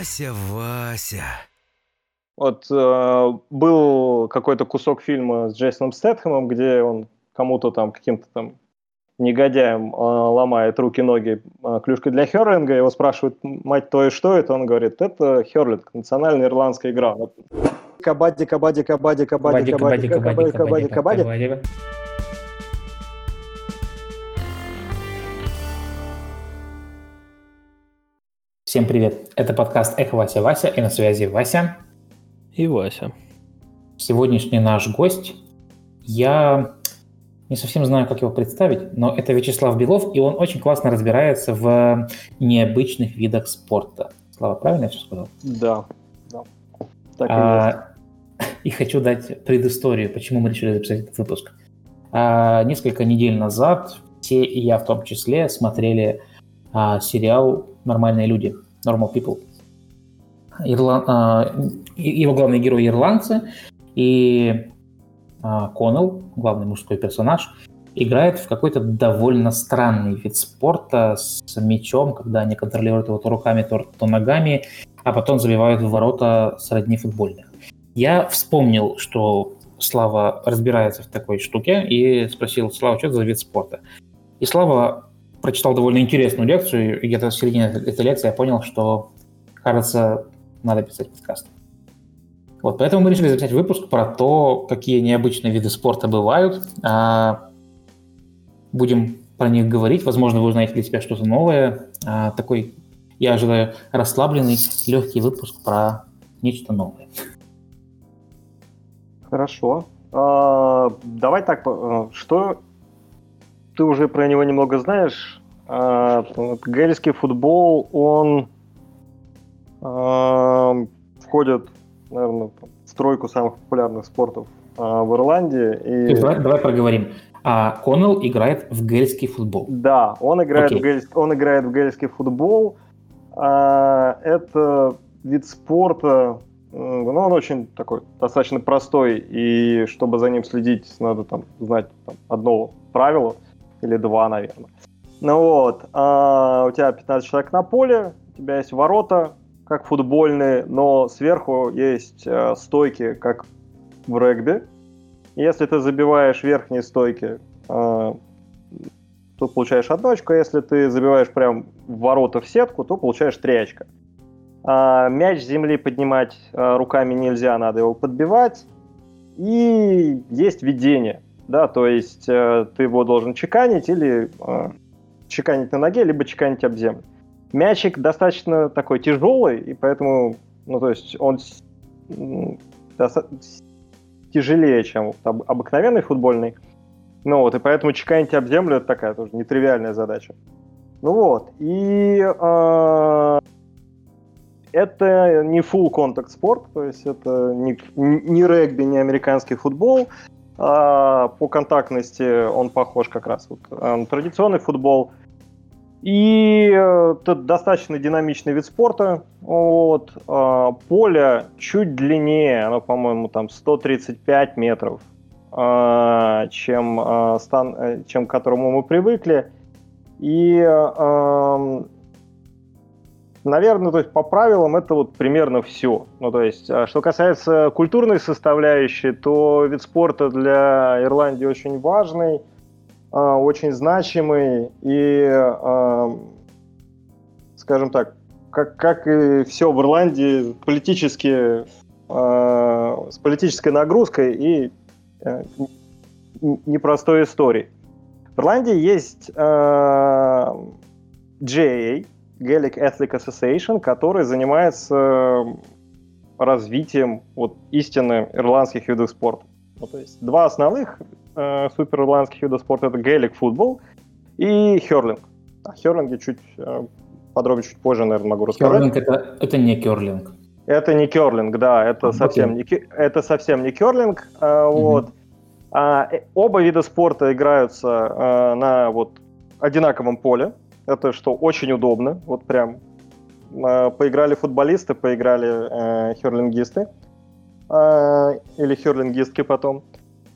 Вася, Вася. Вот э, был какой-то кусок фильма с Джейсоном Стэтхэмом, где он кому-то там, каким-то там негодяем э, ломает руки-ноги э, клюшкой для херлинга, его спрашивают, мать твою, что это? Он говорит, это херлинг, национальная ирландская игра. Кабади, кабади, кабади, кабади, кабади, кабади, кабади, кабади. Всем привет! Это подкаст «Эхо Вася Вася» и на связи Вася. И Вася. Сегодняшний наш гость, я не совсем знаю, как его представить, но это Вячеслав Белов, и он очень классно разбирается в необычных видах спорта. Слава, правильно я все сказал? Да, да. Так и, а, и хочу дать предысторию, почему мы решили записать этот выпуск. А, несколько недель назад все, и я в том числе, смотрели а, сериал «Нормальные люди», «Normal People». Ирла... А, его главные герои ирландцы, и а, Коннелл, главный мужской персонаж, играет в какой-то довольно странный вид спорта с мячом, когда они контролируют его то руками, то, то ногами, а потом забивают в ворота сродни футбольных. Я вспомнил, что Слава разбирается в такой штуке, и спросил, Слава, что это за вид спорта? И Слава прочитал довольно интересную лекцию, и где-то в середине этой лекции я понял, что, кажется, надо писать подкаст. Вот, поэтому мы решили записать выпуск про то, какие необычные виды спорта бывают. А, будем про них говорить. Возможно, вы узнаете для себя что-то новое. А, такой, я ожидаю, расслабленный, легкий выпуск про нечто новое. Хорошо. А, давай так, э, что ты уже про него немного знаешь. А, гельский футбол, он а, входит, наверное, в тройку самых популярных спортов а, в Ирландии. И... Давай, давай проговорим. А Коннелл играет в гельский футбол. Да, он играет, okay. в, гельский, он играет в гельский футбол. А, это вид спорта, ну, он очень такой достаточно простой, и чтобы за ним следить, надо там знать там, одно правило – или два, наверное. Ну вот, а, у тебя 15 человек на поле, у тебя есть ворота, как футбольные, но сверху есть а, стойки, как в регби. Если ты забиваешь верхние стойки, а, то получаешь одну очко, если ты забиваешь прям в ворота в сетку, то получаешь три очка. А, мяч с земли поднимать а, руками нельзя, надо его подбивать. И есть видение да, то есть э, ты его должен чеканить или э, чеканить на ноге, либо чеканить об землю. Мячик достаточно такой тяжелый, и поэтому, ну, то есть он тяжелее, чем об, обыкновенный футбольный. Ну вот, и поэтому чеканить об землю это такая тоже нетривиальная задача. Ну вот, и э, это не full контакт спорт, то есть это не, не регби, не американский футбол, а, по контактности он похож как раз вот на традиционный футбол. И э, это достаточно динамичный вид спорта. Вот. А, поле чуть длиннее, оно, по-моему, там 135 метров, а, чем, э, чем к которому мы привыкли. И Наверное, то есть по правилам это вот примерно все. Ну, то есть, а что касается культурной составляющей, то вид спорта для Ирландии очень важный, а, очень значимый и, а, скажем так, как, как и все в Ирландии, политически, с политической нагрузкой и непростой историей. В Ирландии есть GAA, Gaelic Athletic Association, который занимается э, развитием вот истинно ирландских видов спорта. Ну, то есть два основных э, супер ирландских вида спорта это Gaelic футбол и херлинг. О херлинге чуть э, подробнее чуть позже, наверное, могу рассказать. Херлинг это, это не керлинг. Это не керлинг, да, это а, совсем okay. не это совсем не керлинг. Э, mm-hmm. Вот. А, э, оба вида спорта играются э, на вот одинаковом поле, это что очень удобно, вот прям э, поиграли футболисты, поиграли э, херлингисты э, или херлингистки потом.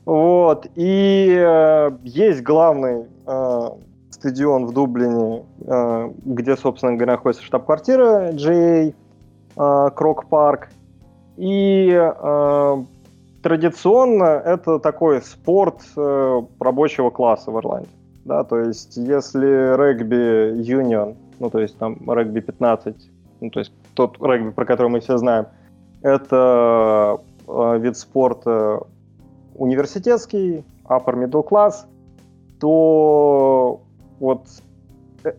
Вот и э, есть главный э, стадион в Дублине, э, где, собственно говоря, находится штаб-квартира GA. э, Крок-парк. И э, традиционно это такой спорт э, рабочего класса в Ирландии. Да, то есть если регби юнион, ну то есть там регби 15, ну то есть тот регби, про который мы все знаем, это э, вид спорта университетский, upper middle class, то вот э,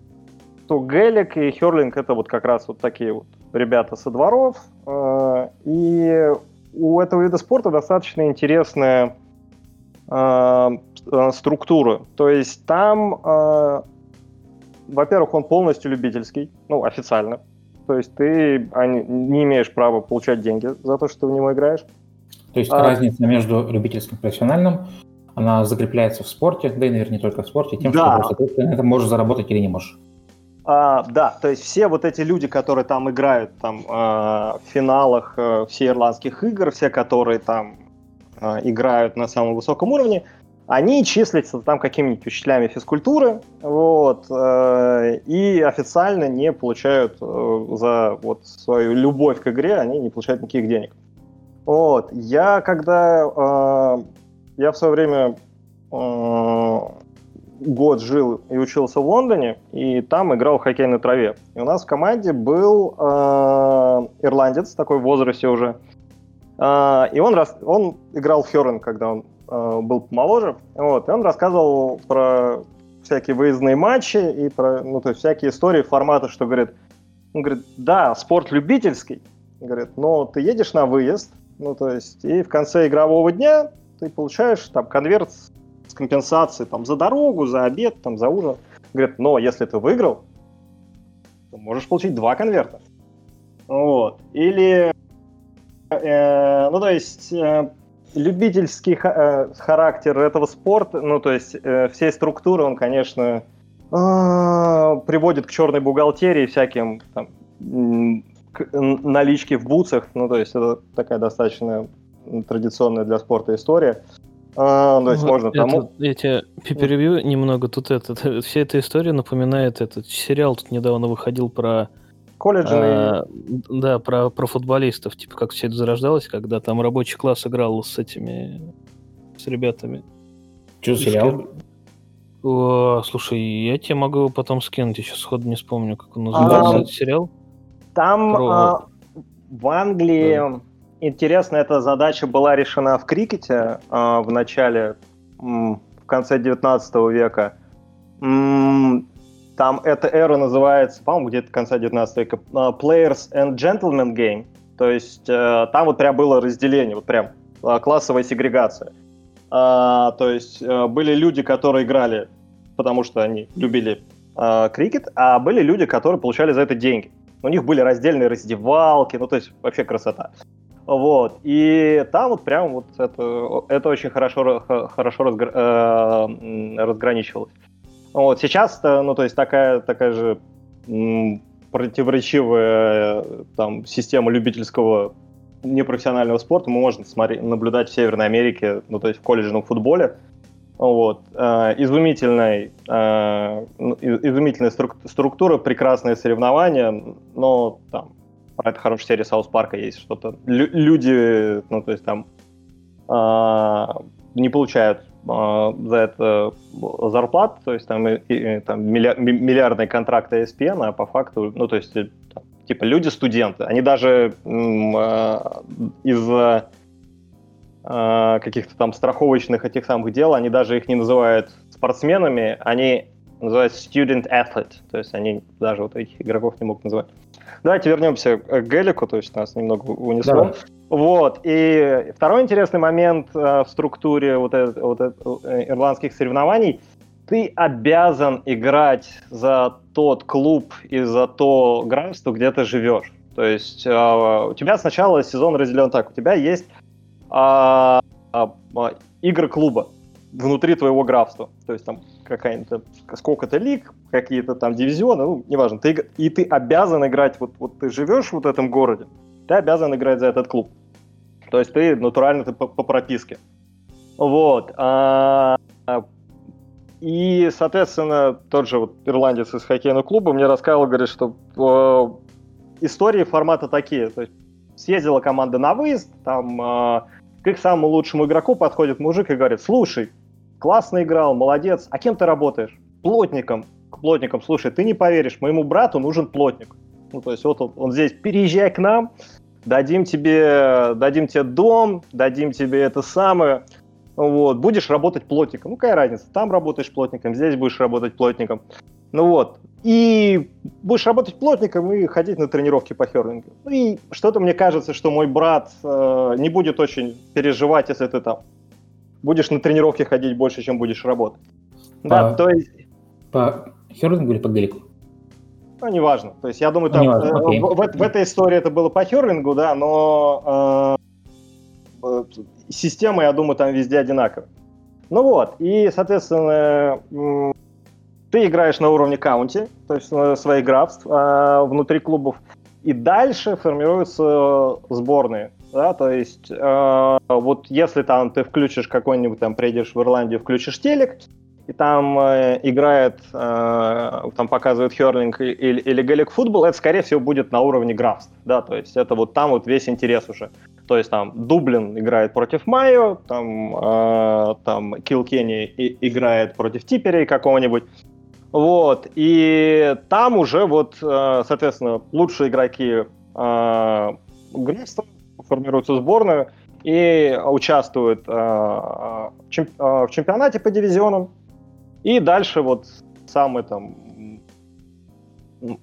то гелик и херлинг это вот как раз вот такие вот ребята со дворов. Э, и у этого вида спорта достаточно интересная э, структура. То есть там, во-первых, он полностью любительский, ну, официально. То есть ты не имеешь права получать деньги за то, что ты в него играешь. То есть а... разница между любительским и профессиональным она закрепляется в спорте, да и, наверное, не только в спорте, тем, да. что ты на этом можешь заработать или не можешь. А, да, то есть все вот эти люди, которые там играют там, э, в финалах э, всех ирландских игр, все, которые там э, играют на самом высоком уровне, они числятся там какими-нибудь учителями физкультуры, вот, э, и официально не получают э, за вот свою любовь к игре, они не получают никаких денег. Вот, я когда э, я в свое время э, год жил и учился в Лондоне, и там играл в хоккей на траве. И у нас в команде был э, ирландец, такой в возрасте уже. Э, и он, он играл Херн, когда он э, был помоложе. Вот, и он рассказывал про всякие выездные матчи и про ну, то есть всякие истории формата, что говорит, он говорит, да, спорт любительский, говорит, но ты едешь на выезд, ну то есть и в конце игрового дня ты получаешь там конверт с компенсацией там, за дорогу, за обед, там, за ужин. Говорят, но если ты выиграл, то можешь получить два конверта. Вот. Или, ну, то есть, э, любительский э, характер этого спорта, ну, то есть, э, всей структуры, он, конечно, э, приводит к черной бухгалтерии, всяким там, к наличке в бутсах, ну, то есть, это такая достаточно традиционная для спорта история. А, то есть вот можно там... Это, я тебя перебью немного. Тут это, вся эта история напоминает этот сериал тут недавно выходил про колледжные... А, да, про, про футболистов. Типа как все это зарождалось, когда там рабочий класс играл с этими... с ребятами. За сериал? О, слушай, я тебе могу потом скинуть, я сейчас сходу не вспомню, как он называется, а, этот сериал. Там про... а, в Англии... Да Интересно, эта задача была решена в крикете э, в начале, в конце 19 века. М, там эта эра называется, по-моему, где-то конца 19 века, uh, Players and Gentlemen Game. То есть э, там вот прям было разделение, вот прям э, классовая сегрегация. Э, то есть э, были люди, которые играли, потому что они любили крикет, а были люди, которые получали за это деньги. У них были раздельные раздевалки, ну то есть вообще красота. Вот. И там вот прям вот это, это очень хорошо, хорошо разгр, э, разграничивалось. Вот. Сейчас, ну, то есть такая, такая же противоречивая там система любительского непрофессионального спорта мы можем смотреть, наблюдать в Северной Америке, ну, то есть в колледжном футболе. Вот. Э, изумительная, э, ну, изумительная структура, прекрасные соревнования, но там про это хорошая серия Саус Парка есть, что-то Лю- люди, ну, то есть там э, не получают за это зарплат, то есть там, и, и, там миллиар, миллиардные контракты ESPN, а по факту, ну, то есть там, типа люди-студенты, они даже э, из-за э, каких-то там страховочных этих самых дел, они даже их не называют спортсменами, они называют student athlete, то есть они даже вот этих игроков не могут называть. Давайте вернемся к Гелику, то есть нас немного унесло. Давай. Вот. И второй интересный момент э, в структуре вот, это, вот это, э, ирландских соревнований. Ты обязан играть за тот клуб и за то графство, где ты живешь. То есть э, у тебя сначала сезон разделен так. У тебя есть э, э, игры клуба внутри твоего графства. То есть там какая-то сколько-то лиг, какие-то там дивизионы, ну, неважно. Ты, и ты обязан играть, вот, вот ты живешь в вот этом городе, ты обязан играть за этот клуб. То есть ты натурально ты по, по прописке. Вот. А, и, соответственно, тот же вот ирландец из хоккейного клуба мне рассказывал, говорит, что истории формата такие. То есть съездила команда на выезд, там э, к их самому лучшему игроку подходит мужик и говорит, слушай, классно играл, молодец, а кем ты работаешь? Плотником. К плотникам, слушай, ты не поверишь, моему брату нужен плотник. Ну, то есть вот он, он здесь, переезжай к нам, дадим тебе, дадим тебе дом, дадим тебе это самое, вот, будешь работать плотником. Ну, какая разница, там работаешь плотником, здесь будешь работать плотником. Ну вот, и будешь работать плотником и ходить на тренировки по херлингу. Ну и что-то мне кажется, что мой брат э, не будет очень переживать, если ты там будешь на тренировки ходить больше, чем будешь работать. По, да, то есть... По херлингу или по гелику? Ну, неважно. То есть я думаю, там, э, в, в, в этой истории это было по херлингу, да, но э, система, я думаю, там везде одинаковая. Ну вот, и, соответственно, ты играешь на уровне каунти, то есть э, своих графств э, внутри клубов, и дальше формируются сборные. Да, то есть э, вот если там ты включишь какой-нибудь, там приедешь в Ирландию, включишь телек, и там э, играет, э, там показывают херлинг или, или галик футбол, это, скорее всего, будет на уровне графств, да, то есть это вот там вот весь интерес уже. То есть там Дублин играет против Майо, там, э, там Килкенни играет против Типерей какого-нибудь, вот, и там уже вот, э, соответственно, лучшие игроки э, формируются сборную и участвуют э, в чемпионате по дивизионам, и дальше вот самый там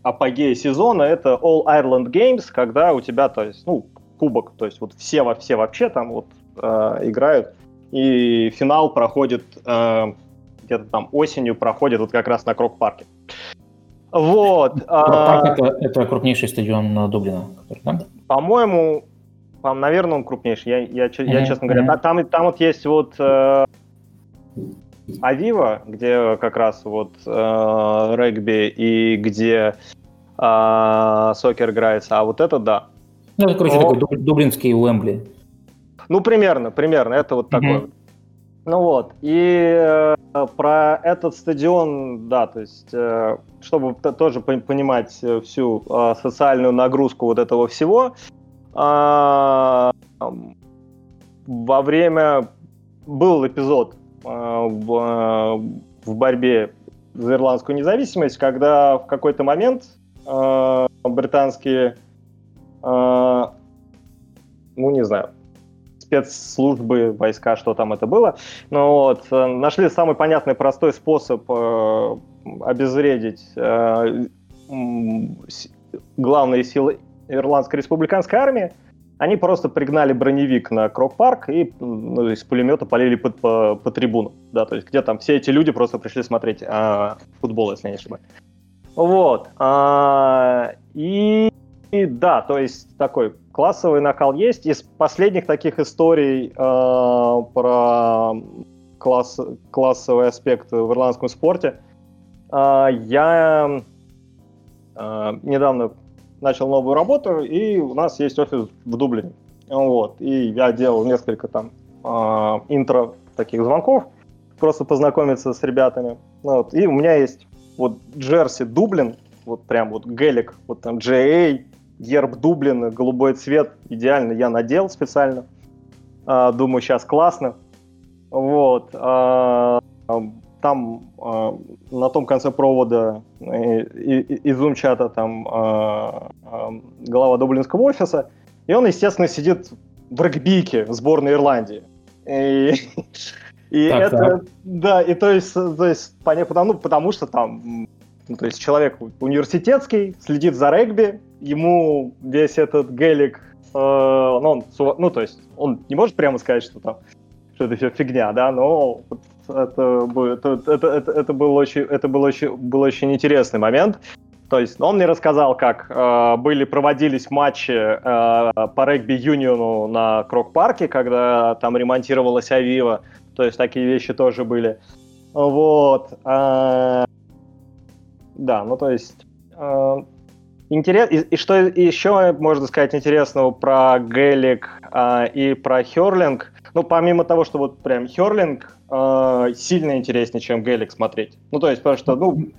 апогей сезона это All Ireland Games, когда у тебя, то есть, ну, кубок, то есть вот все, все вообще там вот э, играют, и финал проходит э, где-то там осенью, проходит вот как раз на Крок-парке. Вот. Крок-парк а, это, это крупнейший стадион Дублина, да? По-моему, по наверное, он крупнейший. Я, я, mm-hmm. я честно говоря, mm-hmm. там, там вот есть вот э, Авива, где как раз вот э, регби и где э, сокер играется, а вот это да. Ну, это, короче, Но... такой дублинский Уэмбли. Ну, примерно, примерно, это вот mm-hmm. такой. Ну вот, и э, про этот стадион, да, то есть, э, чтобы тоже понимать всю э, социальную нагрузку вот этого всего, э, во время был эпизод в, э, в борьбе за ирландскую независимость, когда в какой-то момент э, британские, э, ну не знаю, спецслужбы, войска, что там это было, но вот, э, нашли самый понятный простой способ э, обезвредить э, главные силы Ирландской республиканской армии, они просто пригнали броневик на Крок-парк и ну, из пулемета полили по, по, по трибуну. Да, то есть где там все эти люди просто пришли смотреть а, футбол, если я не ошибаюсь. Вот. А, и, и да, то есть такой классовый накал есть. Из последних таких историй а, про класс, классовый аспект в ирландском спорте а, я а, недавно начал новую работу, и у нас есть офис в Дублине. Вот. И я делал несколько там э, интро таких звонков, просто познакомиться с ребятами. Вот. И у меня есть вот Джерси Дублин, вот прям вот гелик, вот там JA, герб Дублина, голубой цвет, идеально я надел специально. А, думаю, сейчас классно. Вот. А, там э, на том конце провода э, из зум-чата там э, э, глава дублинского офиса, и он, естественно, сидит в регбике сборной Ирландии. И, и так, это, так. да, и то есть, то есть потому, ну, потому что там, ну, то есть человек университетский, следит за регби, ему весь этот гелик, э, ну, он, ну, то есть он не может прямо сказать, что там что это все фигня, да, но это, это, это, это, был очень, это был очень, был очень интересный момент. То есть он мне рассказал, как э, были проводились матчи э, по регби-юниону на Крок-парке, когда там ремонтировалась Авива. То есть такие вещи тоже были. Вот. Э, да, ну то есть... Э, интерес... и, и что еще можно сказать интересного про Гелик э, и про Херлинг? Ну, помимо того, что вот прям Херлинг э, сильно интереснее, чем Гелик смотреть. Ну, то есть, потому что, ну,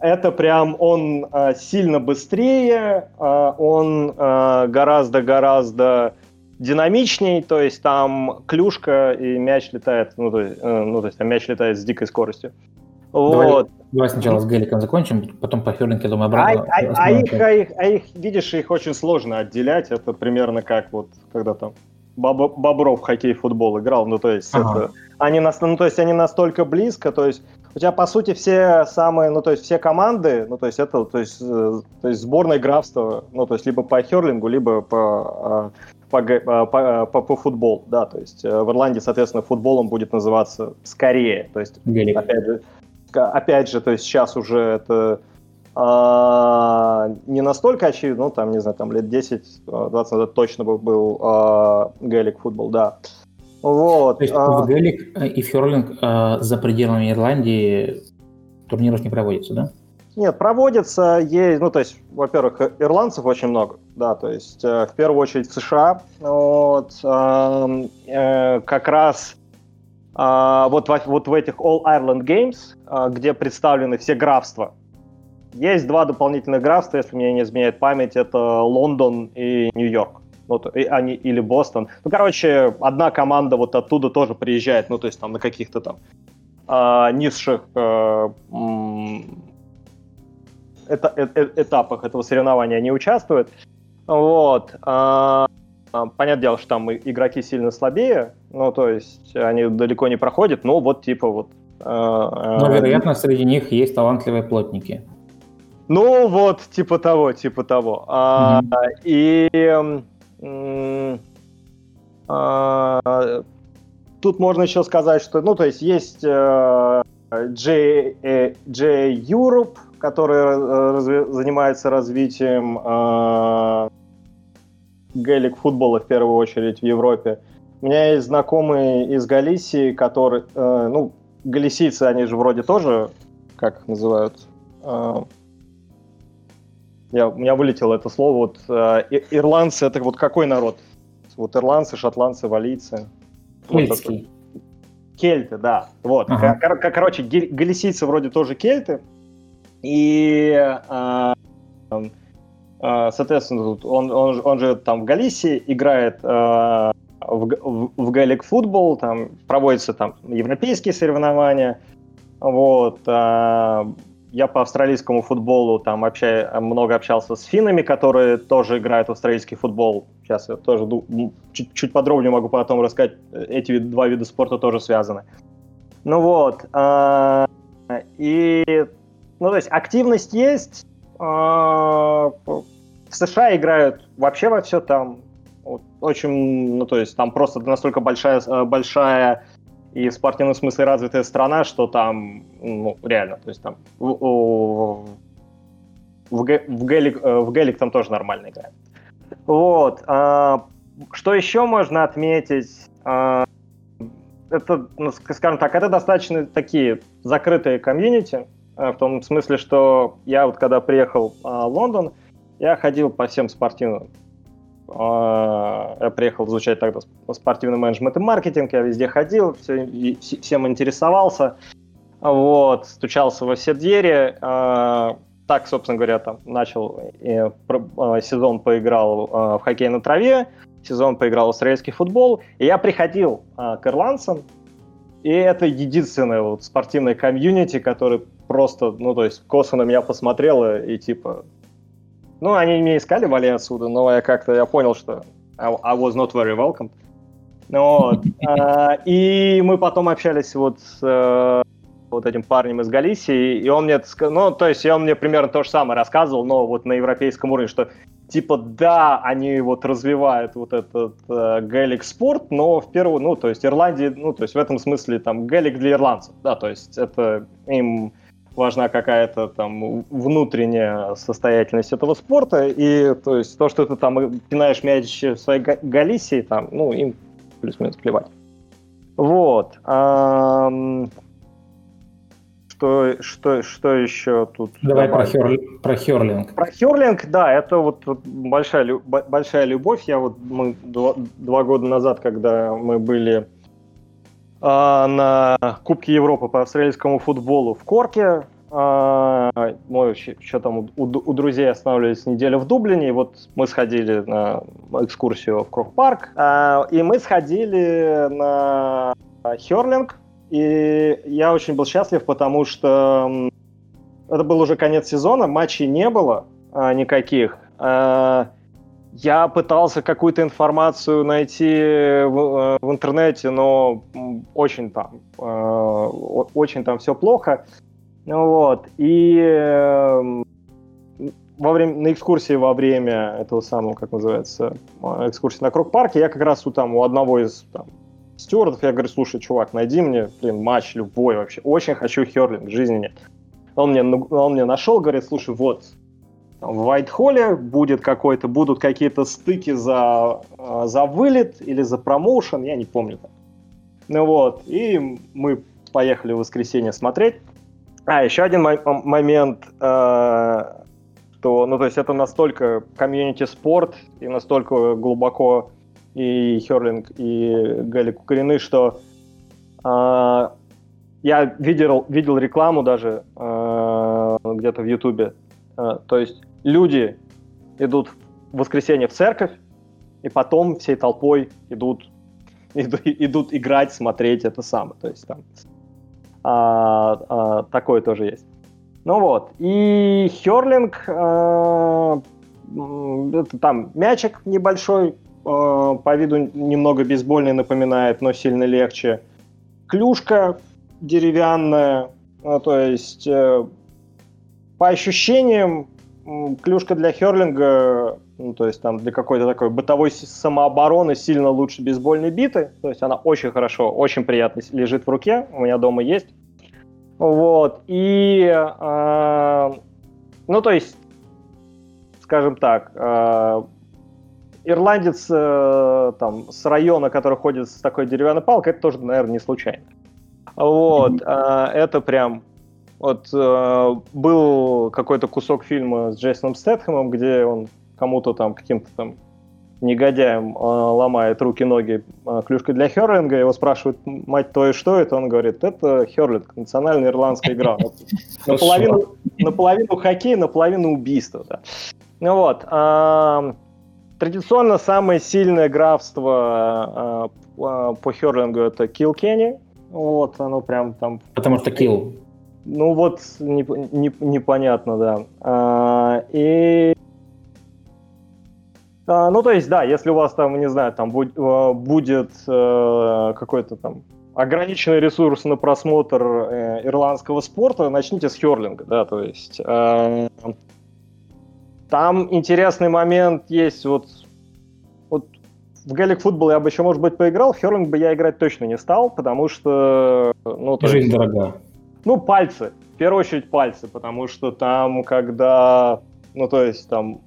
это прям он э, сильно быстрее, э, он гораздо-гораздо динамичней, то есть там клюшка и мяч летает, ну то есть, э, ну, то есть там мяч летает с дикой скоростью. Давай, вот. давай сначала с Геликом закончим, потом по Ферлинке, думаю, обратно. А, а, а, их, а, их, а их, видишь, их очень сложно отделять. Это примерно как вот, когда там Боб, Бобров в хоккей, футбол играл. Ну, то есть, ага. это, они, ну, то есть они настолько близко, то есть у тебя, по сути, все самые, ну, то есть все команды, ну, то есть это, то есть, э, то есть сборная графства, ну, то есть либо по херлингу, либо по по, по, по, по футбол, да, то есть в Ирландии, соответственно, футболом будет называться скорее, то есть, Гелик. опять же, опять же, то есть сейчас уже это а, не настолько очевидно, ну, там, не знаю, там лет 10-20 назад точно был, был а, футбол, да. Вот. То есть а... в Гелик и в Херлинг а, за пределами Ирландии турниров не проводится, да? Нет, проводится, есть, ну, то есть, во-первых, ирландцев очень много, да, то есть, э, в первую очередь в США, вот, э, э, как раз э, вот, вот в этих All Ireland Games, э, где представлены все графства, есть два дополнительных графства, если мне не изменяет память, это Лондон и Нью-Йорк. Ну, то, и, они, или Бостон. Ну, короче, одна команда вот оттуда тоже приезжает, ну, то есть там на каких-то там э, низших э, это, э, э, этапах этого соревнования не участвуют. Вот. А, понятное дело, что там игроки сильно слабее, ну, то есть они далеко не проходят, но вот типа вот... А, но, вероятно, среди них есть талантливые плотники. Ну, вот, типа того, типа того. А, И а, тут можно еще сказать, что, ну, то есть есть э, J, J Europe, который разве, занимается развитием э, гелик футбола в первую очередь в Европе. У меня есть знакомые из Галисии, которые, э, ну, галисийцы, они же вроде тоже, как называют, э, я, у меня вылетело это слово, вот э, ирландцы, это вот какой народ? Вот ирландцы, шотландцы, валийцы. Кельтский. Вот кельты, да. Вот. Ага. Кор- кор- короче, галисийцы вроде тоже кельты, и, э, э, соответственно, он, он, он живет там в Галисии, играет э, в, в, в галик футбол, там проводятся там европейские соревнования. Вот. Э, я по австралийскому футболу там вообще много общался с финнами, которые тоже играют в австралийский футбол. Сейчас я тоже чуть, чуть подробнее могу потом рассказать. Эти два вида спорта тоже связаны. Ну вот. И ну, то есть активность есть. А, в США играют вообще во все там. Очень, ну, то есть там просто настолько большая, э, большая и в спортивном смысле развитая страна, что там, ну, реально, то есть там в, в, в, Гелик, э, в Гелик там тоже нормально играют. Вот. А, что еще можно отметить? А, это, ну, скажем так, это достаточно такие закрытые комьюнити, Э, в том смысле, что я вот когда приехал а, в Лондон, я ходил по всем спортивным. А, я приехал изучать тогда спортивный менеджмент и маркетинг, я везде ходил, все, всем интересовался, вот, стучался во все двери. А, так, собственно говоря, там начал сезон поиграл в хоккей на траве, сезон поиграл в австралийский футбол, и я приходил к ирландцам, и это единственное вот спортивное комьюнити, которое просто, ну, то есть, косо на меня посмотрела и типа... Ну, они меня искали, вали отсюда, но я как-то, я понял, что I, was not very welcome. Ну, вот. а, и мы потом общались вот с э, вот этим парнем из Галисии, и он мне, ну, то есть, он мне примерно то же самое рассказывал, но вот на европейском уровне, что типа, да, они вот развивают вот этот э, гэлик спорт, но в первую, ну, то есть Ирландии, ну, то есть в этом смысле там гэлик для ирландцев, да, то есть это им важна какая-то там внутренняя состоятельность этого спорта, и то есть то, что ты там пинаешь мяч в своей Галисии, там, ну, им плюс-минус плевать. Вот. Что, что, что еще тут? Давай про, хер, про херлинг. Про херлинг, да, это вот, вот большая, большая любовь. Я вот мы два, два года назад, когда мы были на Кубке Европы по австралийскому футболу в Корке. А, ну, что там у, друзей останавливались неделю в Дублине, и вот мы сходили на экскурсию в Крок-парк, э, и мы сходили на Херлинг, и я очень был счастлив, потому что это был уже конец сезона, матчей не было никаких. Э, я пытался какую-то информацию найти в, в интернете, но очень там, э, очень там все плохо. Вот. И э, во время, на экскурсии во время этого самого, как называется, экскурсии на Крок-парке, я как раз у, там, у одного из там, стюардов, я говорю, слушай, чувак, найди мне, блин, матч любой вообще. Очень хочу херлинг, жизни нет. Он мне, он мне нашел, говорит, слушай, вот, в Вайтхолле будет какой-то, будут какие-то стыки за, э, за вылет или за промоушен, я не помню. Ну вот, и мы поехали в воскресенье смотреть. А, еще один момент, э, что, ну, то есть это настолько комьюнити-спорт и настолько глубоко и Херлинг, и Галли Кукарины, что э, я видел, видел рекламу даже э, где-то в Ютубе. Э, то есть люди идут в воскресенье в церковь, и потом всей толпой идут, идут, идут играть, смотреть это самое. То есть там а, а, такое тоже есть. Ну вот. И Херлинг, а, это там мячик небольшой, а, по виду немного бейсбольный напоминает, но сильно легче. Клюшка деревянная, ну, то есть э, по ощущениям клюшка для херлинга, ну, то есть там для какой-то такой бытовой самообороны сильно лучше бейсбольной биты. То есть она очень хорошо, очень приятно лежит в руке. У меня дома есть. Вот. И, э, ну, то есть, скажем так, э, ирландец э, там с района, который ходит с такой деревянной палкой, это тоже, наверное, не случайно. Вот. Э, это прям вот э, был какой-то кусок фильма с Джейсоном Стэтхэмом, где он кому-то там, каким-то там негодяем э, ломает руки-ноги э, клюшкой для херлинга, его спрашивают, мать твою, что это? Он говорит, это херлинг, национальная ирландская игра. Наполовину, наполовину хоккей, наполовину убийство. Да. Ну вот. Э, традиционно самое сильное графство э, э, по херлингу это Килкенни. Вот, оно прям там... Потому что килл. Ну вот, не, не, непонятно, да. А, и а, ну, то есть, да, если у вас там, не знаю, там будь, а, будет э, какой-то там ограниченный ресурс на просмотр э, ирландского спорта, начните с херлинга, да, то есть э, там интересный момент есть вот, вот в галик футбол я бы еще, может быть, поиграл, в херлинг бы я играть точно не стал, потому что... Ну, то Жизнь есть, дорога. Ну, пальцы. В первую очередь пальцы, потому что там, когда... Ну, то есть, там...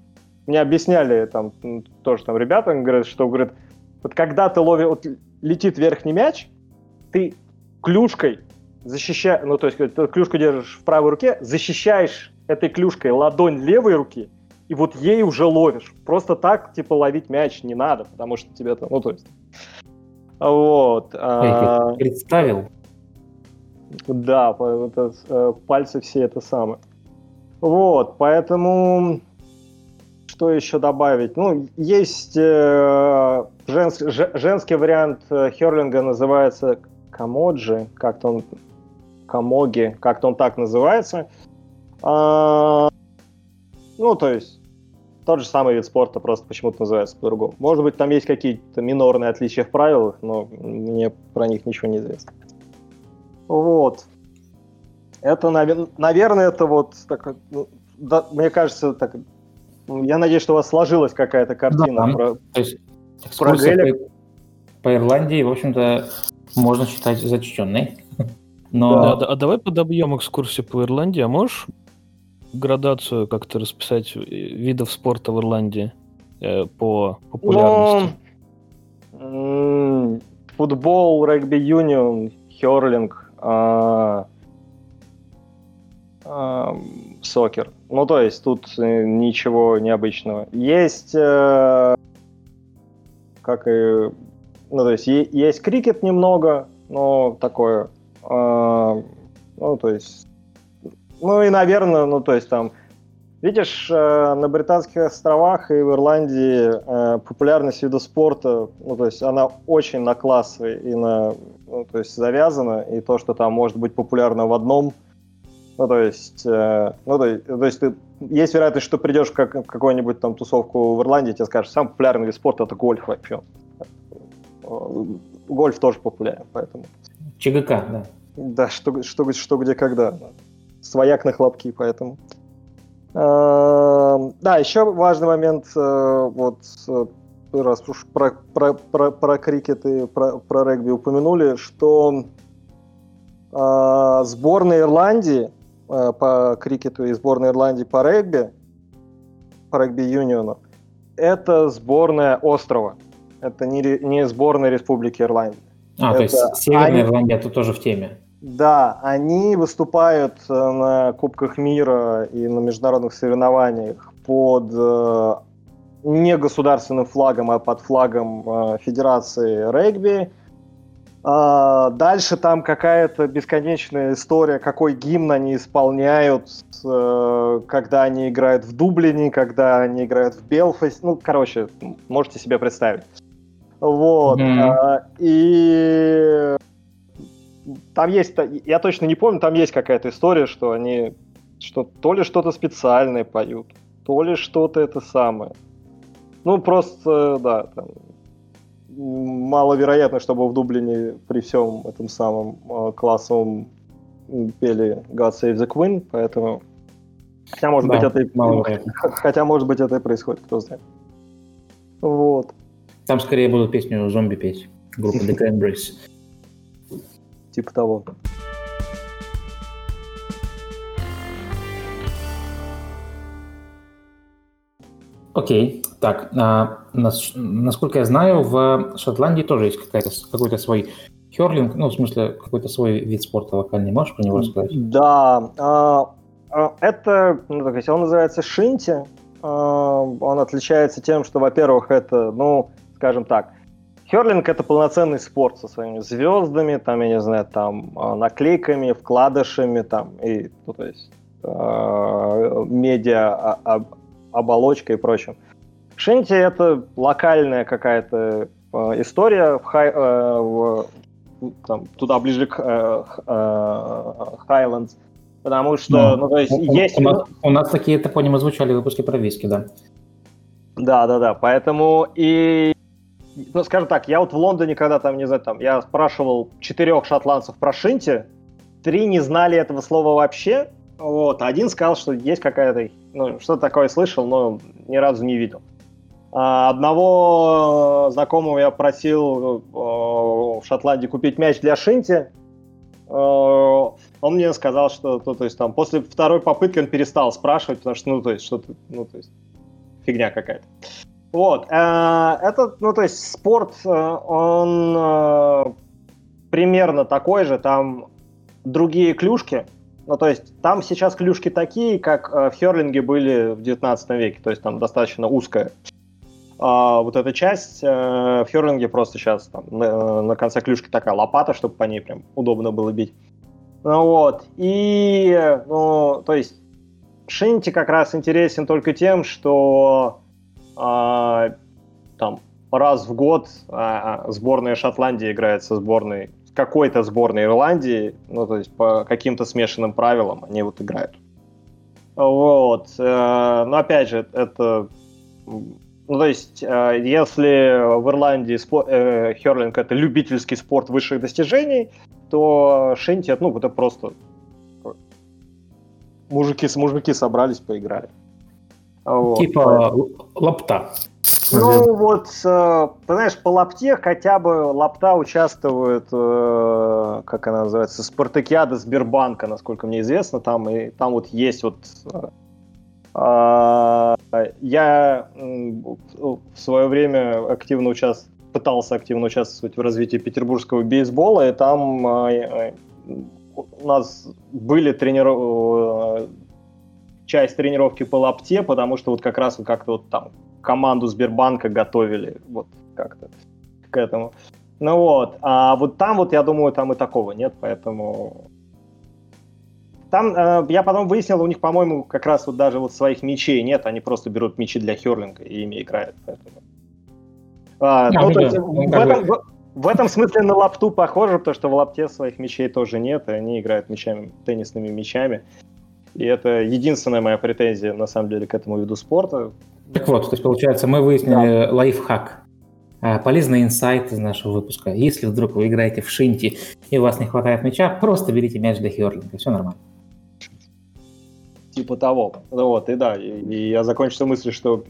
Мне объясняли, там, тоже там ребята говорят, что, говорят, вот когда ты ловишь... Вот летит верхний мяч, ты клюшкой защищаешь... Ну, то есть, ты клюшку держишь в правой руке, защищаешь этой клюшкой ладонь левой руки, и вот ей уже ловишь. Просто так, типа, ловить мяч не надо, потому что тебе там, ну, то есть... Вот. А... представил, да, это, э, пальцы все это самое. Вот, поэтому что еще добавить? Ну, есть э, женс, женский вариант э, херлинга называется камоджи, как-то он камоги, как-то он так называется. А, ну, то есть тот же самый вид спорта, просто почему-то называется по-другому. Может быть, там есть какие-то минорные отличия в правилах, но мне про них ничего не известно. Вот. Это, наверное, это вот так, ну, да, мне кажется, так, ну, я надеюсь, что у вас сложилась какая-то картина да, про, то есть, про Гелик. По, по Ирландии, в общем-то, можно считать зачтенной. Но... Да, а давай подобьем экскурсию по Ирландии, а можешь градацию как-то расписать видов спорта в Ирландии э, по популярности? Ну, футбол, регби-юнион, херлинг, а, а, сокер. Ну, то есть тут э, ничего необычного. Есть, э, как и, ну, то есть есть крикет немного, но такое, э, ну, то есть, Ну и, наверное, ну то есть там, видишь, э, на Британских островах и в Ирландии э, популярность вида спорта, ну то есть она очень на классы и на, ну, то есть завязана, и то, что там может быть популярно в одном, ну то есть, э, ну то, то есть ты, есть вероятность, что придешь в, как, в какую-нибудь там тусовку в Ирландии, тебе скажут, самый популярный вид спорта это гольф вообще. Гольф тоже популярен, поэтому. ЧГК, да. Да, что, что, что где когда. Свояк на хлопки, поэтому. Эм, да, еще важный момент, э, вот э, раз уж про, про, про, про крикет и про, про регби упомянули, что э, сборная Ирландии э, по крикету и сборная Ирландии по регби, по регби-юниону, это сборная острова. Это не, не сборная Республики Ирландия. А, это то есть Северная они... Ирландия тут тоже в теме. Да, они выступают э, на Кубках мира и на международных соревнованиях под э, не государственным флагом, а под флагом э, Федерации регби. А, дальше там какая-то бесконечная история, какой гимн они исполняют, когда они играют в Дублине, когда они играют в Белфасте. Ну, короче, можете себе представить. Вот. Mm-hmm. И там есть, я точно не помню, там есть какая-то история, что они что то ли что-то специальное поют, то ли что-то это самое. Ну, просто, да, там, маловероятно, чтобы в Дублине при всем этом самом э, классовом пели God Save the Queen, поэтому... Хотя, может да, быть, это и... Хотя, может быть, это и происходит, кто знает. Вот. Там скорее будут песню «Зомби» петь, группа The Cranberries типа того. Окей, okay. так, а, нас, насколько я знаю, в Шотландии тоже есть какая-то, какой-то свой херлинг, ну, в смысле, какой-то свой вид спорта локальный. Можешь про него рассказать? Да, а, а, это, ну, так он называется шинти. А, он отличается тем, что, во-первых, это, ну, скажем так, Херлинг это полноценный спорт со своими звездами, там, я не знаю, там, а, наклейками, вкладышами, там, и, ну, то есть, э, медиа, а, а, оболочкой и прочим. Шинти это локальная какая-то э, история в, хай, э, в, там, туда ближе к э, э, Highlands, потому что, ну, ну то есть, у, есть... У нас, у нас такие топонимы звучали в выпуске про виски, да. Да, да, да, поэтому и ну, скажем так, я вот в Лондоне, когда там, не знаю, там, я спрашивал четырех шотландцев про Шинти, три не знали этого слова вообще, вот, один сказал, что есть какая-то, ну, что такое слышал, но ни разу не видел. А одного знакомого я просил э, в Шотландии купить мяч для Шинти, э, он мне сказал, что, то, то есть, там, после второй попытки он перестал спрашивать, потому что, ну, то есть, что-то, ну, то есть, фигня какая-то. Вот. Э, это, ну, то есть спорт, э, он э, примерно такой же, там другие клюшки. Ну, то есть там сейчас клюшки такие, как в Херлинге были в 19 веке, то есть там достаточно узкая. А вот эта часть в Херлинге просто сейчас там на, конце клюшки такая лопата, чтобы по ней прям удобно было бить. Ну вот. И, ну, то есть Шинти как раз интересен только тем, что там раз в год а, сборная Шотландии играет со сборной какой-то сборной Ирландии, ну то есть по каким-то смешанным правилам они вот играют. Вот, э, но опять же это, ну то есть э, если в Ирландии спо- э, херлинг это любительский спорт высших достижений, то шинти, ну это просто мужики с мужики собрались поиграли. Вот. Типа лапта. Ну вот, э, знаешь, по лапте хотя бы лапта участвует, э, как она называется, Спартакиада Сбербанка, насколько мне известно, там и там вот есть вот э, я в свое время активно участвовал, пытался активно участвовать в развитии петербургского бейсбола, и там у нас были тренировки часть тренировки по лапте, потому что вот как раз как-то вот там команду Сбербанка готовили вот как-то к этому. Ну вот, а вот там вот, я думаю, там и такого нет, поэтому... там, э, я потом выяснил, у них, по-моему, как раз вот даже вот своих мечей нет, они просто берут мечи для херлинга и ими играют. Поэтому. А, ну, то есть, в, этом, в, в этом смысле на лапту похоже, потому что в лапте своих мечей тоже нет, и они играют мечами, теннисными мечами. И это единственная моя претензия, на самом деле, к этому виду спорта. Так вот, то есть, получается, мы выяснили да. лайфхак. А, полезный инсайт из нашего выпуска. Если вдруг вы играете в шинти и у вас не хватает мяча, просто берите мяч для херлинга, все нормально. Типа того. Вот, и да, и, и я закончил мыслью, что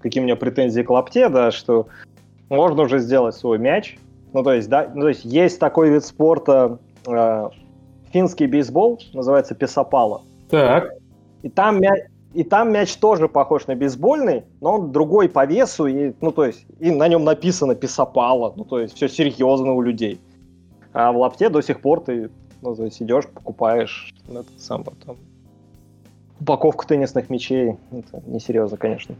какие у меня претензии к лапте, да, что можно уже сделать свой мяч. Ну, то есть, да, ну, то есть есть такой вид спорта, э, финский бейсбол, называется песопала. Так. И там мяч, и там мяч тоже похож на бейсбольный, но он другой по весу, и, ну, то есть, и на нем написано писопала, ну, то есть, все серьезно у людей. А в лапте до сих пор ты, ну, то есть, идешь, покупаешь ну, это самое, там, упаковку теннисных мячей. Это несерьезно, конечно.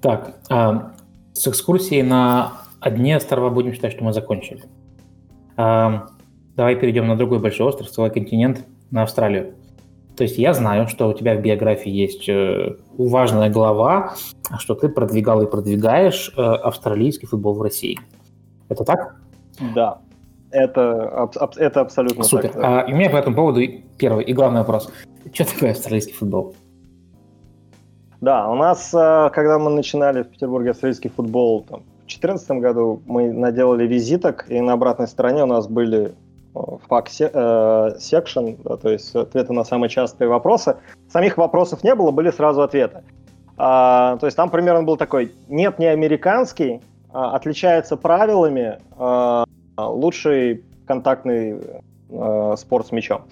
Так, а, с экскурсией на одни острова будем считать, что мы закончили. А, давай перейдем на другой большой остров, целый континент, на Австралию. То есть я знаю, что у тебя в биографии есть э, важная глава, что ты продвигал и продвигаешь э, австралийский футбол в России. Это так? Да, это, это абсолютно Супер. так. А, и у меня по этому поводу первый и главный вопрос. Что такое австралийский футбол? Да, у нас, э, когда мы начинали в Петербурге австралийский футбол там, 2014 году, мы наделали визиток, и на обратной стороне у нас были факт секшн, да, то есть ответы на самые частые вопросы. Самих вопросов не было, были сразу ответы. А, то есть там примерно был такой, нет, не американский, а, отличается правилами а, лучший контактный а, спорт с мячом.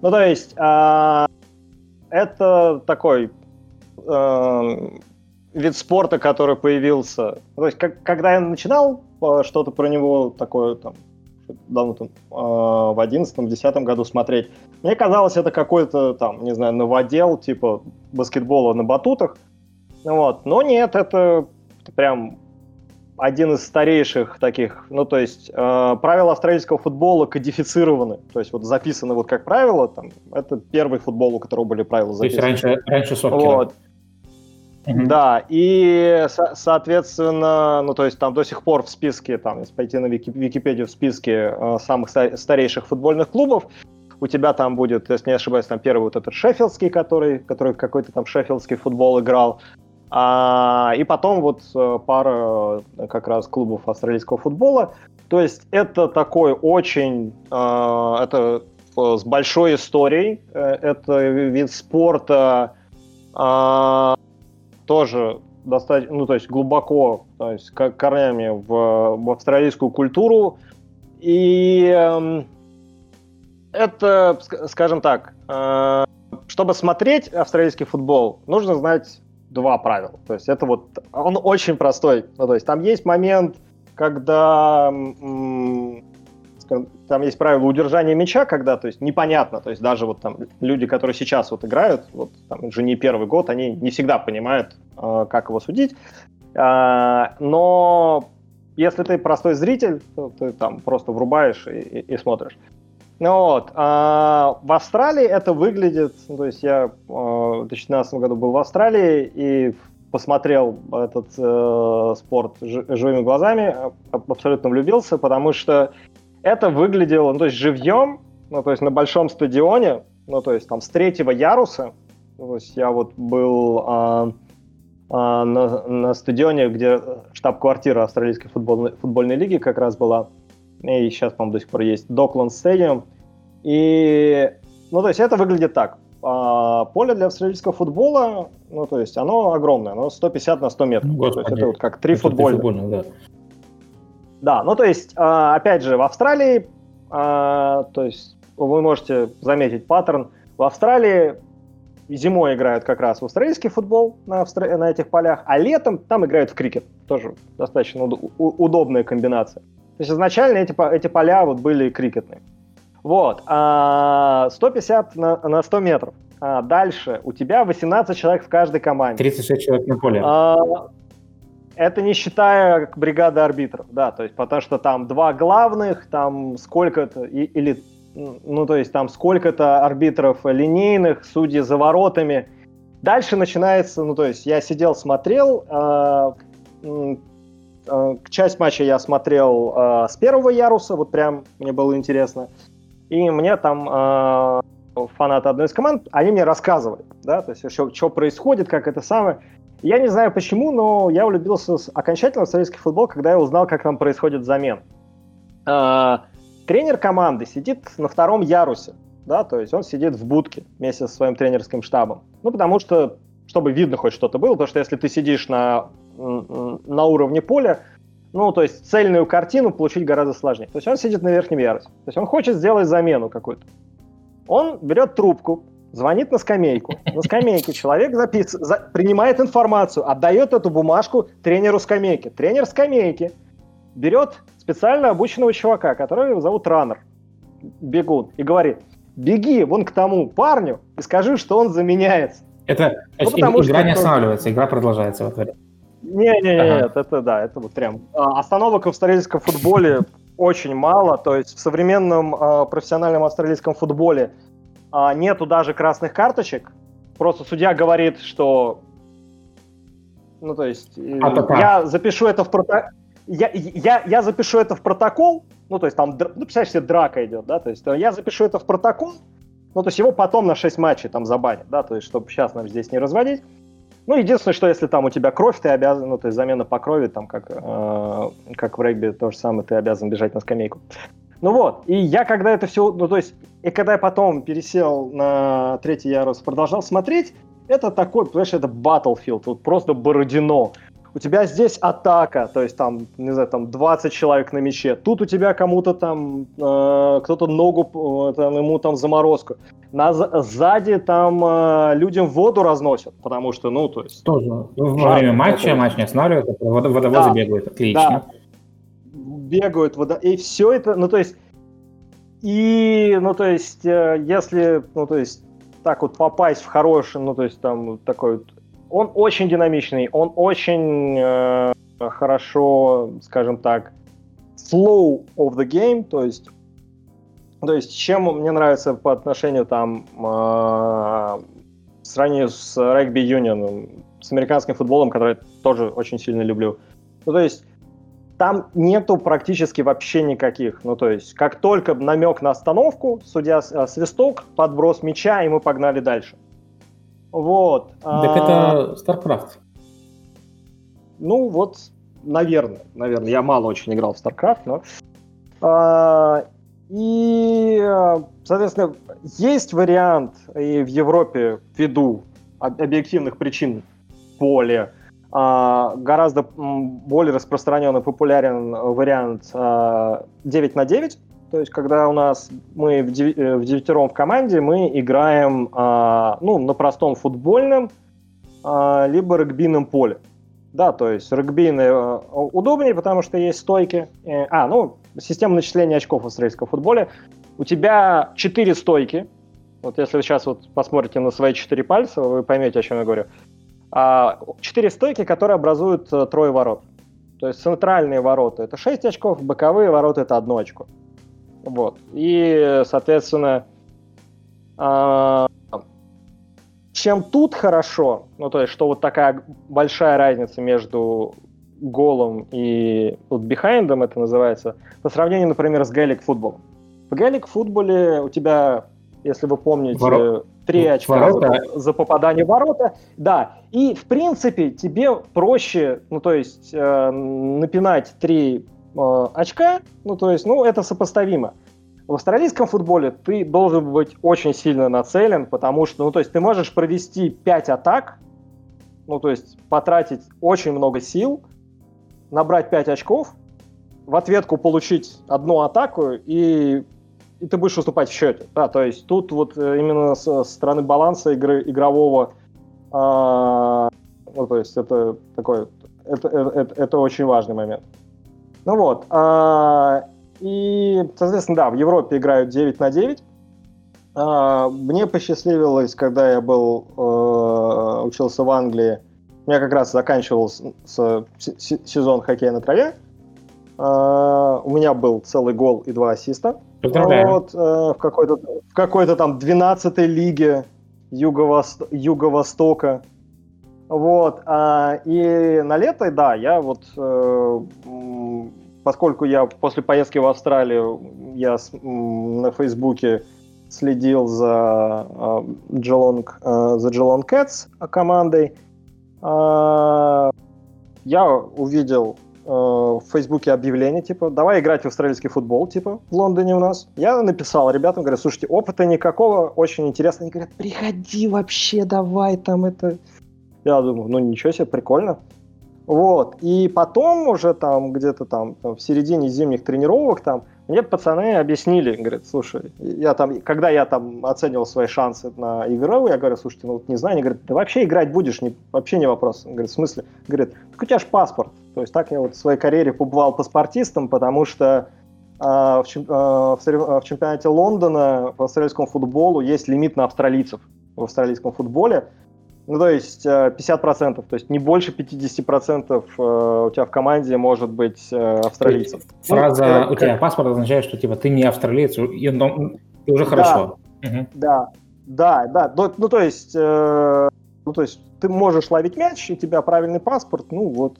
Ну, то есть а, это такой вид спорта, который появился. То есть, как, когда я начинал а, что-то про него такое там давно там, а, в одиннадцатом-десятом году смотреть. Мне казалось, это какой-то там, не знаю, новодел, типа баскетбола на батутах. Вот. Но нет, это прям один из старейших таких, ну, то есть э, правила австралийского футбола кодифицированы, то есть вот записаны вот как правило, там, это первый футбол, у которого были правила записаны. То есть раньше, раньше сокера. Вот. Да, и, со- соответственно, ну, то есть там до сих пор в списке, там, если пойти на Вики- Википедию, в списке э, самых ста- старейших футбольных клубов, у тебя там будет, если не ошибаюсь, там первый вот этот Шеффилдский, который, который какой-то там Шеффилдский футбол играл, а, и потом вот э, пара э, как раз клубов австралийского футбола. То есть это такой очень, э, это с большой историей, э, это вид спорта, э, тоже достаточно, ну, то есть глубоко, то есть корнями в, в австралийскую культуру. И э, это, скажем так, э, чтобы смотреть австралийский футбол, нужно знать два правила. То есть это вот, он очень простой. Ну, то есть там есть момент, когда там есть правило удержания мяча, когда, то есть, непонятно, то есть, даже вот там люди, которые сейчас вот играют, вот там уже не первый год, они не всегда понимают, э, как его судить, э, но если ты простой зритель, то ты там просто врубаешь и, и, и смотришь. Ну вот, а в Австралии это выглядит, то есть я э, в 2012 году был в Австралии и посмотрел этот э, спорт живыми глазами, абсолютно влюбился, потому что это выглядело, ну, то есть живьем, ну, то есть на большом стадионе, ну, то есть там с третьего яруса, то есть я вот был а, а, на, на стадионе, где штаб-квартира австралийской футбольной, футбольной лиги как раз была, и сейчас, по-моему, до сих пор есть, Докланд Стадиум, и, ну, то есть это выглядит так, а, поле для австралийского футбола, ну, то есть оно огромное, оно 150 на 100 метров. Господи, то есть это вот как три футбольных. Да. Да, ну то есть, а, опять же, в Австралии, а, то есть вы можете заметить паттерн, в Австралии зимой играют как раз в австралийский футбол на, австра... на этих полях, а летом там играют в крикет. Тоже достаточно уд- удобная комбинация. То есть изначально эти, эти поля вот были крикетные. Вот. 150 а, на, на 100 метров. дальше у тебя 18 человек в каждой команде. 36 человек на поле. Это не считая бригады арбитров, да, то есть потому что там два главных, там сколько-то, или, ну, то есть там сколько-то арбитров линейных, судьи за воротами. Дальше начинается, ну, то есть я сидел, смотрел, э, э, часть матча я смотрел э, с первого яруса, вот прям мне было интересно, и мне там э, фанаты одной из команд, они мне рассказывали, да, то есть что, что происходит, как это самое. Я не знаю почему, но я влюбился окончательно в советский футбол, когда я узнал, как там происходит замен. Э, тренер команды сидит на втором ярусе, да, то есть он сидит в будке вместе со своим тренерским штабом. Ну, потому что, чтобы видно хоть что-то было, потому что если ты сидишь на, на уровне поля, ну, то есть цельную картину получить гораздо сложнее. То есть он сидит на верхнем ярусе. То есть он хочет сделать замену какую-то. Он берет трубку, звонит на скамейку. На скамейке человек запис... за... принимает информацию, отдает эту бумажку тренеру скамейки. Тренер скамейки берет специально обученного чувака, которого зовут Раннер, бегун, и говорит, беги вон к тому парню и скажи, что он заменяется. Это ну, потому, игра что не останавливается, игра продолжается в ответ. Не, не, ага. нет, это да, это вот прям а, остановок в австралийском футболе очень мало, то есть в современном э, профессиональном австралийском футболе нету даже красных карточек, просто судья говорит, что, ну то есть э, а, я запишу это в протокол, я, я, я запишу это в протокол, ну то есть там, ну представляешь себе, драка идет, да, то есть я запишу это в протокол, ну то есть его потом на 6 матчей там забанят, да, то есть чтобы сейчас нам здесь не разводить, ну, единственное, что если там у тебя кровь, ты обязан, ну, то есть замена по крови, там, как, э, как в регби, то же самое, ты обязан бежать на скамейку. Ну вот, и я когда это все, ну, то есть, и когда я потом пересел на третий ярус, продолжал смотреть, это такой, понимаешь, это Battlefield, вот просто Бородино у тебя здесь атака, то есть там, не знаю, там 20 человек на мяче, тут у тебя кому-то там, э, кто-то ногу, э, там, ему там заморозку, на, сзади там э, людям воду разносят, потому что, ну, то есть... Тоже. Во время матча, матч не останавливается, вод, водовозы да, бегают, отлично. Да. Бегают, вода, и все это, ну, то есть, и, ну, то есть, э, если, ну, то есть, так вот попасть в хороший, ну, то есть, там, такой вот он очень динамичный, он очень э, хорошо, скажем так, flow of the game, то есть, то есть чем мне нравится по отношению там э, в с регби юнион, с американским футболом, который тоже очень сильно люблю. Ну, то есть там нету практически вообще никаких. Ну, то есть, как только намек на остановку, судья э, свисток, подброс мяча, и мы погнали дальше. Вот. Так а... это StarCraft. Ну вот, наверное, наверное. Я мало очень играл в StarCraft, но... А, и, соответственно, есть вариант и в Европе ввиду объективных причин более а, гораздо более распространенный, популярен вариант а, 9 на 9, то есть, когда у нас мы в, э, девятером в команде, мы играем а, ну, на простом футбольном, а, либо регбийном поле. Да, то есть регбийный а, удобнее, потому что есть стойки. Э, а, ну, система начисления очков в австралийском футболе. У тебя четыре стойки. Вот если вы сейчас вот посмотрите на свои четыре пальца, вы поймете, о чем я говорю. А, четыре стойки, которые образуют э, трое ворот. То есть центральные ворота это 6 очков, боковые ворота это одно очко. Вот. И, соответственно, а, чем тут хорошо, ну то есть, что вот такая большая разница между голом и вот бихайндом это называется, по сравнению, например, с Gaelic футболом. В Gaelic футболе у тебя, если вы помните... Ворот. 3 очка ворота. За, попадание в ворота. Да, и в принципе тебе проще, ну то есть э, напинать три э, очка, ну то есть, ну это сопоставимо. В австралийском футболе ты должен быть очень сильно нацелен, потому что, ну то есть ты можешь провести пять атак, ну то есть потратить очень много сил, набрать пять очков, в ответку получить одну атаку и и ты будешь выступать в счете. Да, то есть, тут вот э, именно со стороны баланса игры, игрового, э, ну, то есть, это такой, это, это, это, это очень важный момент. Ну вот. А, и, соответственно, да, в Европе играют 9 на 9. А, мне посчастливилось, когда я был, э, учился в Англии, у меня как раз заканчивался сезон хоккея на траве. Uh, у меня был целый гол и два ассиста. Вот, uh, в какой-то в какой-то там 12-й лиге Юго-Вос- Юго-Востока. Вот. Uh, и на лето, да, я вот, э, поскольку я после поездки в Австралию, я с, на Фейсбуке следил за Geelong, за Geelong Cats командой, я увидел Э, в Фейсбуке объявление, типа, давай играть в австралийский футбол, типа, в Лондоне у нас. Я написал ребятам, говорю, слушайте, опыта никакого, очень интересно. Они говорят, приходи вообще, давай там это... Я думаю, ну ничего себе, прикольно. Вот, и потом уже там где-то там, там в середине зимних тренировок там мне пацаны объяснили, говорят, слушай, я там, когда я там оценивал свои шансы на игру, я говорю, слушайте, ну вот не знаю, они говорят, да вообще играть будешь, не, вообще не вопрос. Он говорит, в смысле? Говорит, так у тебя же паспорт. То есть так я вот в своей карьере побывал паспортистом, потому что а, в, а, в чемпионате Лондона по австралийскому футболу есть лимит на австралийцев в австралийском футболе. Ну, то есть 50%, то есть не больше 50% у тебя в команде может быть австралийцев. Фраза ну, «у тебя паспорт» означает, что типа ты не австралиец, и, ну, и уже хорошо. Да, угу. да, да, да. Ну, ну, то есть, э, ну, то есть ты можешь ловить мяч, и у тебя правильный паспорт, ну, вот.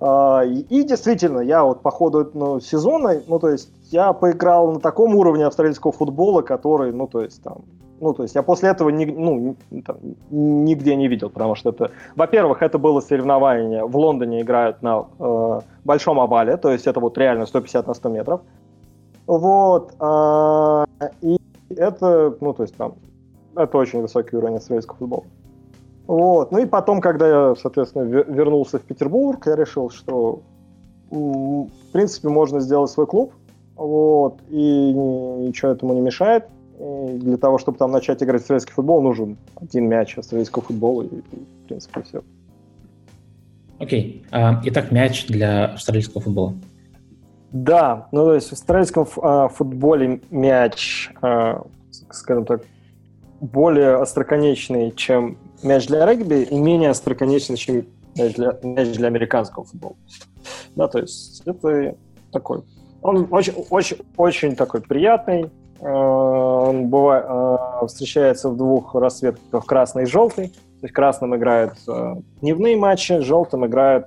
И, и действительно, я вот по ходу ну, сезона, ну, то есть я поиграл на таком уровне австралийского футбола, который, ну, то есть там ну, то есть я после этого ни, ну, там, нигде не видел, потому что это, во-первых, это было соревнование, в Лондоне играют на э, большом овале, то есть это вот реально 150 на 100 метров. Вот, э, и это, ну, то есть там, это очень высокий уровень австралийского футбола. Вот, ну и потом, когда я, соответственно, вернулся в Петербург, я решил, что, в принципе, можно сделать свой клуб, вот, и ничего этому не мешает для того, чтобы там начать играть в австралийский футбол, нужен один мяч австралийского футбола, и, и в принципе, все. Окей. Okay. А, итак, мяч для австралийского футбола. Да, ну то есть в австралийском а, футболе мяч, а, скажем так, более остроконечный, чем мяч для регби, и менее остроконечный, чем мяч для, мяч для американского футбола. Да, то есть это такой... Он очень, очень, очень такой приятный, Э, он бывает, э, встречается в двух расцветках, красный и желтый. То есть красным играют э, дневные матчи, желтым играют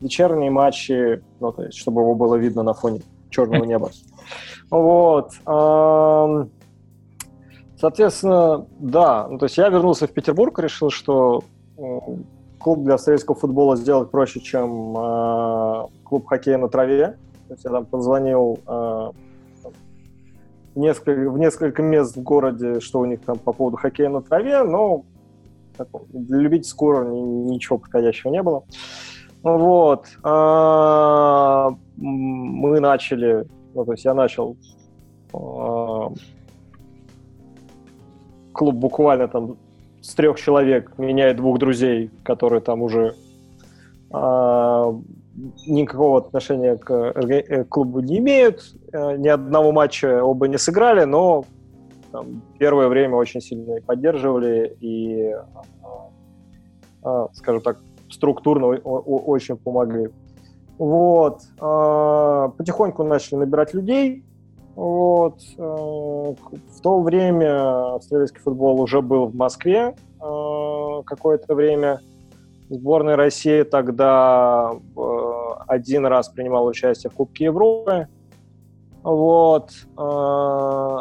вечерние матчи, ну, то есть, чтобы его было видно на фоне черного неба. Вот. Соответственно, да, ну, то есть я вернулся в Петербург, решил, что клуб для австралийского футбола сделать проще, чем клуб хоккея на траве. То есть я там позвонил несколько, в несколько мест в городе, что у них там по поводу хоккея на траве, но для любительского уровня ничего подходящего не было. Вот. А, мы начали, ну, то есть я начал а, клуб буквально там с трех человек, меня и двух друзей, которые там уже а, никакого отношения к, э, к клубу не имеют. Э, ни одного матча оба не сыграли, но там, первое время очень сильно поддерживали и, скажем так, структурно очень помогли. Вот. Потихоньку начали набирать людей. Вот. Э, в то время австралийский футбол уже был в Москве какое-то время. Сборная России тогда один раз принимал участие в Кубке Европы. Вот. Э,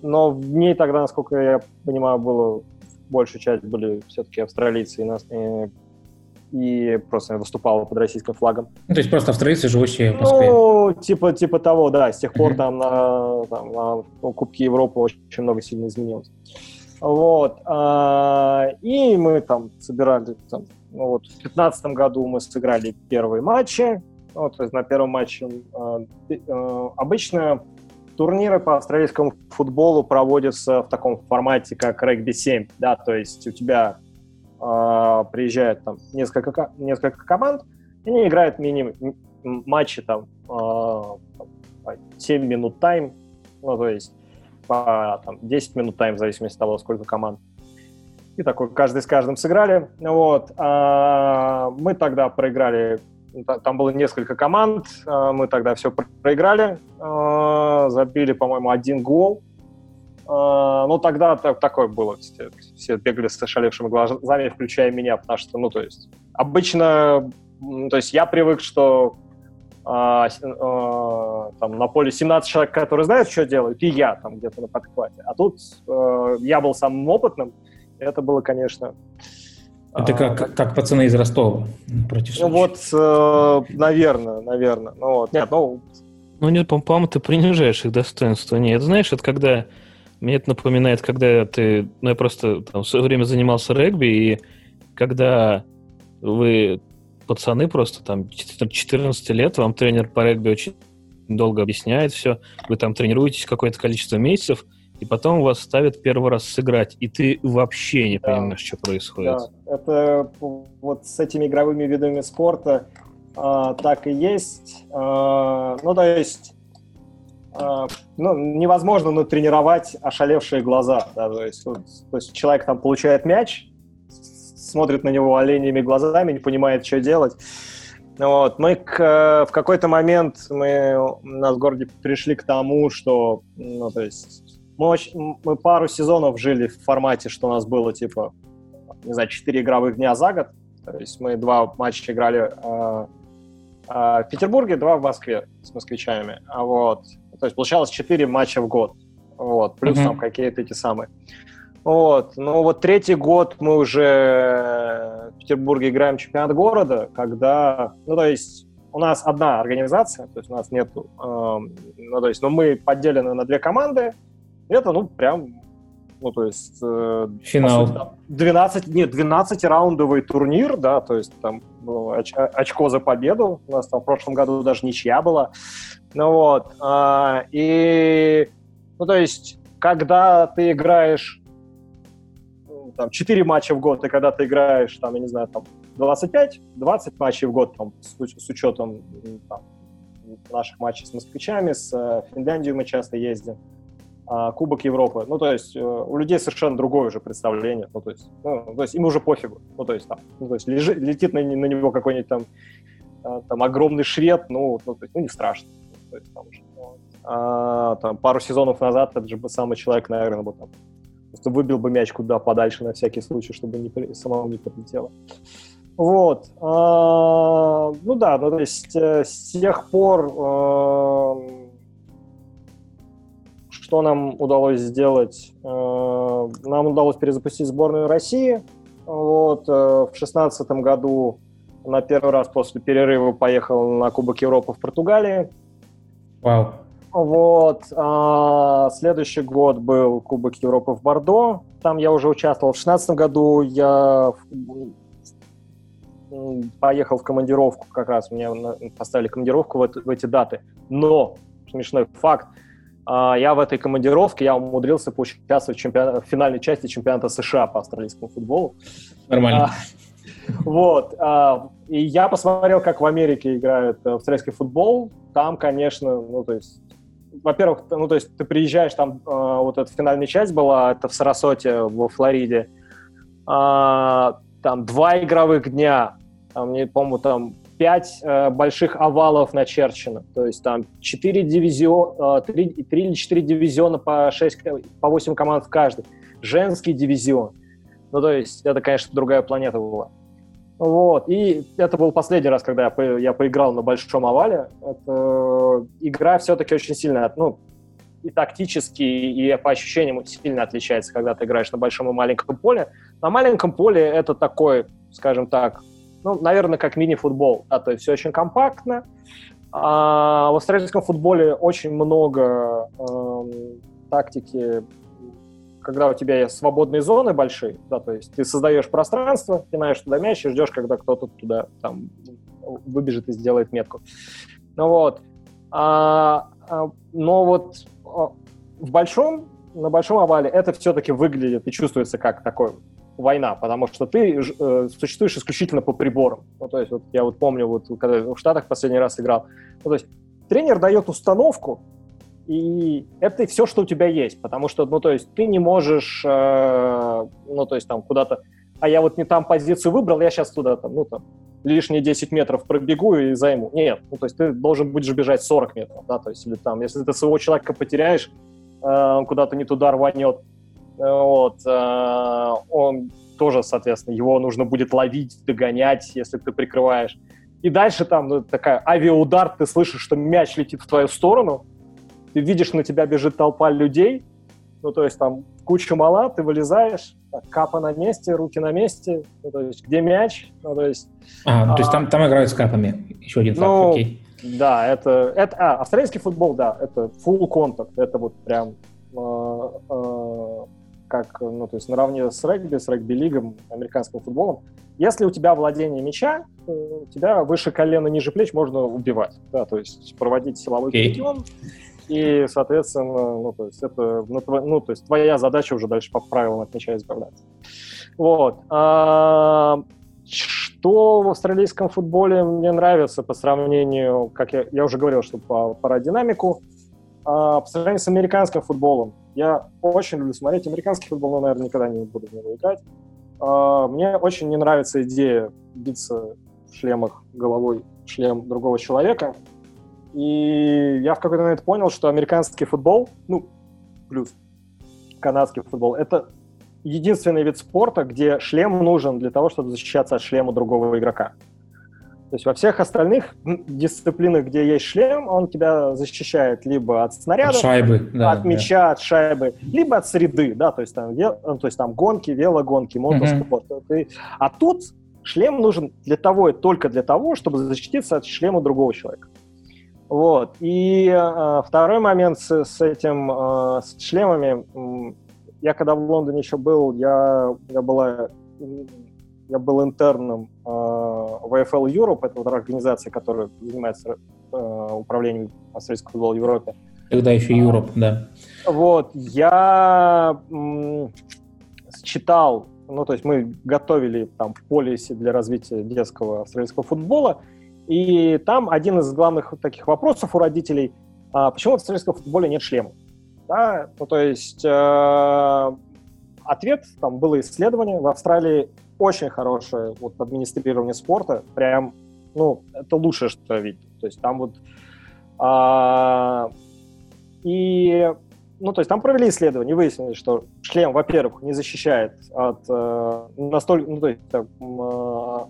но в ней тогда, насколько я понимаю, было большая часть были все-таки австралийцы и, нас, и, просто выступала под российским флагом. Ну, то есть просто австралийцы, живущие в Москве? Ну, типа, типа того, да. С тех пор mm-hmm. там на, там на Кубке Европы очень, много сильно изменилось. Вот. А, и мы там собирали, там, ну, вот, в 2015 году мы сыграли первые матчи. Ну, то есть на первом матче. А, а, обычно турниры по австралийскому футболу проводятся в таком формате, как регби-7, да, то есть у тебя э, приезжает там несколько, несколько команд, и они играют мини-матчи там э, 7 минут тайм, ну, то есть по там, 10 минут тайм, в зависимости от того, сколько команд. И такой каждый с каждым сыграли. Вот. А, мы тогда проиграли там было несколько команд, мы тогда все проиграли, забили, по-моему, один гол. Ну, тогда такое было, все бегали с ошалевшими глазами, включая меня, потому что, ну, то есть, обычно, то есть я привык, что а, а, там на поле 17 человек, которые знают, что делают, и я там где-то на подхвате. А тут э, я был самым опытным, и это было, конечно... Это как, а, как пацаны из Ростова против Ну вот, э, наверное, наверное. Ну вот, нет, ну... Ну нет, по-моему, ты принижаешь их достоинство. Нет, знаешь, это когда... Мне это напоминает, когда ты... Ну, я просто там в свое время занимался регби, и когда вы пацаны просто там 14 лет, вам тренер по регби очень долго объясняет все, вы там тренируетесь какое-то количество месяцев, и потом вас ставят первый раз сыграть, и ты вообще не да. понимаешь, что происходит. Да. Это вот с этими игровыми видами спорта а, так и есть. А, ну, то есть ну, невозможно натренировать ошалевшие глаза. Да, то, есть, вот, то есть человек там получает мяч, смотрит на него оленями глазами, не понимает, что делать. Вот. Мы к, в какой-то момент мы у нас в городе пришли к тому, что, ну, то есть, мы, очень, мы пару сезонов жили в формате, что у нас было, типа, не знаю, 4 игровых дня за год. То есть мы два матча играли э, э, в Петербурге, два в Москве с москвичами. А вот. То есть получалось 4 матча в год. Вот. Плюс mm-hmm. там какие-то эти самые. Вот. Ну вот третий год мы уже в Петербурге играем чемпионат города, когда, ну то есть у нас одна организация, то есть у нас нет, э, ну то есть, но мы поделены на две команды, это ну прям, ну то есть э, финал. Сути, там, 12, нет, 12 раундовый турнир, да, то есть там оч, очко за победу, у нас там в прошлом году даже ничья была, ну вот, э, и, ну то есть когда ты играешь там 4 матча в год, и когда ты играешь, там, я не знаю, там 25-20 матчей в год, там, с, с учетом там, наших матчей с москвичами, с э, Финляндией мы часто ездим, а, Кубок Европы. Ну, то есть э, у людей совершенно другое уже представление. Ну, то есть, ну, то есть им уже пофигу. Ну, то есть, там, ну, то есть лежит, летит на, на него какой-нибудь там, э, там огромный швед, ну, ну, то есть, ну, не страшно. То есть, там, уже, ну, а, там, пару сезонов назад этот же самый человек, наверное, был там Просто выбил бы мяч куда подальше на всякий случай, чтобы не, самому не прилетело. Вот. А, ну да, ну то есть э, с тех пор, э, что нам удалось сделать? Э, нам удалось перезапустить сборную России. Вот. В шестнадцатом году на первый раз после перерыва поехал на Кубок Европы в Португалии. Вау. Вот. А, следующий год был Кубок Европы в Бордо. Там я уже участвовал. В 2016 году я поехал в командировку, как раз мне поставили командировку в, это, в эти даты. Но, смешной факт, а, я в этой командировке, я умудрился поучаствовать в, чемпион... в финальной части чемпионата США по австралийскому футболу. Нормально. А, вот. А, и я посмотрел, как в Америке играют австралийский футбол. Там, конечно, ну, то есть во-первых, ну, то есть ты приезжаешь, там э, вот эта финальная часть была, это в Сарасоте, во Флориде, э, там два игровых дня, там, не помню, там пять э, больших овалов начерчено, то есть там четыре дивизиона, э, три, или четыре дивизиона по шесть, по восемь команд в каждый, женский дивизион, ну, то есть это, конечно, другая планета была. Вот. И это был последний раз, когда я, по, я поиграл на большом овале. Это, игра все-таки очень сильно, ну, и тактически, и по ощущениям сильно отличается, когда ты играешь на большом и маленьком поле. На маленьком поле это такой, скажем так, ну, наверное, как мини-футбол. Да, то есть все очень компактно. А в австралийском футболе очень много э, тактики когда у тебя есть свободные зоны большие, да, то есть ты создаешь пространство, пинаешь туда мяч и ждешь, когда кто-то туда там выбежит и сделает метку. Ну вот. А, а, но вот а, в большом, на большом овале это все-таки выглядит и чувствуется как такой война, потому что ты э, существуешь исключительно по приборам. Ну, то есть вот я вот помню, вот когда в Штатах последний раз играл, ну, то есть тренер дает установку, и это все, что у тебя есть, потому что, ну, то есть ты не можешь, э, ну, то есть там куда-то, а я вот не там позицию выбрал, я сейчас туда там, ну, там, лишние 10 метров пробегу и займу. Нет, ну, то есть ты должен будешь бежать 40 метров, да, то есть или там, если ты своего человека потеряешь, э, он куда-то не туда рванет, вот, э, он тоже, соответственно, его нужно будет ловить, догонять, если ты прикрываешь. И дальше там ну, такая авиаудар, ты слышишь, что мяч летит в твою сторону, ты видишь, на тебя бежит толпа людей, ну, то есть там куча мала, ты вылезаешь, так, капа на месте, руки на месте, ну, то есть где мяч, ну, то есть... А, ну, то есть там, там играют с капами, еще один факт, ну, окей. Да, это, это а, австралийский футбол, да, это full contact, это вот прям э, э, как, ну, то есть наравне с регби, с регби-лигом, американским футболом. Если у тебя владение мяча, тебя выше колена, ниже плеч можно убивать, да, то есть проводить силовой okay. прием, и, соответственно, ну, то есть это, ну, ну, то есть твоя задача уже дальше по правилам от мяча избавляться. Вот. А, что в австралийском футболе мне нравится по сравнению, как я, я уже говорил, что по, по динамику, а, по сравнению с американским футболом. Я очень люблю смотреть американский футбол, но, наверное, никогда не буду в него играть. А, мне очень не нравится идея биться в шлемах головой шлем другого человека. И я в какой-то момент понял, что американский футбол, ну, плюс канадский футбол, это единственный вид спорта, где шлем нужен для того, чтобы защищаться от шлема другого игрока. То есть во всех остальных дисциплинах, где есть шлем, он тебя защищает либо от снаряда, от, шайбы, да, от мяча, да. от шайбы, либо от среды, да, то есть там, ну, то есть там гонки, велогонки, мотоспорт. Mm-hmm. А тут шлем нужен для того и только для того, чтобы защититься от шлема другого человека. Вот. И э, второй момент с, с этим, э, с шлемами. Я когда в Лондоне еще был, я, я, была, я был интерном э, в AFL Europe, это вот организация, которая занимается э, управлением австралийского футбола в Европе. Тогда еще Europe, да. Вот. Я м, читал, ну, то есть мы готовили там в полисе для развития детского австралийского футбола, и там один из главных таких вопросов у родителей, а, почему в австралийском футболе нет шлемов? Да, ну, то есть э, ответ, там было исследование, в Австралии очень хорошее вот, администрирование спорта, прям, ну, это лучшее, что я видел. То есть там вот... А, и ну, то есть там провели исследование, выяснили, что шлем, во-первых, не защищает от э, настолько, ну, то есть, э,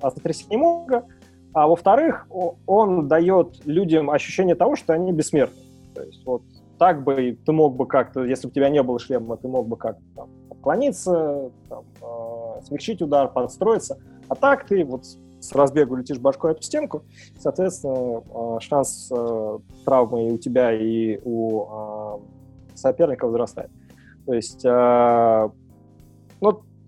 от сотрясения мозга, а во-вторых, он дает людям ощущение того, что они бессмертны. То есть вот так бы ты мог бы как-то, если бы у тебя не было шлема, ты мог бы как-то там, отклониться, там, э, смягчить удар, подстроиться. А так ты вот с разбегу летишь башкой об стенку, соответственно, э, шанс э, травмы и у тебя, и у э, соперника возрастает. То есть, э,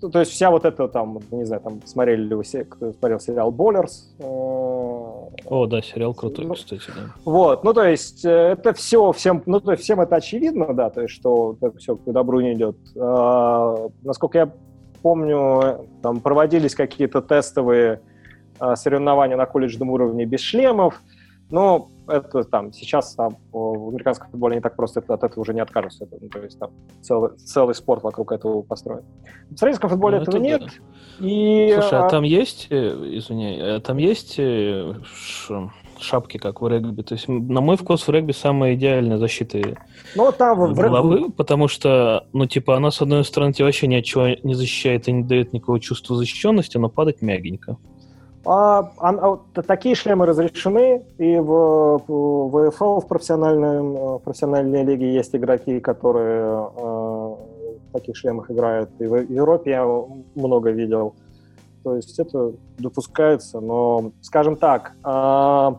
то есть вся вот эта там, не знаю, там смотрели ли вы, кто смотрел сериал «Боллерс». Э, О, да, сериал крутой, ну, кстати, да. Вот, ну то есть э, это все, всем, ну то есть всем это очевидно, да, то есть что это все к добру не идет. А, насколько я помню, там проводились какие-то тестовые а, соревнования на колледжном уровне без шлемов, но это там сейчас там, в американском футболе не так просто от этого уже не откажутся. Ну, то есть там целый, целый спорт вокруг этого построен. В австралийском футболе ну, этого это нет. Да. И, Слушай, а, а там есть, э, извини, а там есть э, шапки, как в регби. То есть, на мой вкус, в регби самая идеальная защита ну, там, в головы, потому что, ну, типа, она, с одной стороны, тебе вообще ни от чего не защищает и не дает никакого чувства защищенности, но падать мягенько. А, а, а, такие шлемы разрешены, и в, в ВФЛ, в, профессиональном, в профессиональной лиге есть игроки, которые э, в таких шлемах играют, и в Европе я много видел. То есть это допускается, но, скажем так, э,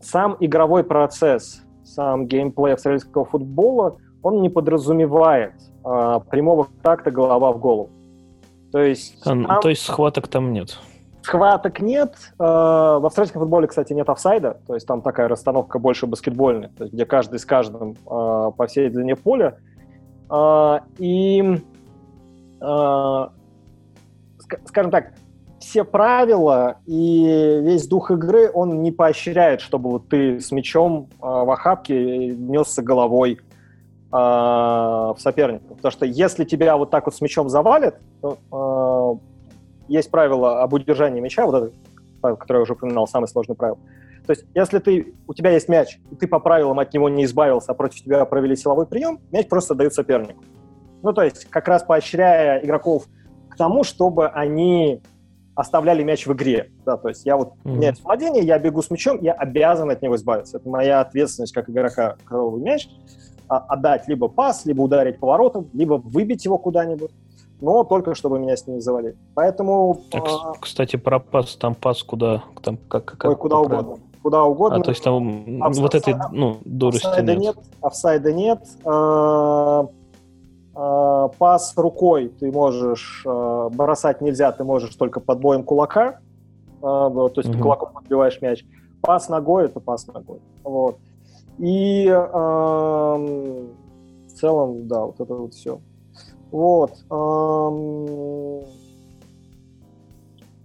сам игровой процесс, сам геймплей австралийского футбола, он не подразумевает э, прямого контакта голова в голову. То есть, а, там... то есть схваток там нет? Схваток нет. Э, в австралийском футболе, кстати, нет офсайда, то есть там такая расстановка больше баскетбольная, то есть где каждый с каждым э, по всей длине поля. Э, и, скажем так, все правила и весь дух игры он не поощряет, чтобы вот ты с мячом в охапке несся головой в соперника. Потому что если тебя вот так вот с мячом завалит, то, есть правило об удержании мяча, вот это, которое я уже упоминал, самое сложное правило. То есть, если ты, у тебя есть мяч, и ты по правилам от него не избавился, а против тебя провели силовой прием, мяч просто дают сопернику. Ну, то есть, как раз поощряя игроков к тому, чтобы они оставляли мяч в игре. Да, то есть я вот, mm-hmm. у меня есть владение, я бегу с мячом, я обязан от него избавиться. Это моя ответственность как игрока коровый мяч. А, отдать либо пас, либо ударить поворотом, либо выбить его куда-нибудь но только чтобы меня с ними завалили. Поэтому... Так, а... Кстати, про пас, там пас куда? Там, как, как, Ой, куда угодно. Куда угодно. А, то есть там Офс... вот этой ну, дурости нет. нет. Офсайда нет. А, а, пас рукой ты можешь а, бросать нельзя, ты можешь только под боем кулака. А, то есть угу. ты кулаком подбиваешь мяч. Пас ногой это пас ногой. Вот. И а, в целом, да, вот это вот все. Вот.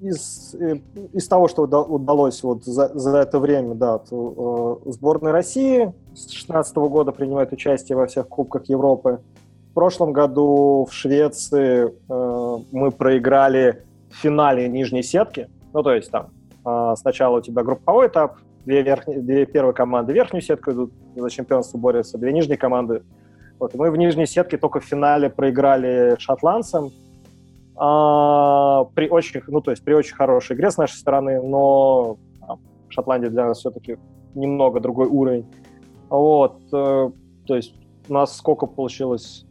Из, э, из того, что удалось вот за, за это время, да, то, э, сборная России с 2016 года принимает участие во всех Кубках Европы. В прошлом году в Швеции э, мы проиграли в финале нижней сетки. Ну, то есть там э, сначала у тебя групповой этап, две, верхние, две первые команды верхнюю сетку идут, за чемпионство борются, две нижние команды вот, мы в нижней сетке только в финале проиграли шотландцам. А, при очень, ну, то есть при очень хорошей игре с нашей стороны, но а, Шотландия для нас все-таки немного другой уровень. Вот, э, то есть у нас сколько получилось?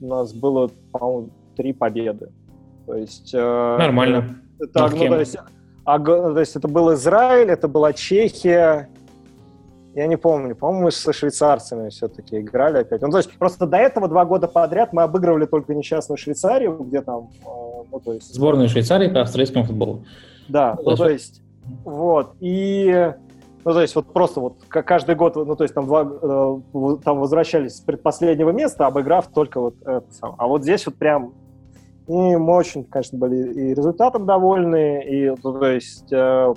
У нас было, по-моему, три победы. То есть... Э, Нормально. Это, ну, то, есть, а, то есть это был Израиль, это была Чехия, я не помню, по-моему, мы со швейцарцами все-таки играли опять. Ну, то есть просто до этого два года подряд мы обыгрывали только несчастную Швейцарию, где там... Э, ну, то есть... Сборную Швейцарии по австралийскому футболу. Да, ну, то есть... Вот, и... Ну, то есть вот просто вот каждый год, ну, то есть там, два, э, там возвращались с предпоследнего места, обыграв только вот это самое. А вот здесь вот прям и мы очень, конечно, были и результатом довольны, и, ну, то есть, э,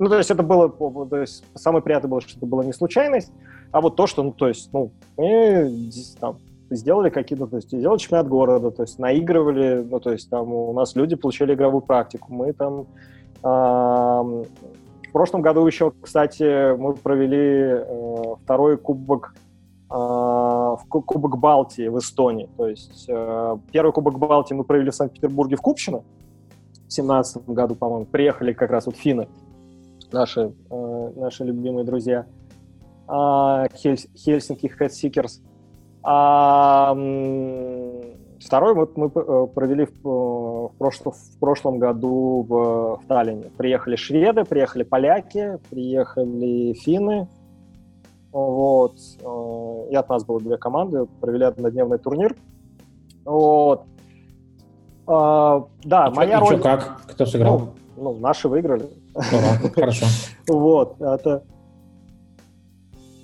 ну, то есть это было, то есть самое приятное было, что это была не случайность, а вот то, что, ну, то есть, ну, мы там сделали какие-то, то есть сделали чемпионат города, то есть наигрывали, ну, то есть там у нас люди получили игровую практику, мы там в прошлом году еще, кстати, мы провели э, второй кубок э, в Кубок Балтии в Эстонии. То есть э, первый Кубок Балтии мы провели в Санкт-Петербурге в Купчино в 2017 году, по-моему. Приехали как раз вот финны наши, э, наши любимые друзья, э, Хельсинки Headseekers. А второй вот мы э, провели в, э, в, прошлом, в прошлом году в, в Таллине. Приехали шведы, приехали поляки, приехали финны. Вот. И от нас было две команды, провели однодневный турнир. Вот. А, да, и моя что, роль... как? Кто сыграл? Ну, ну, наши выиграли. Хорошо. Вот, это...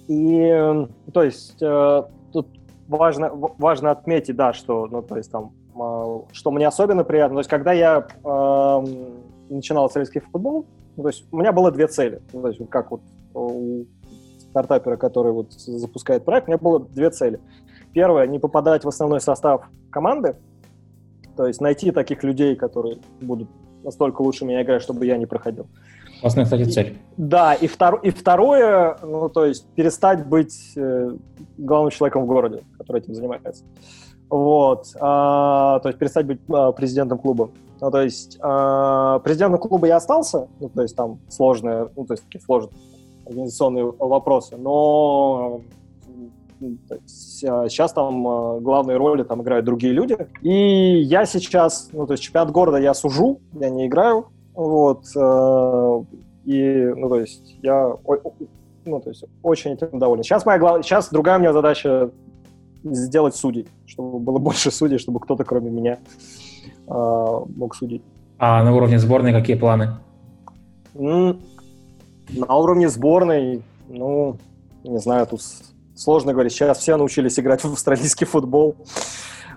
И, то есть, э, тут важно, важно отметить, да, что, ну, то есть, там, э, что мне особенно приятно, то есть, когда я э, начинал советский футбол, ну, то есть, у меня было две цели, ну, то есть, как вот у стартапера, который вот запускает проект, у меня было две цели. Первое, не попадать в основной состав команды, то есть найти таких людей, которые будут настолько лучше меня играть, чтобы я не проходил. Классная, кстати, цель. И, да, и, втор, и второе, ну, то есть перестать быть э, главным человеком в городе, который этим занимается. Вот. А, то есть перестать быть а, президентом клуба. Ну, то есть а, президентом клуба я остался, ну, то есть там сложные, ну, то есть такие сложные организационные вопросы, но Сейчас там э, главные роли там играют другие люди. И я сейчас, ну, то есть чемпионат города я сужу, я не играю. Вот. Э, и, ну, то есть я ну, то есть очень этим доволен. Сейчас моя глав... сейчас другая у меня задача сделать судей, чтобы было больше судей, чтобы кто-то кроме меня э, мог судить. А на уровне сборной какие планы? На уровне сборной, ну, не знаю, тут сложно говорить. Сейчас все научились играть в австралийский футбол.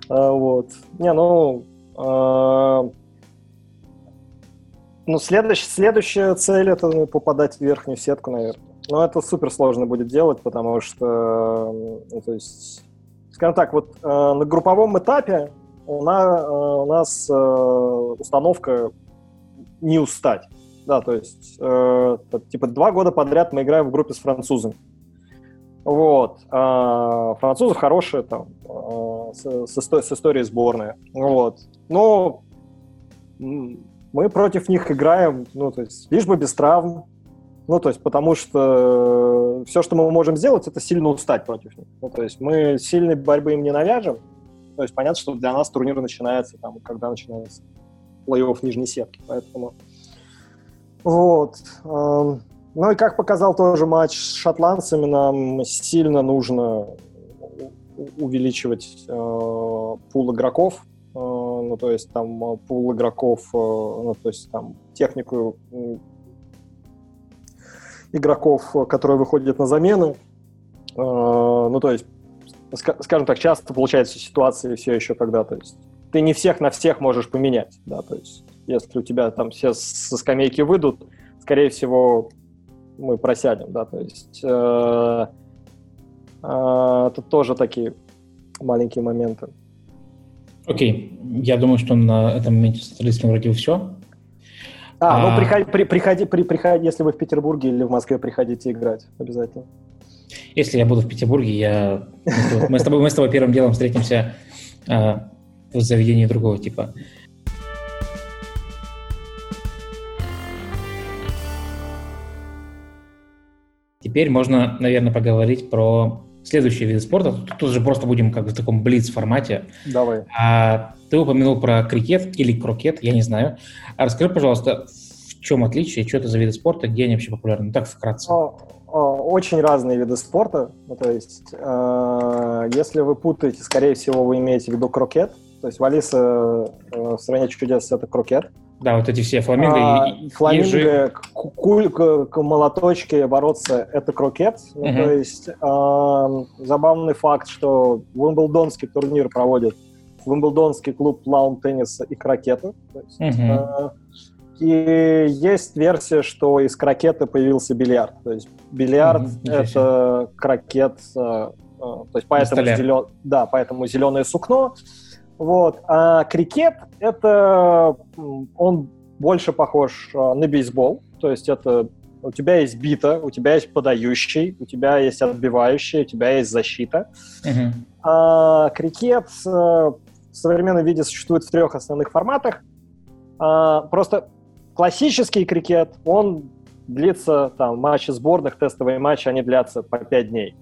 А, вот. Не, ну... А, ну, следующ, следующая цель — это ну, попадать в верхнюю сетку, наверное. но это супер сложно будет делать, потому что, ну, то есть, скажем так, вот э, на групповом этапе у нас, э, у нас э, установка не устать. Да, то есть, э, типа, два года подряд мы играем в группе с французами. Вот. А французы хорошие там, э, с, с, с историей сборной. Вот. Но мы против них играем, ну, то есть, лишь бы без травм, ну, то есть, потому что все, что мы можем сделать, это сильно устать против них. Ну, то есть, мы сильной борьбы им не навяжем. То есть, понятно, что для нас турнир начинается, там, когда начинается плей-офф нижней сетки. Поэтому... Вот. Ну и как показал тоже матч с шотландцами, нам сильно нужно увеличивать э, пул игроков, э, ну то есть там пул игроков, э, ну то есть там технику игроков, которые выходят на замену. Э, ну, то есть, скажем так, часто получается ситуации все еще, когда то есть, ты не всех на всех можешь поменять. Да, то есть, если у тебя там все со скамейки выйдут, скорее всего, мы просядем. Да, то есть, э, э, это тоже такие маленькие моменты. Окей, okay. я думаю, что на этом моменте с английским вроде все. А, ну а... приходи, при, приходи, при, приходи, если вы в Петербурге или в Москве, приходите играть обязательно. Если я буду в Петербурге, я... мы, с тобой, мы с тобой первым делом встретимся а, в заведении другого типа. Теперь можно, наверное, поговорить про следующие виды спорта. Тут же просто будем как в таком блиц-формате. Давай. А, ты упомянул про крикет или крокет, я не знаю. А расскажи, пожалуйста, в чем отличие, что это за виды спорта, где они вообще популярны? Ну, так вкратце. Очень разные виды спорта. Ну, то есть, э, если вы путаете, скорее всего, вы имеете в виду крокет. То есть в Алисе э, в стране чудес это крокет. Да, вот эти все фламинго а, и Фламинго, кулька, молоточки, бороться — это крокет. Uh-huh. Ну, то есть э, забавный факт, что Уимблдонский турнир проводит Уимблдонский клуб лаун-тенниса и крокета. То есть, э, и есть версия, что из крокета появился бильярд. То есть бильярд uh-huh. — это крокет, э, э, то есть поэтому, зелен... да, поэтому зеленое сукно — вот. А крикет — это... Он больше похож а, на бейсбол. То есть это у тебя есть бита, у тебя есть подающий, у тебя есть отбивающий, у тебя есть защита. Uh-huh. А, крикет а, в современном виде существует в трех основных форматах. А, просто классический крикет, он длится, там, матчи сборных, тестовые матчи, они длятся по пять дней.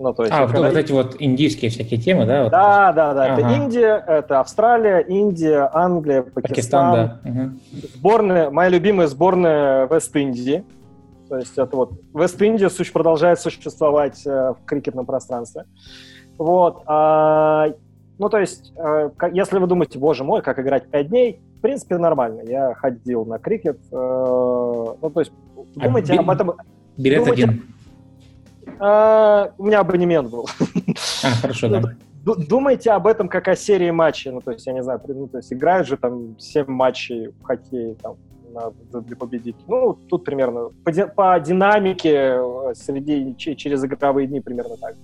Ну, то есть, а, вот, когда... вот эти вот индийские всякие темы, да? Вот да, да, да. Ага. Это Индия, это Австралия, Индия, Англия, Пакистан. Пакистан да. Угу. Сборная, моя любимая сборная Вест-Индии. То есть это вот Вест-Индия продолжает существовать э, в крикетном пространстве. Вот. А, ну, то есть, э, если вы думаете, боже мой, как играть 5 дней, в принципе, нормально. Я ходил на крикет. Э, ну, то есть, а думайте а об этом... Билет думайте, один а, у меня абонемент был. А, хорошо, да. Думайте об этом как о серии матчей. Ну, то есть, я не знаю, ну, то есть играют же там 7 матчей в хоккее там, для победить. Ну, тут примерно по, по динамике э, среди, через игровые дни примерно так.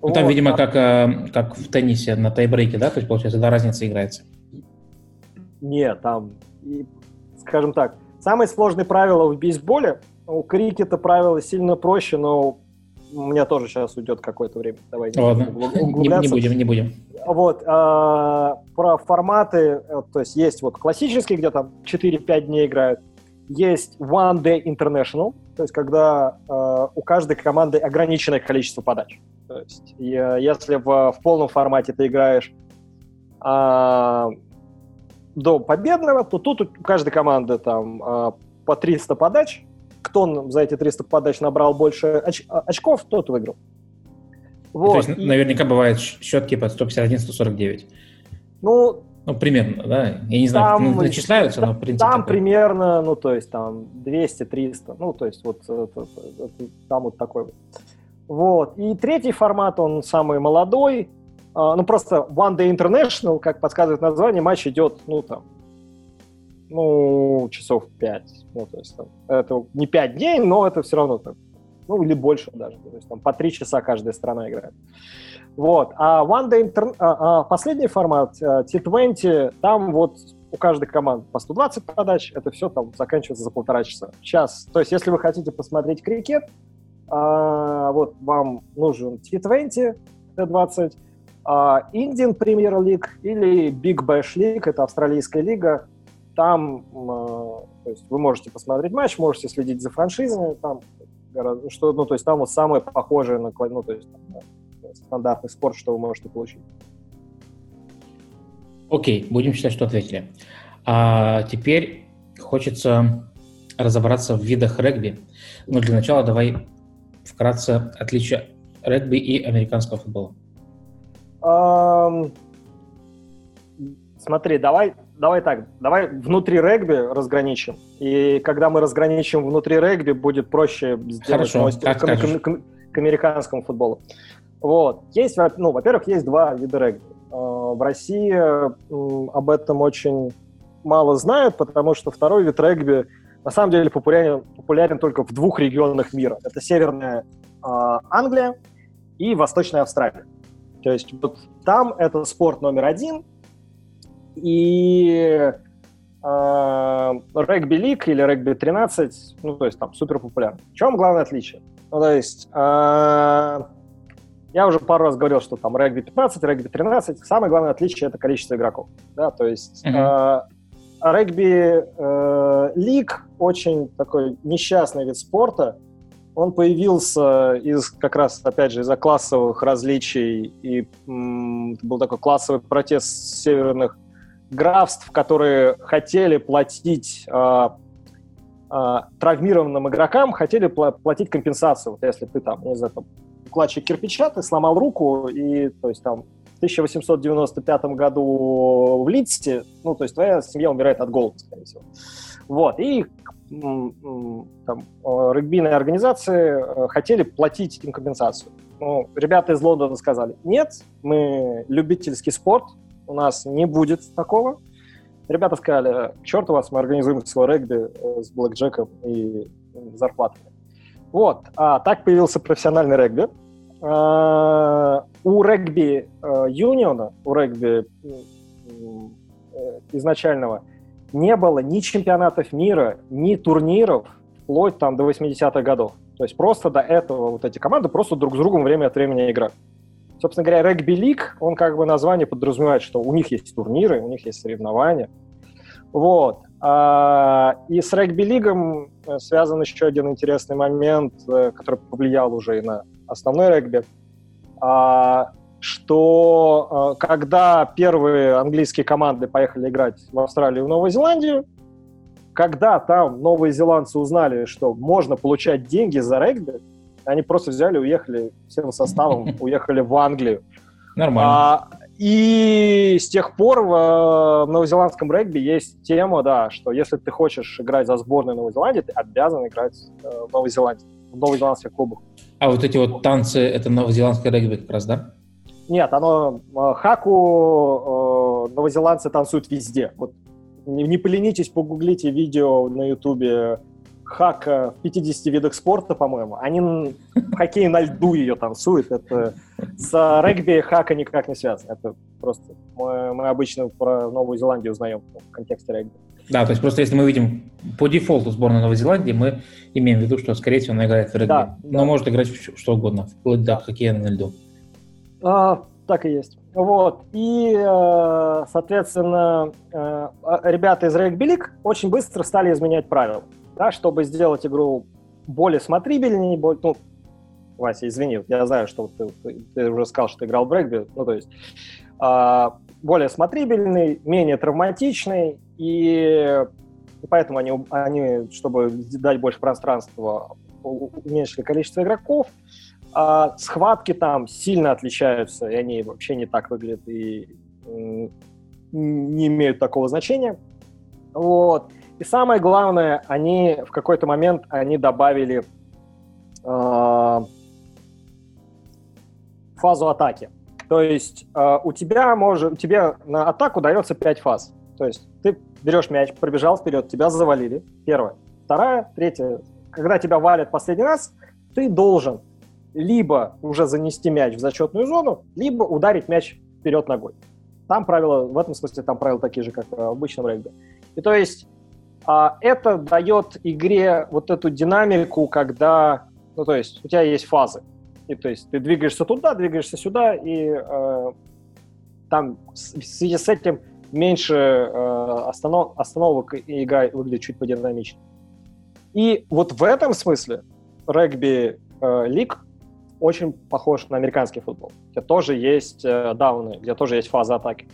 Ну, там, вот, видимо, а... как, э, как в теннисе на тайбрейке, да? То есть, получается, да, разница играется? Нет, там, и, скажем так, самое сложное правило в бейсболе, у крикета правила сильно проще, но у меня тоже сейчас уйдет какое-то время. Давай не Ладно. Не, не будем, не будем. Вот, а, про форматы, э, то есть есть вот классический, где там 4-5 дней играют, есть One Day International, то есть когда э, у каждой команды ограниченное количество подач. То есть э, если в, в полном формате ты играешь э, до победного, то тут у каждой команды там э, по 300 подач, кто за эти 300 подач набрал больше оч- очков, тот выиграл. Вот. То есть и... наверняка бывает счет типа 151-149. Ну, ну, примерно, да? Я не знаю, там, ну, начисляются, но в принципе... Там такой. примерно, ну, то есть там 200-300, ну, то есть вот это, там вот такой вот. Вот. И третий формат, он самый молодой, а, ну, просто One Day International, как подсказывает название, матч идет, ну, там, ну, часов 5. Ну, то есть там, это не 5 дней, но это все равно там, ну или больше даже, то есть там по три часа каждая страна играет. Вот. А One Day Inter... а, а последний формат, э, T20, там вот у каждой команды по 120 подач, это все там заканчивается за полтора часа. Сейчас, то есть если вы хотите посмотреть крикет, а, вот вам нужен T20, T20, а, Indian Premier или Big Bash League, это австралийская лига, там а, то есть вы можете посмотреть матч, можете следить за франшизами, там что, ну, то есть там вот самое похожее на, ну, то есть, там, стандартный спорт, что вы можете получить. Окей, будем считать, что ответили. А теперь хочется разобраться в видах регби. Но для начала давай вкратце отличия регби и американского футбола. Um, смотри, давай, давай так, давай внутри регби разграничим. И когда мы разграничим внутри регби, будет проще сделать Хорошо, к, к, к, к американскому футболу. Вот. Есть, ну, во-первых, есть два вида регби. А, в России об этом очень мало знают, потому что второй вид регби на самом деле популярен, популярен только в двух регионах мира. Это Северная э, Англия и Восточная Австралия. То есть вот там это спорт номер один, и э, регби-лиг или регби-13, ну, то есть там супер популярны. В чем главное отличие? Ну, то есть э, я уже пару раз говорил, что там регби 15, регби 13. Самое главное отличие — это количество игроков. Да, то есть mm-hmm. э, регби э, лиг очень такой несчастный вид спорта. Он появился из как раз, опять же, из-за классовых различий. И м, был такой классовый протест северных графств, которые хотели платить э, э, травмированным игрокам, хотели платить компенсацию. Вот если ты там, не знаю, там, кладчик кирпича, ты сломал руку, и, то есть, там, в 1895 году в Лидсте, ну, то есть, твоя семья умирает от голода, скорее всего. Вот, и там, регбийные организации хотели платить им компенсацию. Ну, ребята из Лондона сказали, нет, мы любительский спорт, у нас не будет такого. Ребята сказали, черт у вас, мы организуем свой регби э, с блэкджеком и зарплатами. Вот, а, так появился профессиональный регби. А, у регби а, юниона, у регби изначального, не было ни чемпионатов мира, ни турниров вплоть там до 80-х годов. То есть просто до этого вот эти команды просто друг с другом время от времени играли. Собственно говоря, регби-лиг, он как бы название подразумевает, что у них есть турниры, у них есть соревнования. Вот. А, и с регби-лигом э, связан еще один интересный момент, э, который повлиял уже и на основной регби, а, что э, когда первые английские команды поехали играть в Австралию и Новую Зеландию, когда там новые зеландцы узнали, что можно получать деньги за регби, они просто взяли, уехали всем составом, уехали в Англию. Нормально. А, и с тех пор в, э, в новозеландском регби есть тема, да, что если ты хочешь играть за сборную Новой Зеландии, ты обязан играть э, в Новой Зеландии, в новозеландских клубах. А вот эти вот танцы, это новозеландское регби как раз, да? Нет, оно э, хаку э, новозеландцы танцуют везде. Вот не, не поленитесь, погуглите видео на ютубе хак в 50 видах спорта, по-моему. Они в хоккее на льду ее танцуют. Это с регби хака никак не связано. Это просто мы, мы обычно про Новую Зеландию узнаем в контексте регби. Да, то есть просто если мы видим по дефолту сборную Новой Зеландии, мы имеем в виду, что, скорее всего, она играет в регби. Да, Но да. может играть в что угодно, вплоть до хоккея на льду. А, так и есть. Вот. И, э, соответственно, э, ребята из Регби Лиг очень быстро стали изменять правила да, чтобы сделать игру более смотрибельнее, более, ну, Вася, извини, я знаю, что ты, ты, уже сказал, что ты играл в регби, ну, то есть э, более смотрибельный, менее травматичный, и, и поэтому они, они, чтобы дать больше пространства, уменьшили количество игроков, а схватки там сильно отличаются, и они вообще не так выглядят и не имеют такого значения. Вот. И самое главное, они в какой-то момент они добавили э, фазу атаки. То есть э, у тебя может, тебе на атаку дается 5 фаз. То есть ты берешь мяч, пробежал вперед, тебя завалили. Первая. Вторая, третья. Когда тебя валят последний раз, ты должен либо уже занести мяч в зачетную зону, либо ударить мяч вперед ногой. Там правила, в этом смысле, там правила такие же, как в обычном регби. И то есть это дает игре вот эту динамику, когда, ну то есть у тебя есть фазы. И то есть ты двигаешься туда, двигаешься сюда, и э, там в связи с этим меньше э, останов, остановок, и игра выглядит чуть подинамичнее. И вот в этом смысле регби э, лиг очень похож на американский футбол, где тоже есть э, дауны, где тоже есть фаза атаки.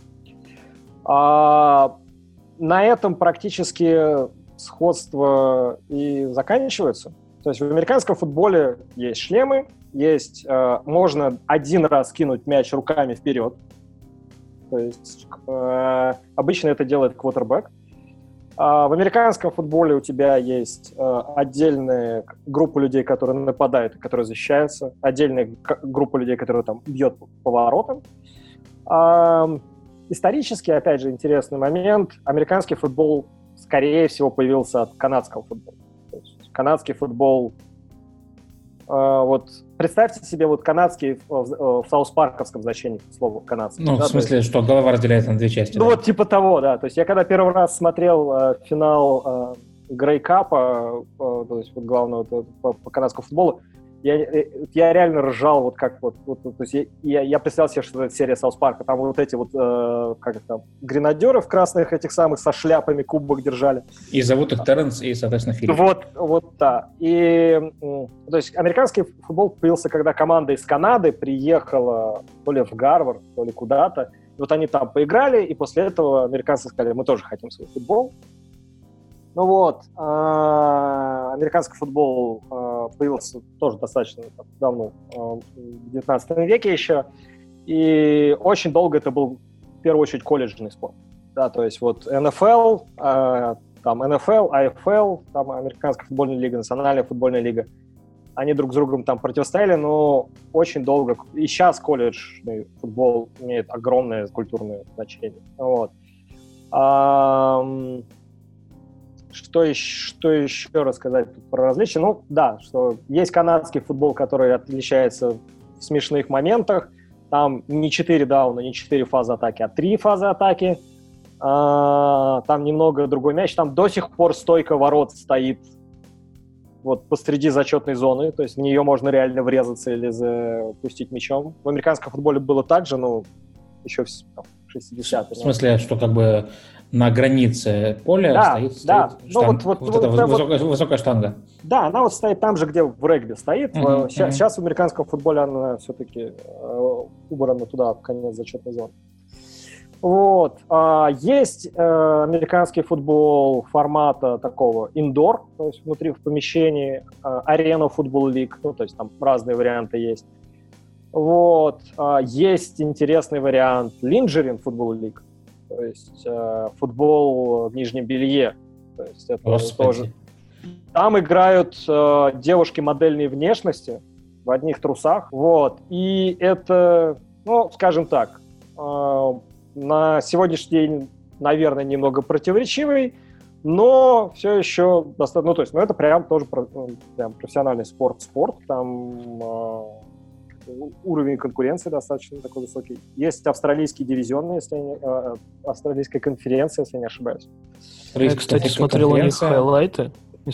А, на этом практически сходство и заканчивается. То есть в американском футболе есть шлемы, есть э, можно один раз кинуть мяч руками вперед. То есть э, обычно это делает квотербек. А в американском футболе у тебя есть э, отдельная группа людей, которые нападают которые защищаются, отдельная группа людей, которые там бьет по воротам. Исторически, опять же, интересный момент. Американский футбол, скорее всего, появился от канадского футбола. То есть канадский футбол а, вот представьте себе вот канадский в, в Саус-Парковском значении слова канадский. Ну, да, в смысле, есть, что голова разделяется на две части. Ну, да? вот типа того, да. То есть я когда первый раз смотрел э, финал э, Грей Капа, э, то есть вот главного по, по канадскому футболу, я, э, я реально ржал, вот как вот, вот то есть я, я представил себе, что это серия Саус Парка, там вот эти вот, э, как это, гренадеры в красных этих самых со шляпами кубок держали. И зовут их Терренс и, соответственно, Филипп. Вот, вот, да. И, то есть американский футбол появился, когда команда из Канады приехала то ли в Гарвард, то ли куда-то, вот они там поиграли, и после этого американцы сказали, мы тоже хотим свой футбол. Ну вот, э, американский футбол э, появился тоже достаточно давно, э, в 19 веке еще, и очень долго это был в первую очередь колледжный спорт. Да, то есть вот НФЛ, там НФЛ, АФЛ, там Американская футбольная лига, Национальная футбольная лига, они друг с другом там противостояли, но очень долго. И сейчас колледжный футбол имеет огромное культурное значение. Вот. Что еще, что еще рассказать про различия? Ну, да, что есть канадский футбол, который отличается в смешных моментах. Там не 4 дауна, не 4 фазы атаки, а 3 фазы атаки. А, там немного другой мяч. Там до сих пор стойка ворот стоит вот посреди зачетной зоны, то есть в нее можно реально врезаться или запустить мячом. В американском футболе было так же, но еще в 60-е. В смысле, что как бы на границе поля да, стоит, да. стоит ну, штанг, вот, вот, вот, эта вот, высокая, вот, высокая штанга. Да, она вот стоит там же, где в регби стоит. Uh-huh, сейчас, uh-huh. сейчас в американском футболе она все-таки э, убрана туда, в конец зачетной зоны. Вот. А, есть э, американский футбол формата такого индор, то есть внутри в помещении, э, арена футбол лиг, ну, то есть там разные варианты есть. Вот. А, есть интересный вариант линджерин футбол лиг, то есть э, футбол в нижнем белье. То есть это Господи. тоже. Там играют э, девушки модельной внешности в одних трусах, вот. И это, ну, скажем так, э, на сегодняшний день, наверное, немного противоречивый, но все еще достаточно, ну, то есть, ну, это прям тоже прям профессиональный спорт, спорт, там э, уровень конкуренции достаточно такой высокий. Есть австралийский дивизион, если не, э, австралийская конференция, если не ошибаюсь. Я, кстати, смотрел у них хайлайты.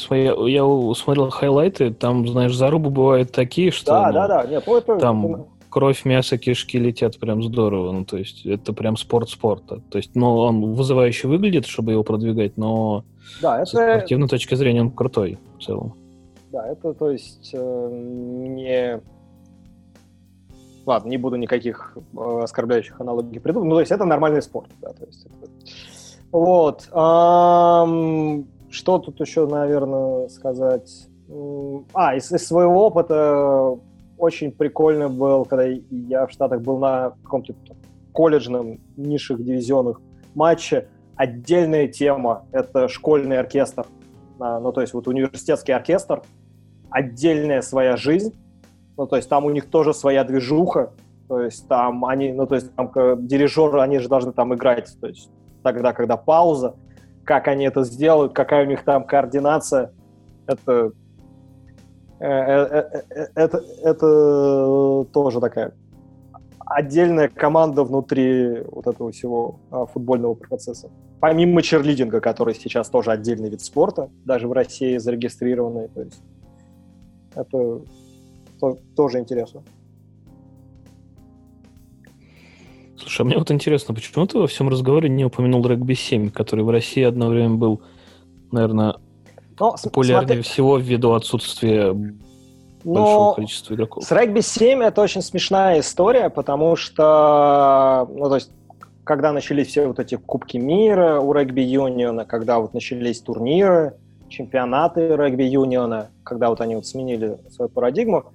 Я, я смотрел хайлайты, там, знаешь, зарубы бывают такие, что да, ну, да, да. Нет, ну, это, там это... кровь, мясо, кишки летят прям здорово. Ну, то есть это прям спорт спорта. То есть, ну, он вызывающе выглядит, чтобы его продвигать, но да, это... с спортивной точки зрения он крутой в целом. Да, это, то есть, э, не Ладно, не буду никаких э, оскорбляющих аналогий придумать. Ну, то есть это нормальный спорт, да, то есть это... Вот. Эм, что тут еще, наверное, сказать? А, из, из своего опыта очень прикольно был, когда я в Штатах был на каком-то колледжном низших дивизионах матче. Отдельная тема — это школьный оркестр. А, ну, то есть вот университетский оркестр, отдельная своя жизнь, ну, то есть там у них тоже своя движуха, то есть там они, ну, то есть там дирижеры, они же должны там играть, то есть тогда, когда пауза, как они это сделают, какая у них там координация, это это, это тоже такая отдельная команда внутри вот этого всего а, футбольного процесса. Помимо черлидинга, который сейчас тоже отдельный вид спорта, даже в России зарегистрированный, то есть это то, тоже интересно. Слушай, а мне вот интересно, почему ты во всем разговоре не упомянул регби-7, который в России одно время был, наверное, Но, популярнее смотри... всего ввиду отсутствия большого количества игроков. С регби 7 это очень смешная история, потому что, ну, то есть, когда начались все вот эти Кубки мира у регби юниона, когда вот начались турниры, чемпионаты регби юниона, когда вот они вот сменили свою парадигму,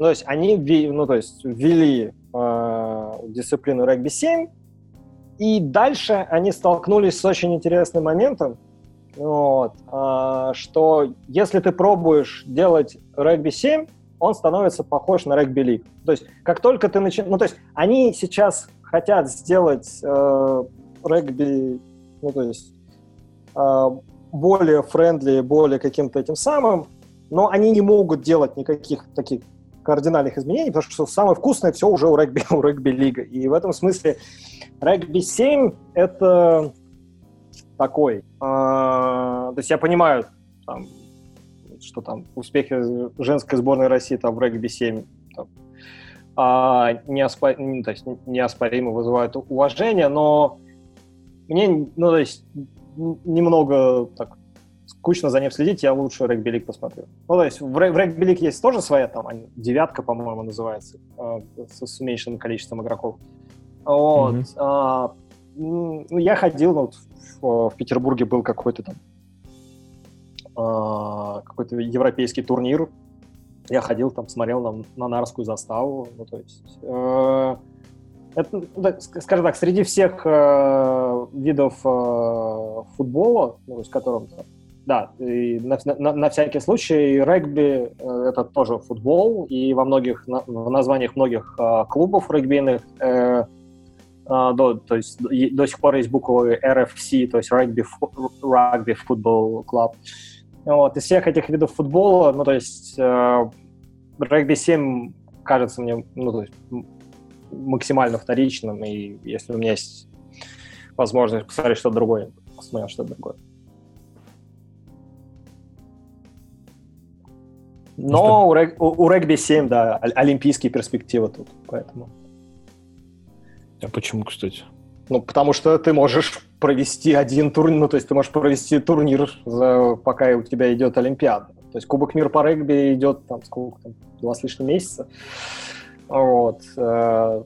ну, то есть они ну, то есть ввели э, дисциплину регби 7, и дальше они столкнулись с очень интересным моментом, вот, э, что если ты пробуешь делать регби 7, он становится похож на регби лиг. То есть как только ты начинаешь... Ну, то есть они сейчас хотят сделать э, регби, ну, то есть э, более френдли, более каким-то этим самым, но они не могут делать никаких таких кардинальных изменений, потому что самое вкусное все уже у регби, у регби-лига. И в этом смысле регби 7 — это такой. Э, то есть я понимаю, там, что там успехи женской сборной России там, в регби-7 там, а, неоспор... то есть, неоспоримо вызывают уважение, но мне, ну, то есть, немного так скучно за ним следить, я лучше регби-лиг посмотрю. Ну, то есть в, в регби-лиг есть тоже своя, там, девятка, по-моему, называется, э, с, с уменьшенным количеством игроков. Вот. Mm-hmm. А, ну, я ходил, ну, вот, в, в Петербурге был какой-то там а, какой-то европейский турнир. Я ходил там, смотрел на, на Нарскую заставу. Ну, то есть, э, это, ну, скажем так, среди всех э, видов э, футбола, ну, с которым да, и на, на, на всякий случай регби э, это тоже футбол, и во многих на, в названиях многих э, клубов регбийных э, Uh, до, то есть до сих пор есть буквы RFC, то есть Rugby, Rugby Football Club. Вот, из всех этих видов футбола, ну, то есть э, регби 7 кажется мне, ну, то есть максимально вторичным, и если у меня есть возможность посмотреть что-то другое, посмотрел что-то другое. Но у, рег, у, у регби 7, да, олимпийские перспективы тут, поэтому. А почему, кстати? Ну, потому что ты можешь провести один турнир, ну, то есть ты можешь провести турнир, за, пока у тебя идет Олимпиада. То есть Кубок мира по регби идет там сколько там, два с лишним месяца. Вот. Э,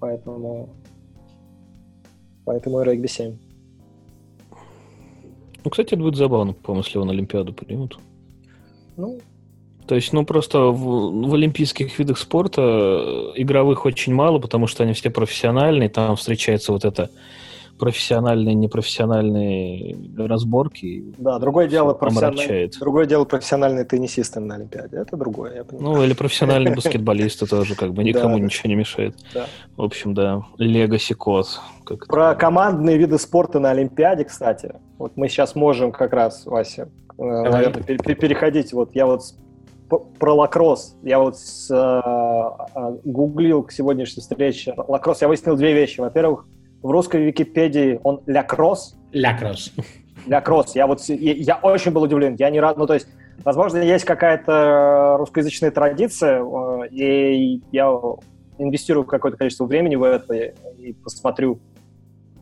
поэтому... Поэтому и регби 7. Ну, кстати, это будет забавно, по-моему, если на Олимпиаду примут. Ну, то есть, ну, просто в, в олимпийских видах спорта игровых очень мало, потому что они все профессиональные, там встречается вот это профессиональные, непрофессиональные разборки. Да, другое дело, профессиональные, другое дело профессиональные теннисисты на Олимпиаде. Это другое, я понимаю. Ну, или профессиональные баскетболисты тоже, как бы никому ничего не мешает. В общем, да, легаси код. Про командные виды спорта на Олимпиаде, кстати. Вот мы сейчас можем как раз, Вася, э, наверное, переходить. Вот я вот про лакросс. Я вот с, э, гуглил к сегодняшней встрече лакросс. Я выяснил две вещи. Во-первых, в русской Википедии он лякросс. Лякросс. Лякросс. Я вот я, я очень был удивлен. Я не рад. Ну, то есть, возможно, есть какая-то русскоязычная традиция, э, и я инвестирую какое-то количество времени в это и посмотрю.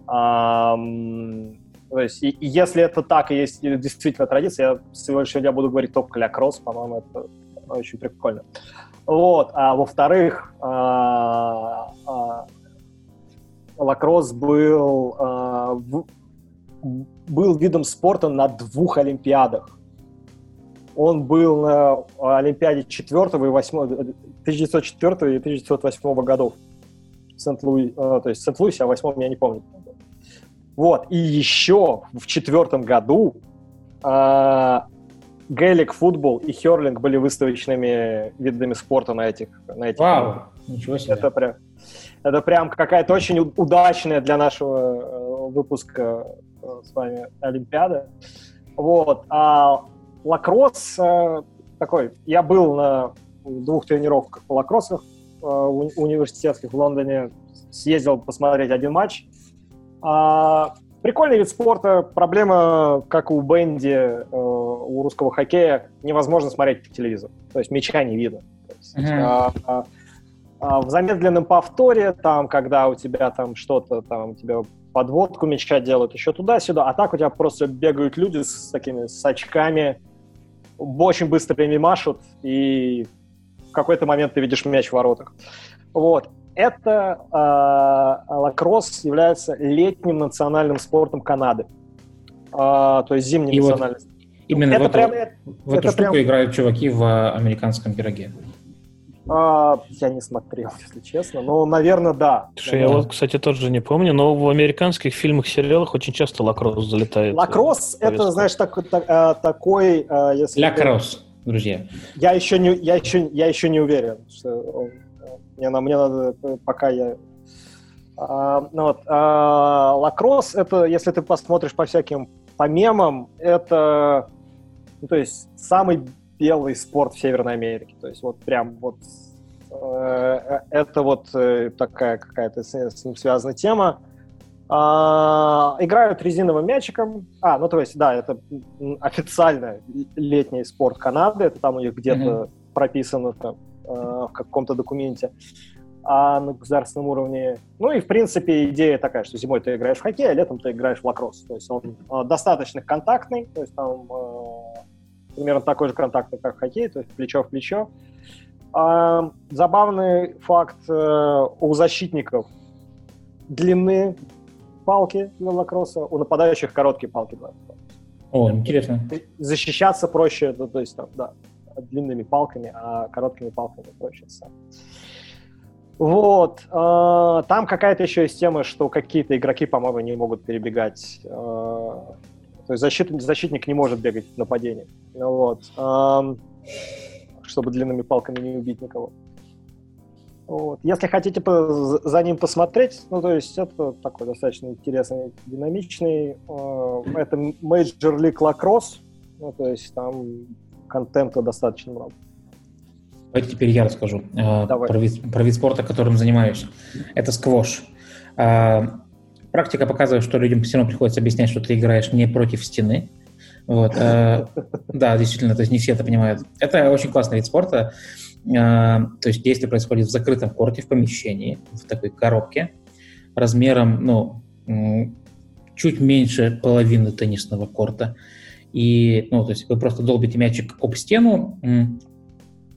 Um, то есть, и, если это так, и есть действительно традиция, я сегодня буду говорить только лякросс, по-моему, это очень прикольно. Вот, а во-вторых, а, а, лакросс был, а, был видом спорта на двух Олимпиадах. Он был на Олимпиаде 4 и 8, 1904 и 1908 годов. Сент-Луи, то есть Сент-Луисе, а в 8 я не помню. Вот. И еще в четвертом году э, гелик, футбол и херлинг были выставочными видами спорта на этих. На этих Вау, ничего себе. Это прям, это прям какая-то очень удачная для нашего э, выпуска э, с вами Олимпиада. Вот. А лакросс, э, такой, я был на двух тренировках по лакроссах университетских в Лондоне, съездил посмотреть один матч. А, прикольный вид спорта. Проблема, как у Бенди, э, у русского хоккея, невозможно смотреть по телевизору. То есть мяча не видно. Есть, mm-hmm. а, а, а в замедленном повторе, там, когда у тебя там что-то, там, тебе подводку мяча делают, еще туда-сюда, а так у тебя просто бегают люди с такими с очками, очень быстро ими машут, и в какой-то момент ты видишь мяч в воротах. Вот. Это э, лакросс является летним национальным спортом Канады. Э, то есть зимним и национальным. Вот именно это в, прям, эту, в эту штуку прям... играют чуваки в американском пироге. А, я не смотрел, если честно, но, наверное, да. Слушай, я вот, кстати, тоже не помню, но в американских фильмах, сериалах очень часто лакросс залетает. Лакросс — это, знаешь, так, так, а, такой... А, если Лакросс, друзья. Я еще не, я еще, я еще не уверен, что он, мне, мне надо, пока я... А, ну вот, а, лакросс — это, если ты посмотришь по всяким по мемам, это, ну, то есть, самый белый спорт в Северной Америке. То есть вот прям вот э, это вот э, такая какая-то с, с ним связанная тема. А, играют резиновым мячиком. А, ну то есть, да, это официально летний спорт Канады. Это там у них где-то mm-hmm. прописано там, э, в каком-то документе а на государственном уровне. Ну и, в принципе, идея такая, что зимой ты играешь в хоккей, а летом ты играешь в лакросс. То есть он э, достаточно контактный, то есть там э, примерно такой же контакт, как хоккей, то есть плечо в плечо. А, забавный факт э, у защитников длины палки для лакросса, у нападающих короткие палки для О, интересно. Защищаться проще, ну, то есть там, да, длинными палками, а короткими палками проще. Вот. Э, там какая-то еще есть тема, что какие-то игроки, по-моему, не могут перебегать э, то есть защитник, защитник не может бегать в нападении. Ну, вот. Эм, чтобы длинными палками не убить никого. Вот. Если хотите за ним посмотреть, ну, то есть это такой достаточно интересный, динамичный. Э, это Major League Lacrosse, ну, то есть там контента достаточно много. Давайте теперь я расскажу э, про, вид, про вид спорта, которым занимаюсь. Это сквош. Э, практика показывает, что людям все равно приходится объяснять, что ты играешь не против стены. Вот, э, да, действительно, то есть не все это понимают. Это очень классный вид спорта. То есть действие происходит в закрытом корте, в помещении, в такой коробке размером, ну, чуть меньше половины теннисного корта. И, ну, то есть вы просто долбите мячик об стену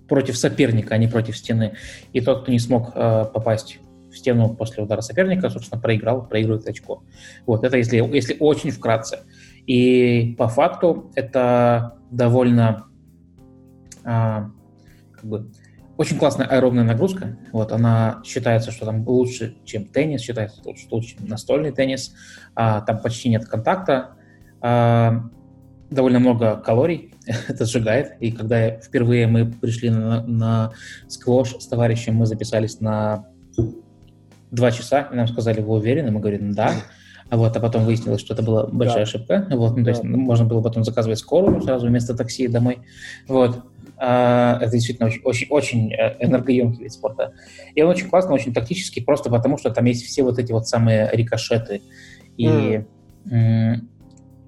против соперника, а не против стены. И тот, кто не смог э, попасть в стену после удара соперника, собственно, проиграл, проигрывает очко. Вот, это если, если очень вкратце. И по факту это довольно а, как бы, очень классная аэробная нагрузка. Вот, она считается, что там лучше, чем теннис, считается, что лучше, чем настольный теннис. А, там почти нет контакта. А, довольно много калорий это сжигает. И когда впервые мы пришли на, на сквош с товарищем, мы записались на два часа, и нам сказали, вы уверены? Мы говорим, да. А вот, а потом выяснилось, что это была большая да. ошибка. Вот, ну, то есть да. можно было потом заказывать скорую сразу вместо такси домой. Вот. А, это действительно очень, очень, очень э, энергоемкий вид спорта. И он очень классный, очень тактический, просто потому что там есть все вот эти вот самые рикошеты. И mm.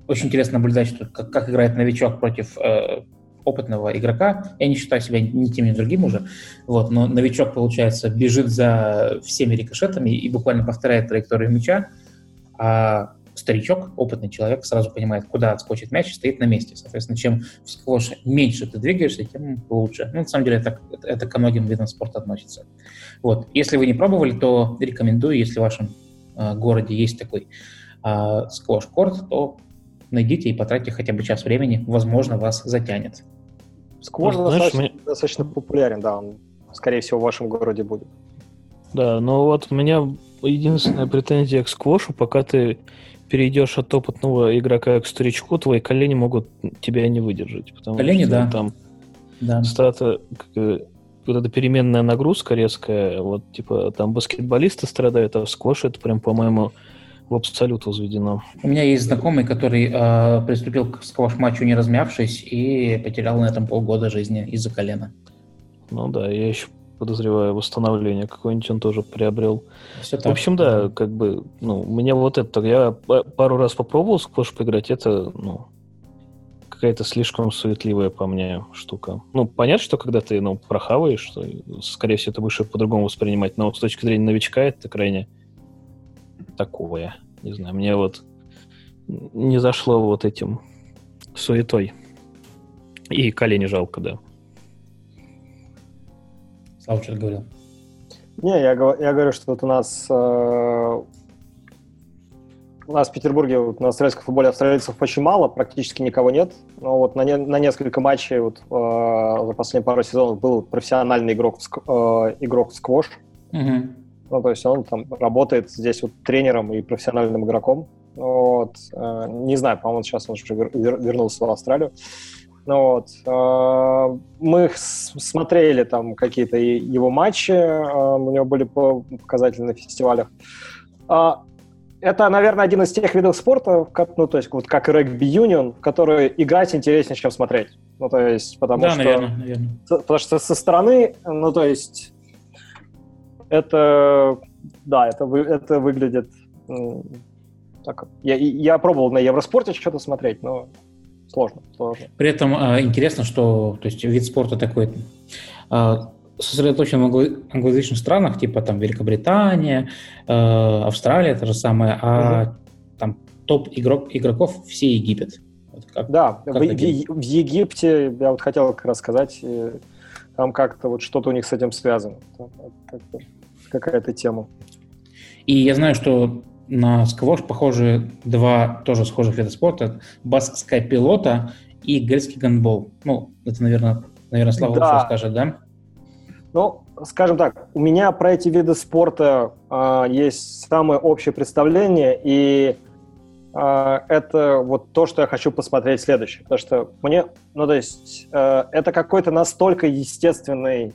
Очень интересно наблюдать, что, как, как играет новичок против э, опытного игрока. Я не считаю себя ни тем, ни другим уже. Вот, но новичок, получается, бежит за всеми рикошетами и буквально повторяет траекторию мяча, а старичок, опытный человек, сразу понимает, куда отскочит мяч и стоит на месте. Соответственно, чем в сквош меньше ты двигаешься, тем лучше. Ну, на самом деле, это, это ко многим видам спорта относится. Вот. Если вы не пробовали, то рекомендую, если в вашем э, городе есть такой э, сквош-корт, то найдите и потратьте хотя бы час времени, возможно, вас затянет. Сквош ну, достаточно, мне... достаточно популярен, да, он, скорее всего, в вашем городе будет. Да, но вот у меня единственная претензия к сквошу, пока ты перейдешь от опытного игрока к старичку, твои колени могут тебя не выдержать. Потому колени, что да. Там да. стата, вот эта переменная нагрузка резкая, вот типа там баскетболисты страдают, а в сквоше это прям, по-моему, в абсолют возведено. У меня есть знакомый, который э, приступил к сквош-матчу не размявшись и потерял на этом полгода жизни из-за колена. Ну да, я еще подозреваю, восстановление какое-нибудь он тоже приобрел. Все в общем, да, как бы, ну, мне вот это, я пару раз попробовал сквош поиграть, это, ну, какая-то слишком суетливая по мне штука. Ну, понятно, что когда ты, ну, прохаваешь, что, скорее всего, ты будешь по-другому воспринимать, но с точки зрения новичка это крайне такое. Не знаю, мне вот не зашло вот этим суетой. И колени жалко, да. Слава что говорил. Не, я, я говорю, что вот у нас э, у нас в Петербурге вот, на австралийском футболе австралийцев очень мало, практически никого нет. Но вот на, не, на несколько матчей вот, э, за последние пару сезонов был профессиональный игрок, э, игрок в сквош. Угу. Ну, то есть он там работает здесь вот тренером и профессиональным игроком. Вот. Э, не знаю, по-моему, сейчас он уже вер, вернулся в Австралию. Ну, вот. Э, мы смотрели там какие-то его матчи, э, у него были показатели на фестивалях. А это, наверное, один из тех видов спорта, как, ну, то есть, вот как регби-юнион, который играть интереснее, чем смотреть. Ну, то есть, потому да, что... наверное, наверное. Потому что со стороны, ну, то есть, это... Да, это, это выглядит... Так, я, я пробовал на Евроспорте что-то смотреть, но сложно, сложно. При этом э, интересно, что то есть, вид спорта такой э, сосредоточен в англоязычных странах, типа там Великобритания, э, Австралия, то же самое, а угу. там топ игрок, игроков все Египет. Вот как, да, как в, в, в Египте, я вот хотел как раз сказать, э, там как-то вот что-то у них с этим связано. Какая-то тема. И я знаю, что на сквош похожи два тоже схожих вида спорта. Баскская пилота и гельский гандбол. Ну, это, наверное, наверное, Слава да. скажет, да? Ну, скажем так, у меня про эти виды спорта э, есть самое общее представление, и э, это вот то, что я хочу посмотреть следующее. Потому что мне, ну, то есть, э, это какой-то настолько естественный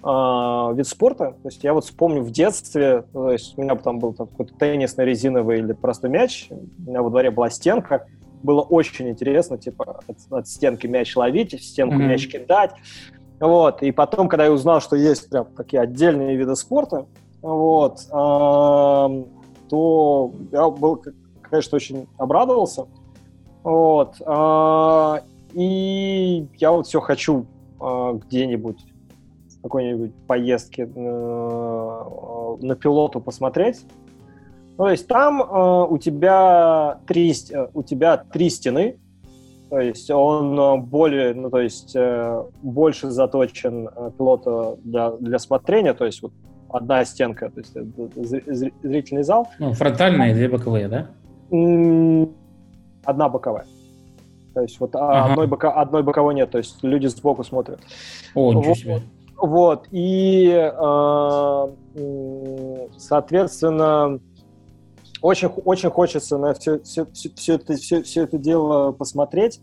вид спорта. То есть я вот вспомню в детстве, то есть у меня там был какой-то теннисный резиновый или просто мяч, у меня во дворе была стенка, было очень интересно, типа, от, от стенки мяч ловить, в стенку mm-hmm. мяч кидать. Вот, и потом, когда я узнал, что есть прям такие отдельные виды спорта, вот, э, то я был, конечно, очень обрадовался. Вот, э, и я вот все хочу э, где-нибудь какой-нибудь поездке э, на пилоту посмотреть. То есть там э, у тебя три э, у тебя три стены, то есть он э, более, ну, то есть э, больше заточен э, пилота для, для смотрения, то есть вот одна стенка, то есть зрительный зал. Ну, фронтальные, две боковые, да? Одна боковая. То есть вот а, ага. одной, бока, одной боковой нет, то есть люди сбоку смотрят. О, ничего вот, себе. Вот, и, э, соответственно, очень, очень хочется на все, все, все, все, это, все, все это дело посмотреть.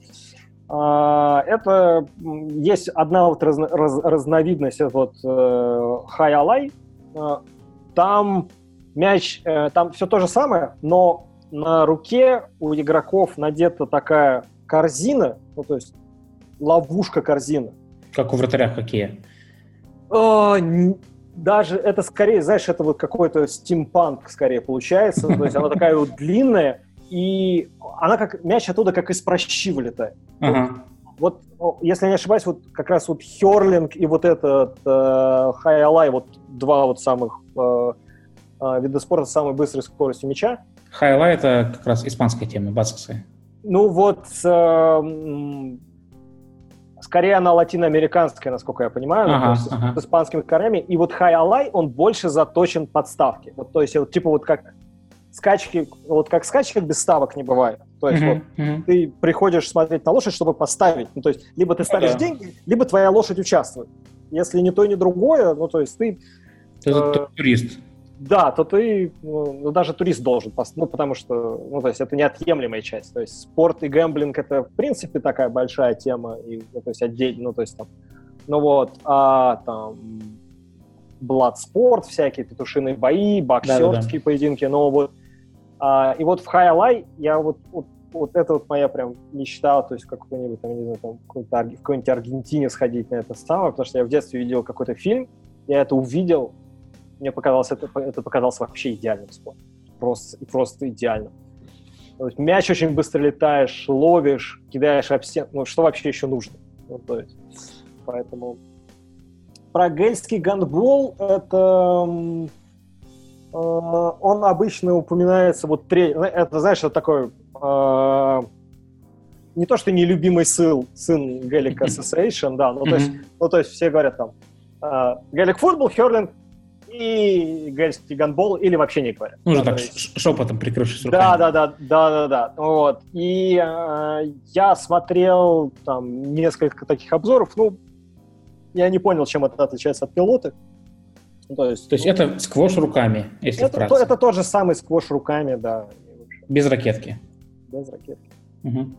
А, это есть одна вот раз, раз, разновидность, это вот э, хай-алай. А, там мяч, э, там все то же самое, но на руке у игроков надета такая корзина, ну то есть ловушка корзина. Как у вратаря какие? Даже это скорее, знаешь, это вот какой-то стимпанк скорее получается. То есть она такая вот длинная, и она как мяч оттуда как из прощи вылетает. Ага. Вот, вот, если я не ошибаюсь, вот как раз вот Херлинг и вот этот э, Хайалай, вот два вот самых э, э, вида спорта с самой быстрой скоростью мяча. Хайалай это как раз испанская тема, баскская. Ну вот э, Скорее она латиноамериканская, насколько я понимаю, ага, ну, ага. с испанскими корнями. И вот хай-алай, он больше заточен под ставки. Вот, то есть, вот, типа вот как скачки, вот как скачки без ставок не бывает. То есть uh-huh, вот uh-huh. ты приходишь смотреть на лошадь, чтобы поставить. Ну, то есть либо ты ставишь uh-huh. деньги, либо твоя лошадь участвует. Если не то, ни другое, ну, то есть ты... Ты э, турист. Да, то ты, ну, ну, даже турист должен, ну, потому что, ну, то есть это неотъемлемая часть. То есть спорт и гэмблинг это, в принципе, такая большая тема, и, ну, то есть отдельно, ну, то есть там, ну вот, а там Bloodsport, всякие петушиные бои, боксерские да, да, да. поединки, но вот А, и вот в High я вот, вот, вот это вот моя прям мечта, то есть какой-нибудь, там, не знаю, там, какой-нибудь, в какой-нибудь Аргентине сходить на это самое, потому что я в детстве видел какой-то фильм, я это увидел, мне показалось, это, это показалось вообще идеальным спортом. Просто, просто идеально. Есть мяч очень быстро летаешь, ловишь, кидаешь об стену. Ну, что вообще еще нужно? Ну, то есть, поэтому... Про гельский гандбол это... Э, он обычно упоминается вот три... Это, знаешь, это такой... Э, не то, что нелюбимый сын, сын Gaelic Association, да, ну, то есть, ну, то есть все говорят там э, Gaelic футбол, херлинг, и гельский гандбол, или вообще не говорят. Ну, уже так есть... шепотом прикрывшись руками. Да, да, да, да, да, да. Вот. И э, я смотрел там несколько таких обзоров, ну, я не понял, чем это отличается от пилоты. Ну, то есть, то есть ну, это сквош руками, если это, вкратце. Это тот же самый сквош руками, да. Без ракетки. Без ракетки. Угу.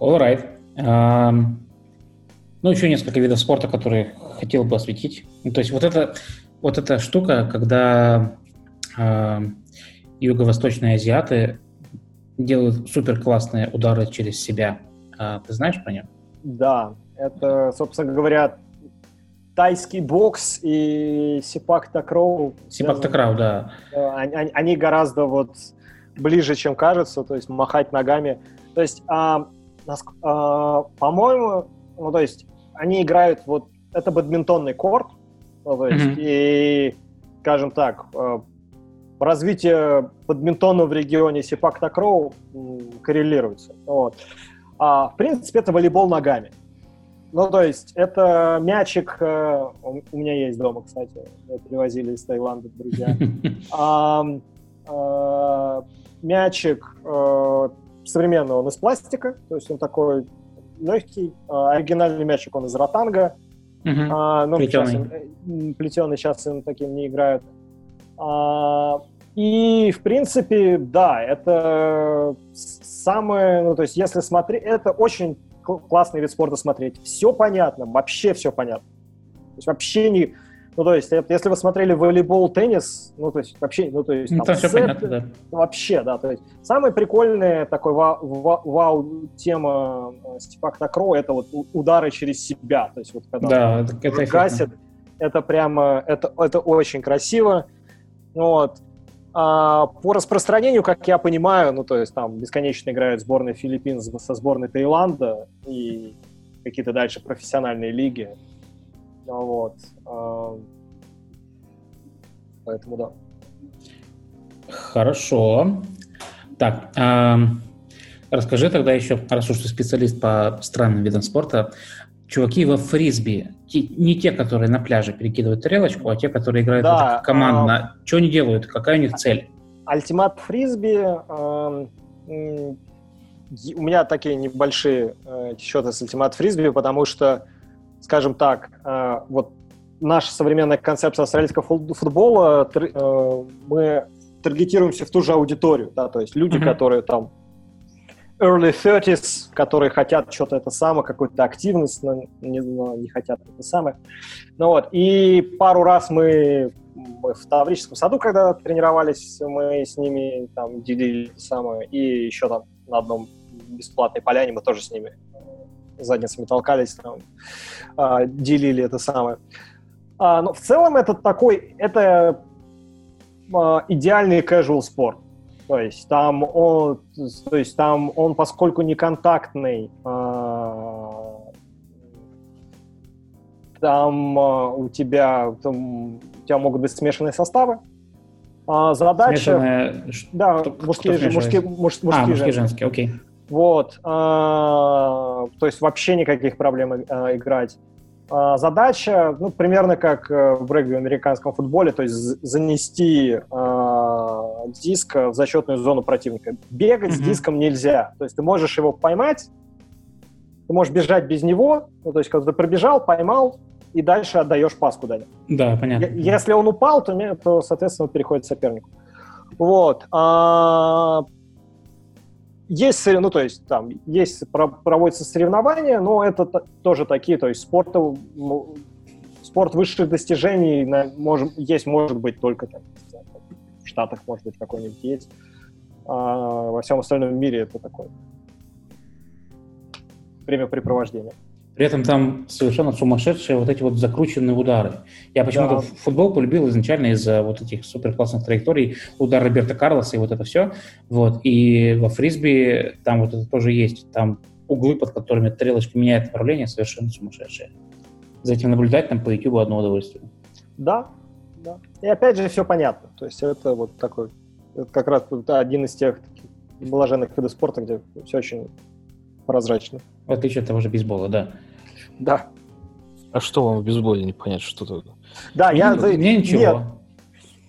All right. Um, ну, еще несколько видов спорта, которые хотел бы осветить. Ну, то есть вот, это, вот эта штука, когда э, юго-восточные азиаты делают супер классные удары через себя. А, ты знаешь про нее? Да, это, собственно говоря, тайский бокс и сипак такроу. Сипак такрау, да. Они, они гораздо вот ближе, чем кажется, то есть махать ногами. То есть, а, а, по-моему, ну то есть они играют вот это бадминтонный корт, ну, то есть, mm-hmm. и, скажем так, э, развитие бадминтона в регионе Сипак Такроу коррелируется. Вот. А, в принципе, это волейбол ногами. Ну, то есть, это мячик, э, у меня есть дома, кстати, привозили из Таиланда друзья. Э, мячик современный, он из пластика, то есть он такой легкий. оригинальный мячик, он из ротанга. Угу. А, ну, плетеный. Сейчас, плетеный сейчас им таким не играют. А, и, в принципе, да, это самое, ну, то есть, если смотреть, это очень классный вид спорта смотреть. Все понятно, вообще все понятно. То есть, вообще не, ну, то есть, если вы смотрели волейбол, теннис, ну, то есть, вообще, ну, то есть, ну, там, все сет, понятно, да. Вообще, да, то есть, самая прикольная такой вау-тема э, Степак Такро — это вот удары через себя, то есть, вот когда да, это, это гасит, это прямо, это, это очень красиво, вот. А по распространению, как я понимаю, ну, то есть, там бесконечно играют сборная Филиппин со сборной Таиланда и какие-то дальше профессиональные лиги, вот. Поэтому да. Хорошо. Так, э, расскажи тогда еще, раз уж ты специалист по странным видам спорта, чуваки во фрисби, не те, которые на пляже перекидывают тарелочку, а те, которые играют да, командно, а... что они делают, какая у них цель? Альтимат фрисби, э, у меня такие небольшие э, счеты с альтимат фрисби, потому что скажем так, э, вот наша современная концепция австралийского футбола, э, мы таргетируемся в ту же аудиторию, да, то есть люди, mm-hmm. которые там early 30s, которые хотят что-то это самое, какую-то активность, но не, но не хотят это самое. Ну вот, и пару раз мы, мы в Таврическом саду, когда тренировались, мы с ними там делили самое, и еще там на одном бесплатной поляне мы тоже с ними задницами толкались, там, а, делили это самое. А, но в целом это такой, это а, идеальный casual спорт. То есть там он, то есть там он, поскольку не контактный, а, там а, у тебя там, у тебя могут быть смешанные составы. А, задача... Смешанные... Да, кто, мужские, кто мужские, муж, мужские, а, мужские, женские, окей. Вот. А, то есть вообще никаких проблем а, играть. А, задача, ну, примерно как э, в регби американском футболе, то есть занести диск в зачетную зону противника. Бегать mm-hmm. с диском нельзя. То есть ты можешь его поймать, ты можешь бежать без него, ну, то есть когда ты пробежал, поймал, и дальше отдаешь пас куда-нибудь. Да, понятно. Если он упал, то, то соответственно, переходит сопернику. Вот. А, есть, ну, то есть, там, есть, проводятся соревнования, но это тоже такие, то есть, спорт, спорт высших достижений на, может, есть, может быть, только там, Штатах, может быть, какой-нибудь есть. А во всем остальном мире это такое времяпрепровождение. При этом там совершенно сумасшедшие вот эти вот закрученные удары. Я почему-то да. футбол полюбил изначально из-за вот этих супер классных траекторий, удар Роберта Карлоса и вот это все. Вот. И во фрисби там вот это тоже есть. Там углы, под которыми стрелочка меняет направление, совершенно сумасшедшие. За этим наблюдать там по YouTube одно удовольствие. Да, да. И опять же все понятно. То есть это вот такой, это как раз один из тех таких блаженных видов спорта, где все очень прозрачно. В отличие от того же бейсбола, да. Да. А что вам в бейсболе не понять, что то Да, я... Мне ничего. Нет.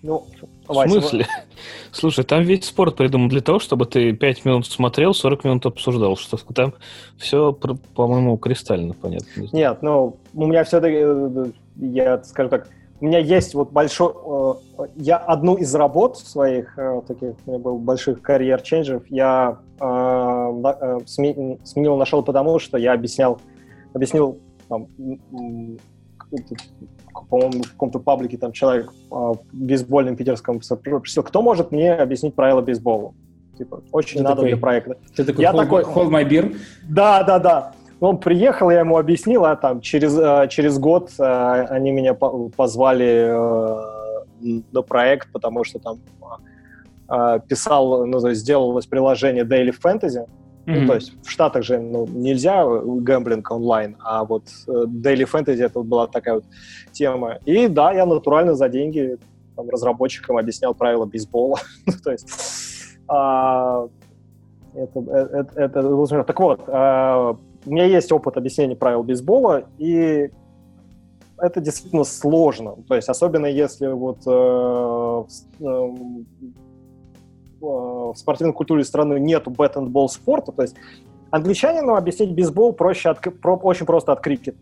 Ну, в смысле? Слушай, там весь спорт придуман для того, чтобы ты 5 минут смотрел, 40 минут обсуждал. Что там все, по-моему, кристально понятно. Нет, ну, у меня все-таки, э, я скажу так, у меня есть вот большой... Э, я одну из работ своих, э, таких, у меня был больших карьер-ченджеров, я э, сменил, нашел потому, что я объяснял, объяснил, там, по-моему, в каком-то паблике там человек в бейсбольном питерском спросил, кто может мне объяснить правила бейсбола? Типа, очень ты надо такой, для проекта. Ты такой, я hold, такой, hold my beer? Да, да, да. Он приехал, я ему объяснил, а там через, э, через год э, они меня позвали э, на проект, потому что там писал, ну, то есть сделалось приложение Daily Fantasy, Mm-hmm. Ну, то есть в Штатах же ну, нельзя гэмблинг онлайн, а вот Daily Fantasy это была такая вот тема. И да, я натурально за деньги там, разработчикам объяснял правила бейсбола. Ну, то есть а, это, это, это, это, так вот, а, у меня есть опыт объяснения правил бейсбола, и это действительно сложно. То есть, особенно если вот э, э, в спортивной культуре страны нету bat-and-ball спорта, то есть англичанину объяснить бейсбол проще от, про, очень просто от крикет.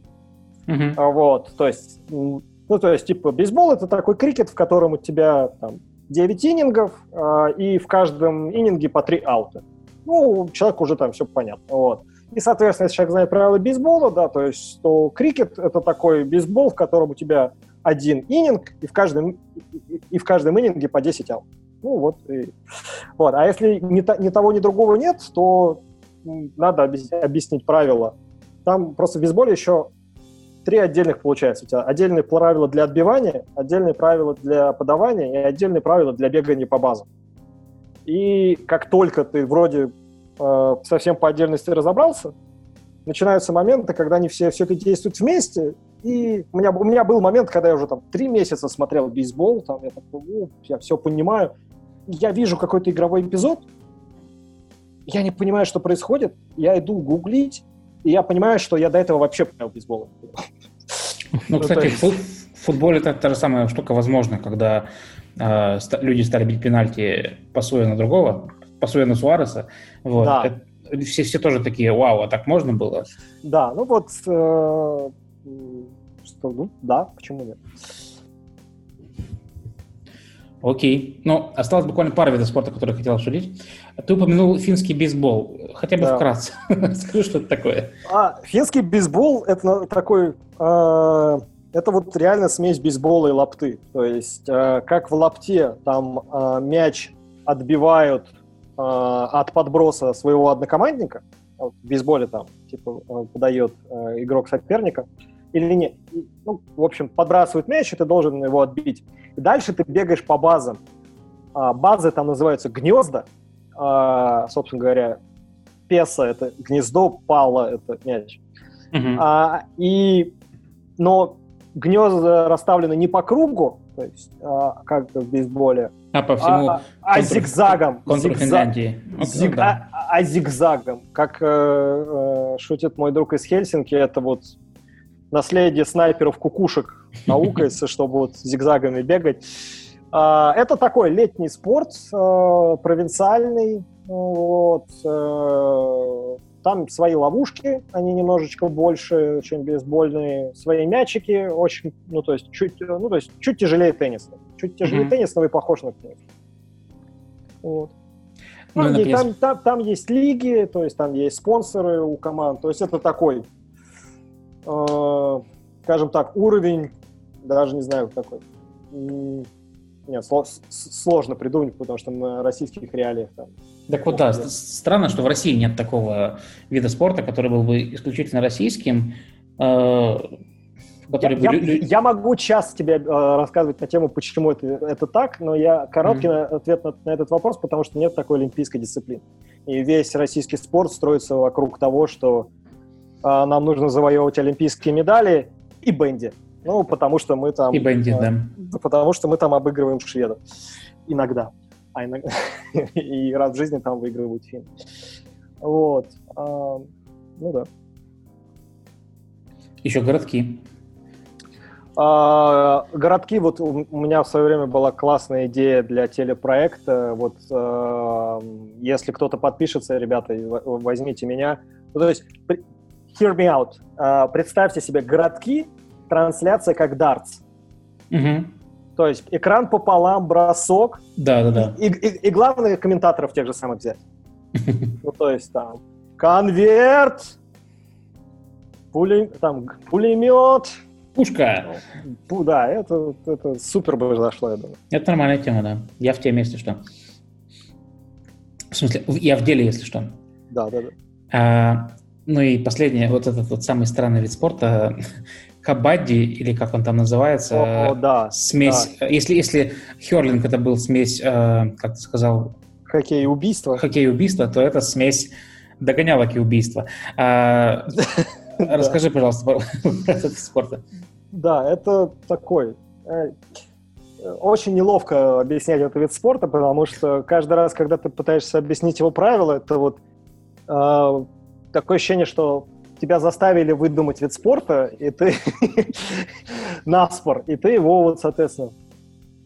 Mm-hmm. Вот, то есть, ну, то есть, типа, бейсбол — это такой крикет, в котором у тебя там 9 иннингов, э, и в каждом иннинге по 3 аута. Ну, человеку уже там все понятно, вот. И, соответственно, если человек знает правила бейсбола, да, то есть, то крикет — это такой бейсбол, в котором у тебя один иннинг, и в каждом, и в каждом иннинге по 10 аут. Ну, вот. И, вот. А если ни, ни того, ни другого нет, то надо объяснить правила. Там просто в бейсболе еще три отдельных получается. У тебя отдельные правила для отбивания, отдельные правила для подавания и отдельные правила для бегания по базам. И как только ты вроде э, совсем по отдельности разобрался, начинаются моменты, когда они все все-таки действуют вместе. И у меня, у меня был момент, когда я уже там три месяца смотрел бейсбол, там я такой, я все понимаю. Я вижу какой-то игровой эпизод, я не понимаю, что происходит, я иду гуглить, и я понимаю, что я до этого вообще понял бейсбол. Ну, кстати, в футболе это та же самая штука возможна, когда э, люди стали бить пенальти, пасуя на другого, пасуя на Суареса. Вот. Да. Это, все, все тоже такие, вау, а так можно было? Да, ну вот, э, что, ну, да, почему нет? Окей. Ну, осталось буквально пара видов спорта, которые я хотел обсудить. Ты упомянул финский бейсбол. Хотя бы да. вкратце. Скажи, что это такое. А, финский бейсбол — это такой... Э, это вот реально смесь бейсбола и лапты. То есть, э, как в лапте, там э, мяч отбивают э, от подброса своего однокомандника, вот в бейсболе там, типа, э, подает э, игрок соперника, или нет. Ну, в общем, подбрасывают мяч, и ты должен его отбить. И дальше ты бегаешь по базам. А, базы там называются гнезда, а, собственно говоря, песа — это гнездо, пала — это мяч. Uh-huh. А, и, но гнезда расставлены не по кругу, то есть, а, как в бейсболе, а по всему а, а контур, зигзагом. Контур Финляндии. Зиг, да. а, а зигзагом. Как э, э, шутит мой друг из Хельсинки, это вот наследие снайперов кукушек наукается, чтобы вот зигзагами бегать. А, это такой летний спорт, э, провинциальный. Вот. Э, там свои ловушки, они немножечко больше, чем бейсбольные, свои мячики, очень, ну то есть чуть, ну то есть чуть тяжелее тенниса, чуть тяжелее mm-hmm. тенниса, но и похож на теннис. Вот. Ну, там, там, там, там есть лиги, то есть там есть спонсоры у команд, то есть это такой, э, скажем так, уровень, даже не знаю какой, нет, сложно придумать, потому что на российских реалиях там... Так вот, да, странно, что в России нет такого вида спорта, который был бы исключительно российским, э, который я, бы... я, я могу час тебе э, рассказывать на тему, почему это, это так, но я короткий mm-hmm. ответ на, на этот вопрос, потому что нет такой олимпийской дисциплины. И весь российский спорт строится вокруг того, что нам нужно завоевывать олимпийские медали и бенди. Ну, потому что мы там... И бенди, э, да. Потому что мы там обыгрываем шведов. Иногда. А иногда... и раз в жизни там выигрывают финны. Вот. А, ну да. Еще городки. А, городки, вот у меня в свое время была классная идея для телепроекта. Вот а, если кто-то подпишется, ребята, возьмите меня. Ну, то есть, hear me out. А, представьте себе городки, трансляция как дартс. Угу. То есть экран пополам, бросок. Да, да, да. И, и, и главное комментаторов тех же самых взять. Ну, то есть там конверт, пуле, там, пулемет. Пушка. Да, это, это супер бы зашло, я думаю. Это нормальная тема, да. Я в теме, если что. В смысле, я в деле, если что. Да, да, да. А, ну и последнее, вот этот вот самый странный вид спорта, кабадди, или как он там называется, О, да, смесь, да. если, если херлинг это был смесь, э, как ты сказал... Хоккей убийства. Хоккей убийства, то это смесь догонялок и убийства. А, расскажи, пожалуйста, про этот спорт. Да, это такой... Э, очень неловко объяснять этот вид спорта, потому что каждый раз, когда ты пытаешься объяснить его правила, это вот э, такое ощущение, что тебя заставили выдумать вид спорта, и ты наспор, и ты его вот, соответственно,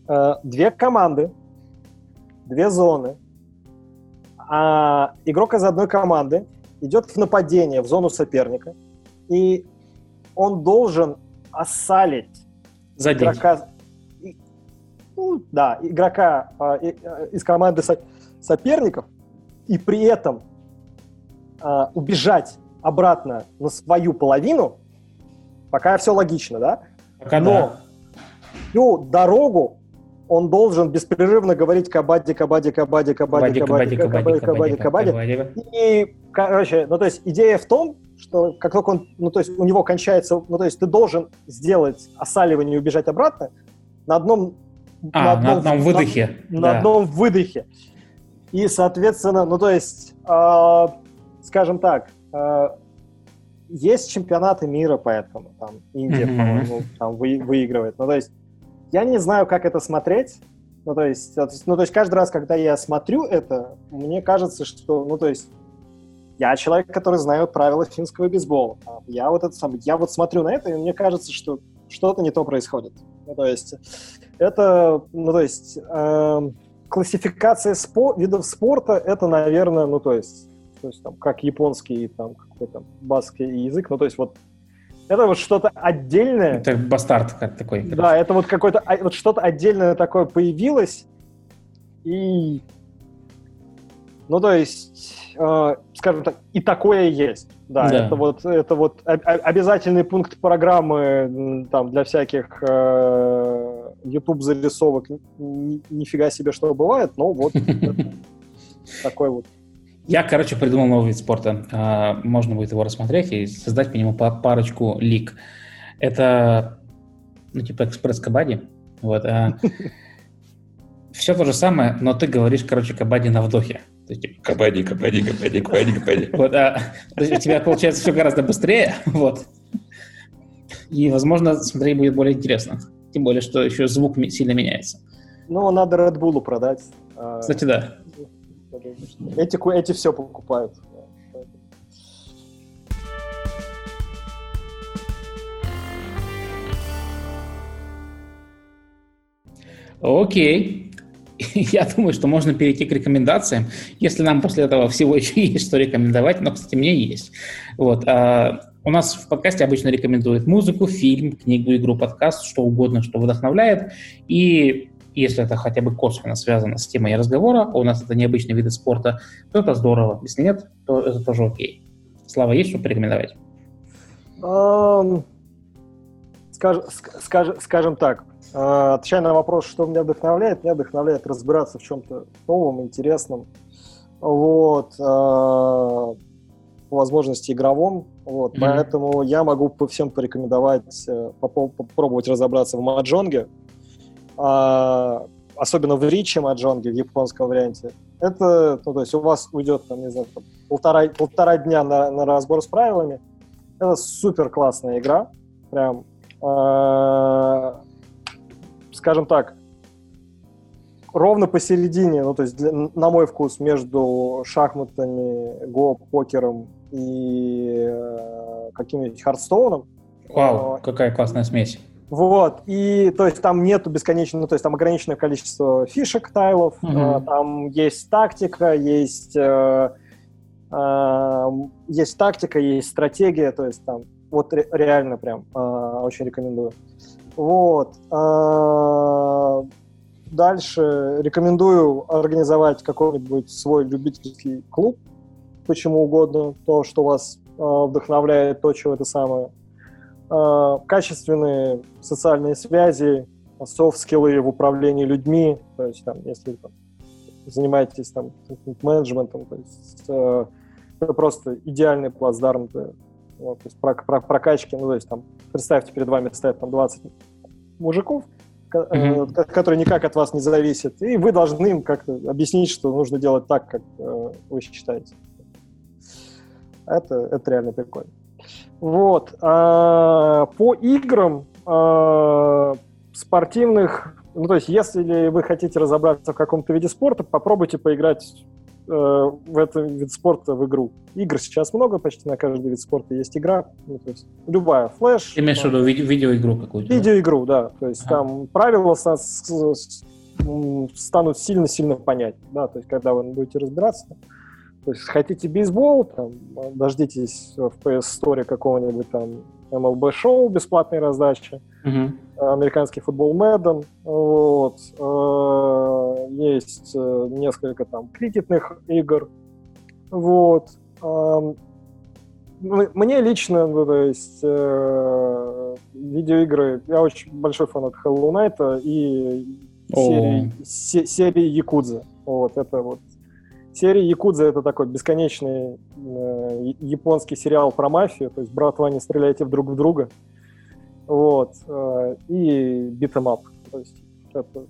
э, две команды, две зоны, а игрок из одной команды идет в нападение в зону соперника, и он должен осалить Задеть. игрока, ну, да, игрока э, из команды со- соперников, и при этом э, убежать обратно на свою половину, пока все логично, да? Пока Но да. всю дорогу он должен беспрерывно говорить кабади, кабади, кабади, кабади, кабади, кабади, кабади, кабади. И, короче, ну то есть идея в том, что как только он, ну то есть у него кончается, ну то есть ты должен сделать осаливание и убежать обратно на одном а, на одном, на одном выдохе. На, да. на одном выдохе. И, соответственно, ну то есть, э, скажем так, Э, есть чемпионаты мира, поэтому там Индия, mm-hmm. по-моему, там вы, выигрывает. Ну, то есть я не знаю, как это смотреть. Ну, то есть, ну, то есть каждый раз, когда я смотрю это, мне кажется, что, ну, то есть я человек, который знает правила финского бейсбола. Я вот это сам, я вот смотрю на это, и мне кажется, что что-то не то происходит. Ну, то есть это, ну, то есть э, классификация спо- видов спорта, это, наверное, ну, то есть то есть там как японский, там какой-то баскский язык, ну то есть вот это вот что-то отдельное. Это бастард как такой. Да, это вот какое-то а, вот что-то отдельное такое появилось и ну то есть, э, скажем так, и такое есть. Да, да. это вот это вот обязательный пункт программы там для всяких э, YouTube зарисовок. Нифига себе, что бывает, но вот такой вот я, короче, придумал новый вид спорта. А, можно будет его рассмотреть и создать по нему парочку лиг. Это, ну, типа экспресс-кабади. Вот. А... Все то же самое, но ты говоришь, короче, кабади на вдохе. То есть, типа, кабади, кабади, кабади, кабади, кабади. Вот, а, то есть у тебя получается все гораздо быстрее, вот. И, возможно, смотреть будет более интересно. Тем более, что еще звук сильно меняется. Ну, надо Red Bull продать. А, Кстати, да. Эти, эти все покупают. Окей. Я думаю, что можно перейти к рекомендациям, если нам после этого всего еще есть что рекомендовать, но, кстати, мне есть. Вот. А, у нас в подкасте обычно рекомендуют музыку, фильм, книгу, игру, подкаст, что угодно, что вдохновляет. И если это хотя бы косвенно связано с темой разговора, у нас это необычный вид спорта, то это здорово. Если нет, то это тоже окей. Слава, есть что порекомендовать? Um, скаж, скаж, скажем так, А, отвечая на вопрос, что меня вдохновляет, меня вдохновляет разбираться в чем-то новом, интересном. Вот. А, по возможности игровом. Вот. Mm-hmm. Поэтому я могу по всем порекомендовать э, попробовать разобраться в маджонге. А, особенно в ричи маджонге, в японском варианте. Это, ну, то есть у вас уйдет, там, не знаю, там, полтора, полтора дня на, на разбор с правилами. Это супер классная игра. Прям скажем так, ровно посередине, ну, то есть, для, на мой вкус, между шахматами, го, покером и э, каким-нибудь Хардстоуном. Вау, э, какая классная смесь. Вот, и то есть там нету бесконечного, ну, то есть там ограниченное количество фишек, тайлов, угу. э, там есть тактика, есть, э, э, есть тактика, есть стратегия, то есть там вот ре- реально прям э, очень рекомендую. Вот. А, дальше рекомендую организовать какой-нибудь свой любительский клуб, почему угодно, то, что вас а, вдохновляет, то, чего это самое. А, качественные социальные связи, софт-скиллы в управлении людьми, то есть там, если там, занимаетесь там менеджментом, то есть э, это просто идеальный плацдарм для вот, то есть про, про прокачки, ну, то есть там, представьте, перед вами стоят там 20 мужиков, mm-hmm. которые никак от вас не зависят, и вы должны им как-то объяснить, что нужно делать так, как э, вы считаете. Это, это реально прикольно. Вот. А, по играм а, спортивных, ну, то есть, если вы хотите разобраться в каком-то виде спорта, попробуйте поиграть Э, в этом вид спорта в игру. Игр сейчас много, почти на каждый вид спорта есть игра. Ну, то есть любая флеш. Ты имеешь в виду виде- видеоигру какую-то? Видеоигру, да. То есть ага. там правила станут сильно-сильно понятнее. Да? То есть когда вы будете разбираться. То есть хотите бейсбол, там, дождитесь в PS Store какого-нибудь там MLB шоу бесплатной раздачи, угу. американский футбол Мэдден, вот, э, есть э, несколько там крикетных игр, вот. Э, мне лично, ну, то есть э, видеоигры, я очень большой фанат Hollow Knight и серии, серии Якудза. Вот, это вот Серия Якудза это такой бесконечный э, японский сериал про мафию, то есть братва не стреляйте друг в друга. Вот. Э, и beat 'em up. То есть это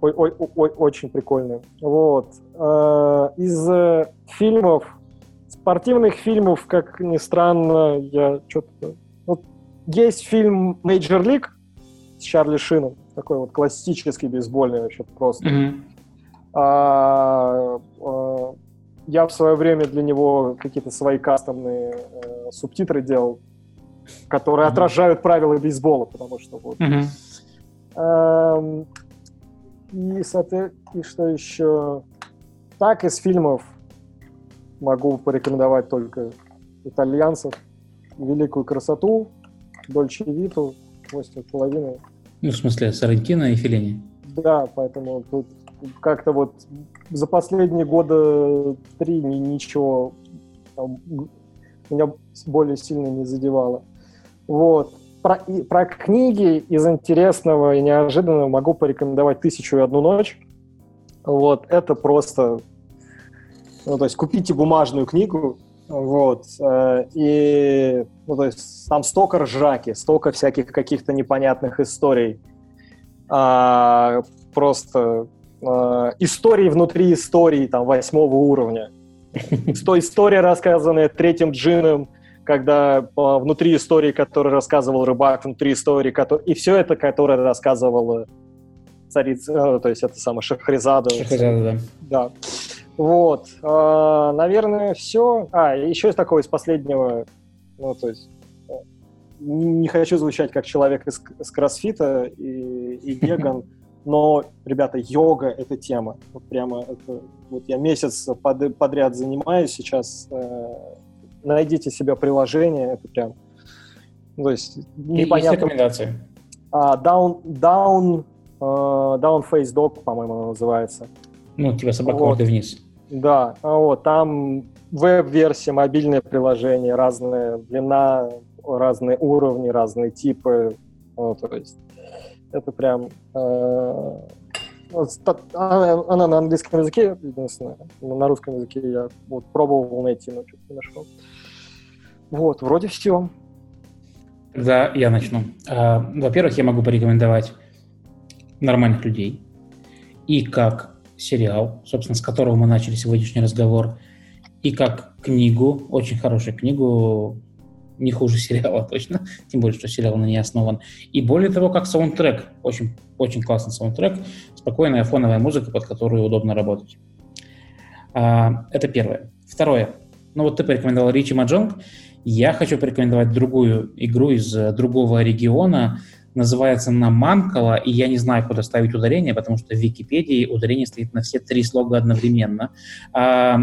ой, ой, ой, очень прикольно. Вот. Э, из э, фильмов, спортивных фильмов, как ни странно, я что-то... Вот, есть фильм Major League с Чарли Шином, такой вот классический бейсбольный вообще просто. Mm-hmm а, а, я в свое время для него какие-то свои кастомные э, субтитры делал, которые mm-hmm. отражают правила бейсбола, потому что вот. Mm-hmm. и, и что еще? Так, из фильмов могу порекомендовать только итальянцев. «Великую красоту», «Дольче Виту», «Восемь половиной». Ну, в смысле, Сарантино и Филини? Да, поэтому тут как-то вот за последние года три ничего там, меня более сильно не задевало. Вот. Про, и, про книги из интересного и неожиданного могу порекомендовать «Тысячу и одну ночь». Вот, это просто... Ну, то есть купите бумажную книгу, вот, э, и, ну, то есть там столько ржаки, столько всяких каких-то непонятных историй. А, просто истории внутри истории там восьмого уровня. Что история, рассказанная третьим джином, когда э, внутри истории, которую рассказывал рыбак, внутри истории, который... и все это, которое рассказывала царица, э, то есть это самое Шахризада. Шахризада, да. Да. Вот. Э, наверное, все. А, еще из такого, из последнего, ну, то есть э, не хочу звучать как человек из, из кроссфита и, и веган, но, ребята, йога — это тема. Вот прямо это... Вот я месяц под, подряд занимаюсь сейчас. Э, найдите себе приложение, это прям... Ну, то есть непонятно... Есть рекомендации? А, down, down, uh, down Face Dog, по-моему, оно называется. Ну, типа собака вот. вниз. Да, а вот, там веб-версия, мобильное приложение, разная длина, разные уровни, разные типы. Ну, то есть Это прям... Э, она, она на английском языке, единственное. На русском языке я вот пробовал найти, но что-то не нашел. Вот, вроде все. Тогда я начну. А, во-первых, я могу порекомендовать нормальных людей. И как сериал, собственно, с которого мы начали сегодняшний разговор, и как книгу, очень хорошую книгу, не хуже сериала точно, тем более, что сериал на ней основан. И более того, как саундтрек, очень, очень классный саундтрек, спокойная фоновая музыка, под которую удобно работать. А, это первое. Второе. Ну вот ты порекомендовал Ричи Маджонг. Я хочу порекомендовать другую игру из э, другого региона. Называется она Манкала, и я не знаю, куда ставить ударение, потому что в Википедии ударение стоит на все три слога одновременно. А,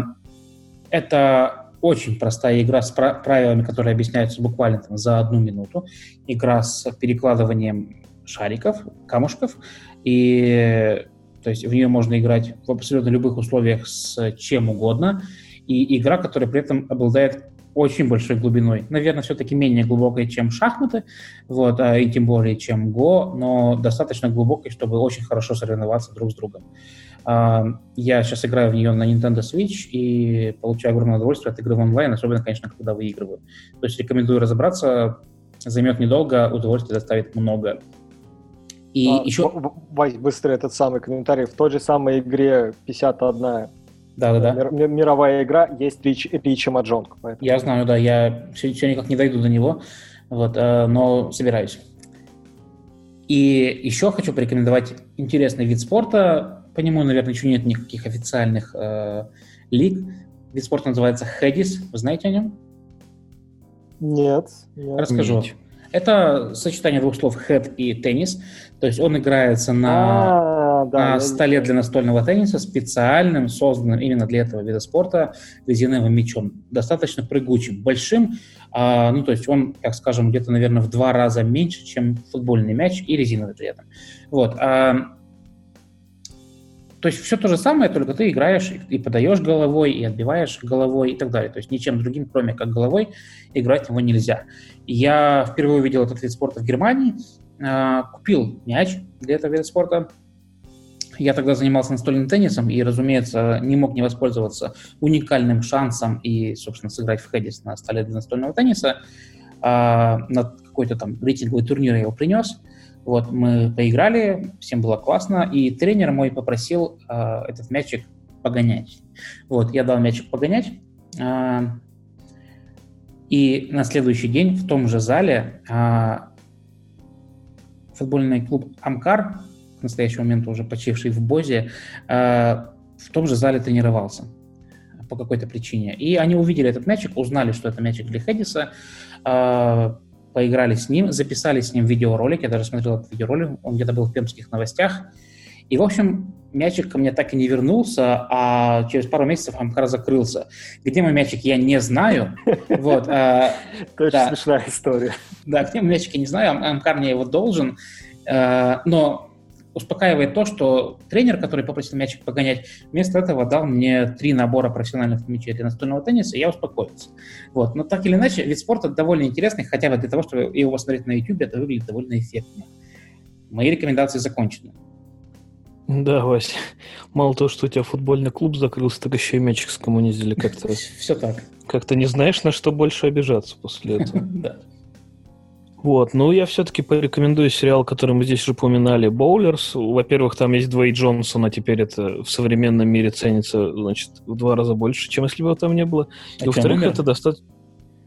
это очень простая игра с правилами, которые объясняются буквально там, за одну минуту. Игра с перекладыванием шариков, камушков. И то есть в нее можно играть в абсолютно любых условиях с чем угодно. И игра, которая при этом обладает очень большой глубиной. Наверное, все-таки менее глубокой, чем шахматы, вот, а, и тем более, чем Го, но достаточно глубокой, чтобы очень хорошо соревноваться друг с другом. Я сейчас играю в нее на Nintendo Switch и получаю огромное удовольствие от игры в онлайн, особенно, конечно, когда выигрываю. То есть рекомендую разобраться, займет недолго, удовольствие доставит много. И а, еще... Вась, быстро этот самый комментарий. В той же самой игре 51 да-да-да. Мир, мировая игра, есть Рич, Ричи Маджонг. Поэтому... Я знаю, да, я все, все никак не дойду до него, вот, э, но собираюсь. И еще хочу порекомендовать интересный вид спорта. По нему, наверное, еще нет никаких официальных э, лиг. Вид спорта называется Хедис. Вы знаете о нем? Нет. нет. Расскажу. Нет. Это сочетание двух слов head и теннис. То есть он играется на, а, да, на столе для настольного тенниса специальным, созданным именно для этого вида спорта резиновым мячом. Достаточно прыгучим, большим. А, ну, то есть он, так скажем, где-то, наверное, в два раза меньше, чем футбольный мяч и резиновый при этом. Вот. А, то есть все то же самое, только ты играешь и подаешь головой, и отбиваешь головой и так далее. То есть ничем другим, кроме как головой, играть его нельзя. Я впервые увидел этот вид спорта в Германии, а, купил мяч для этого вида спорта. Я тогда занимался настольным теннисом и, разумеется, не мог не воспользоваться уникальным шансом и, собственно, сыграть в Хедис на столе для настольного тенниса. А, на какой-то там рейтинговый турнир я его принес – вот, мы поиграли, всем было классно, и тренер мой попросил э, этот мячик погонять. Вот, я дал мячик погонять, э, и на следующий день в том же зале э, футбольный клуб «Амкар», в настоящий момент уже почивший в Бозе, э, в том же зале тренировался по какой-то причине. И они увидели этот мячик, узнали, что это мячик для Хедиса, э, поиграли с ним, записали с ним видеоролик, я даже смотрел этот видеоролик, он где-то был в пермских новостях. И, в общем, мячик ко мне так и не вернулся, а через пару месяцев Амкар закрылся. Где мой мячик, я не знаю. Вот, а, Точно смешная история. Да, где мой мячик, я не знаю, Амкар мне его должен. А, но успокаивает то, что тренер, который попросил мячик погонять, вместо этого дал мне три набора профессиональных мячей для настольного тенниса, и я успокоился. Вот. Но так или иначе, вид спорта довольно интересный, хотя бы для того, чтобы его посмотреть на YouTube, это выглядит довольно эффектно. Мои рекомендации закончены. Да, Вася. Мало того, что у тебя футбольный клуб закрылся, так еще и мячик скоммунизили как-то. Все так. Как-то не знаешь, на что больше обижаться после этого. Вот, ну я все-таки порекомендую сериал, который мы здесь уже упоминали, «Боулерс». Во-первых, там есть Двей Джонсон, а теперь это в современном мире ценится, значит, в два раза больше, чем если бы его там не было. А И во-вторых, это достаточно...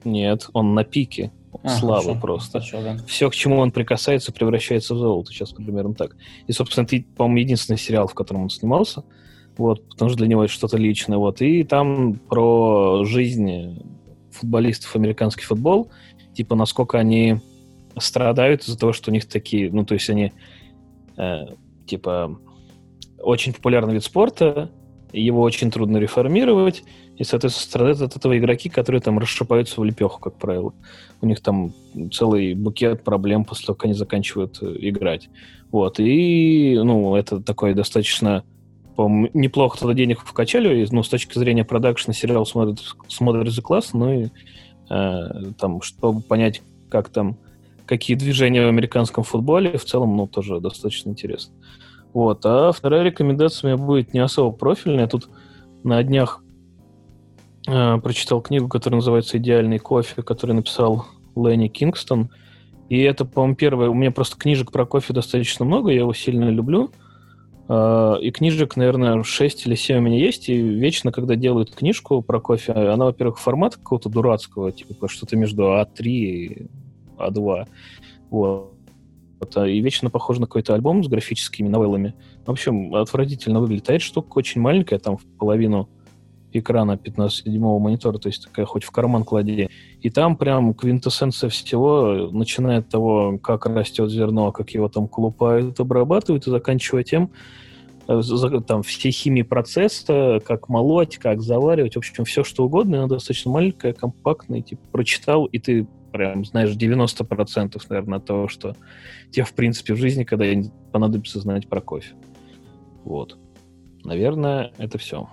Нет, он на пике. А, слава хорошо, просто. Хорошо, да. Все, к чему он прикасается, превращается в золото. Сейчас примерно так. И, собственно, это, по-моему, единственный сериал, в котором он снимался. Вот, потому что для него это что-то личное. Вот. И там про жизнь футболистов американский футбол. Типа, насколько они страдают из-за того, что у них такие, ну, то есть они, э, типа, очень популярный вид спорта, его очень трудно реформировать, и, соответственно, страдают от этого игроки, которые там расшипаются в лепеху, как правило. У них там целый букет проблем после того, как они заканчивают э, играть. Вот, и, ну, это такой достаточно по-моему, неплохо тогда денег вкачали, ну, с точки зрения продакшна сериал смотрит, смотрится классно, ну и э, там, чтобы понять, как там какие движения в американском футболе. В целом, ну, тоже достаточно интересно. Вот. А вторая рекомендация у меня будет не особо профильная. Я тут на днях э, прочитал книгу, которая называется «Идеальный кофе», которую написал Ленни Кингстон. И это, по-моему, первое. У меня просто книжек про кофе достаточно много, я его сильно люблю. А, и книжек, наверное, 6 или 7 у меня есть, и вечно, когда делают книжку про кофе, она, во-первых, формат какого-то дурацкого, типа что-то между А3 и А2. Вот. А, и вечно похоже на какой-то альбом с графическими новеллами. В общем, отвратительно выглядит. А эта штука очень маленькая, там в половину экрана 15-дюймового монитора, то есть такая хоть в карман клади. И там прям квинтэссенция всего, начиная от того, как растет зерно, как его там колупают, обрабатывают, и заканчивая тем, э, там все химии процесса, как молоть, как заваривать, в общем, все что угодно, она достаточно маленькая, компактная, типа, прочитал, и ты прям знаешь 90% наверное, того, что тебе, в принципе, в жизни когда-нибудь понадобится знать про кофе. Вот. Наверное, это все.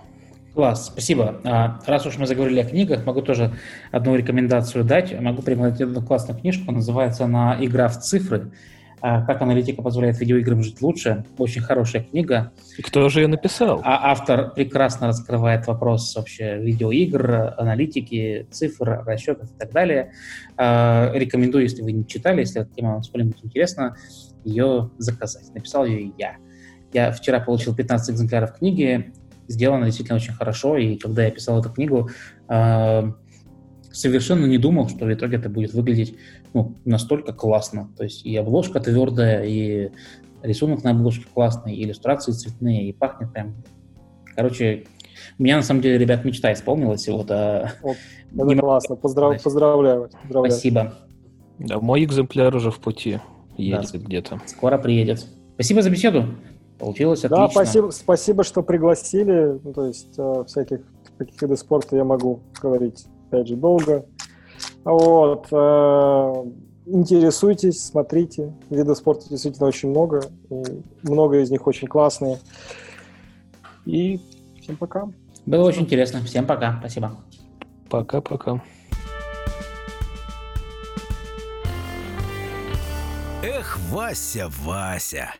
Класс, спасибо. А, раз уж мы заговорили о книгах, могу тоже одну рекомендацию дать. Могу порекомендовать одну классную книжку, называется она «Игра в цифры». А, как аналитика позволяет видеоиграм жить лучше. Очень хорошая книга. И кто же ее написал? А автор прекрасно раскрывает вопрос вообще видеоигр, аналитики, цифр, расчетов и так далее. А, рекомендую, если вы не читали, если эта тема вам что-нибудь интересна, ее заказать. Написал ее я. Я вчера получил 15 экземпляров книги, сделано действительно очень хорошо, и когда я писал эту книгу, э, совершенно не думал, что в итоге это будет выглядеть ну, настолько классно. То есть и обложка твердая, и рисунок на обложке классный, и иллюстрации цветные, и пахнет прям... Короче, у меня на самом деле, ребят, мечта исполнилась. Вот, а... вот, это не классно, Поздрав... поздравляю, поздравляю. Спасибо. Да, мой экземпляр уже в пути едет да, где-то. Скоро приедет. Спасибо за беседу. Получилось отлично. Да, спасибо, спасибо, что пригласили. Ну, то есть о всяких таких видах спорта я могу говорить, опять же, долго. Вот. Э, интересуйтесь, смотрите. Видов спорта действительно очень много. И много из них очень классные. И всем пока. Было очень интересно. Всем пока. Спасибо. Пока-пока. Эх, Вася, Вася.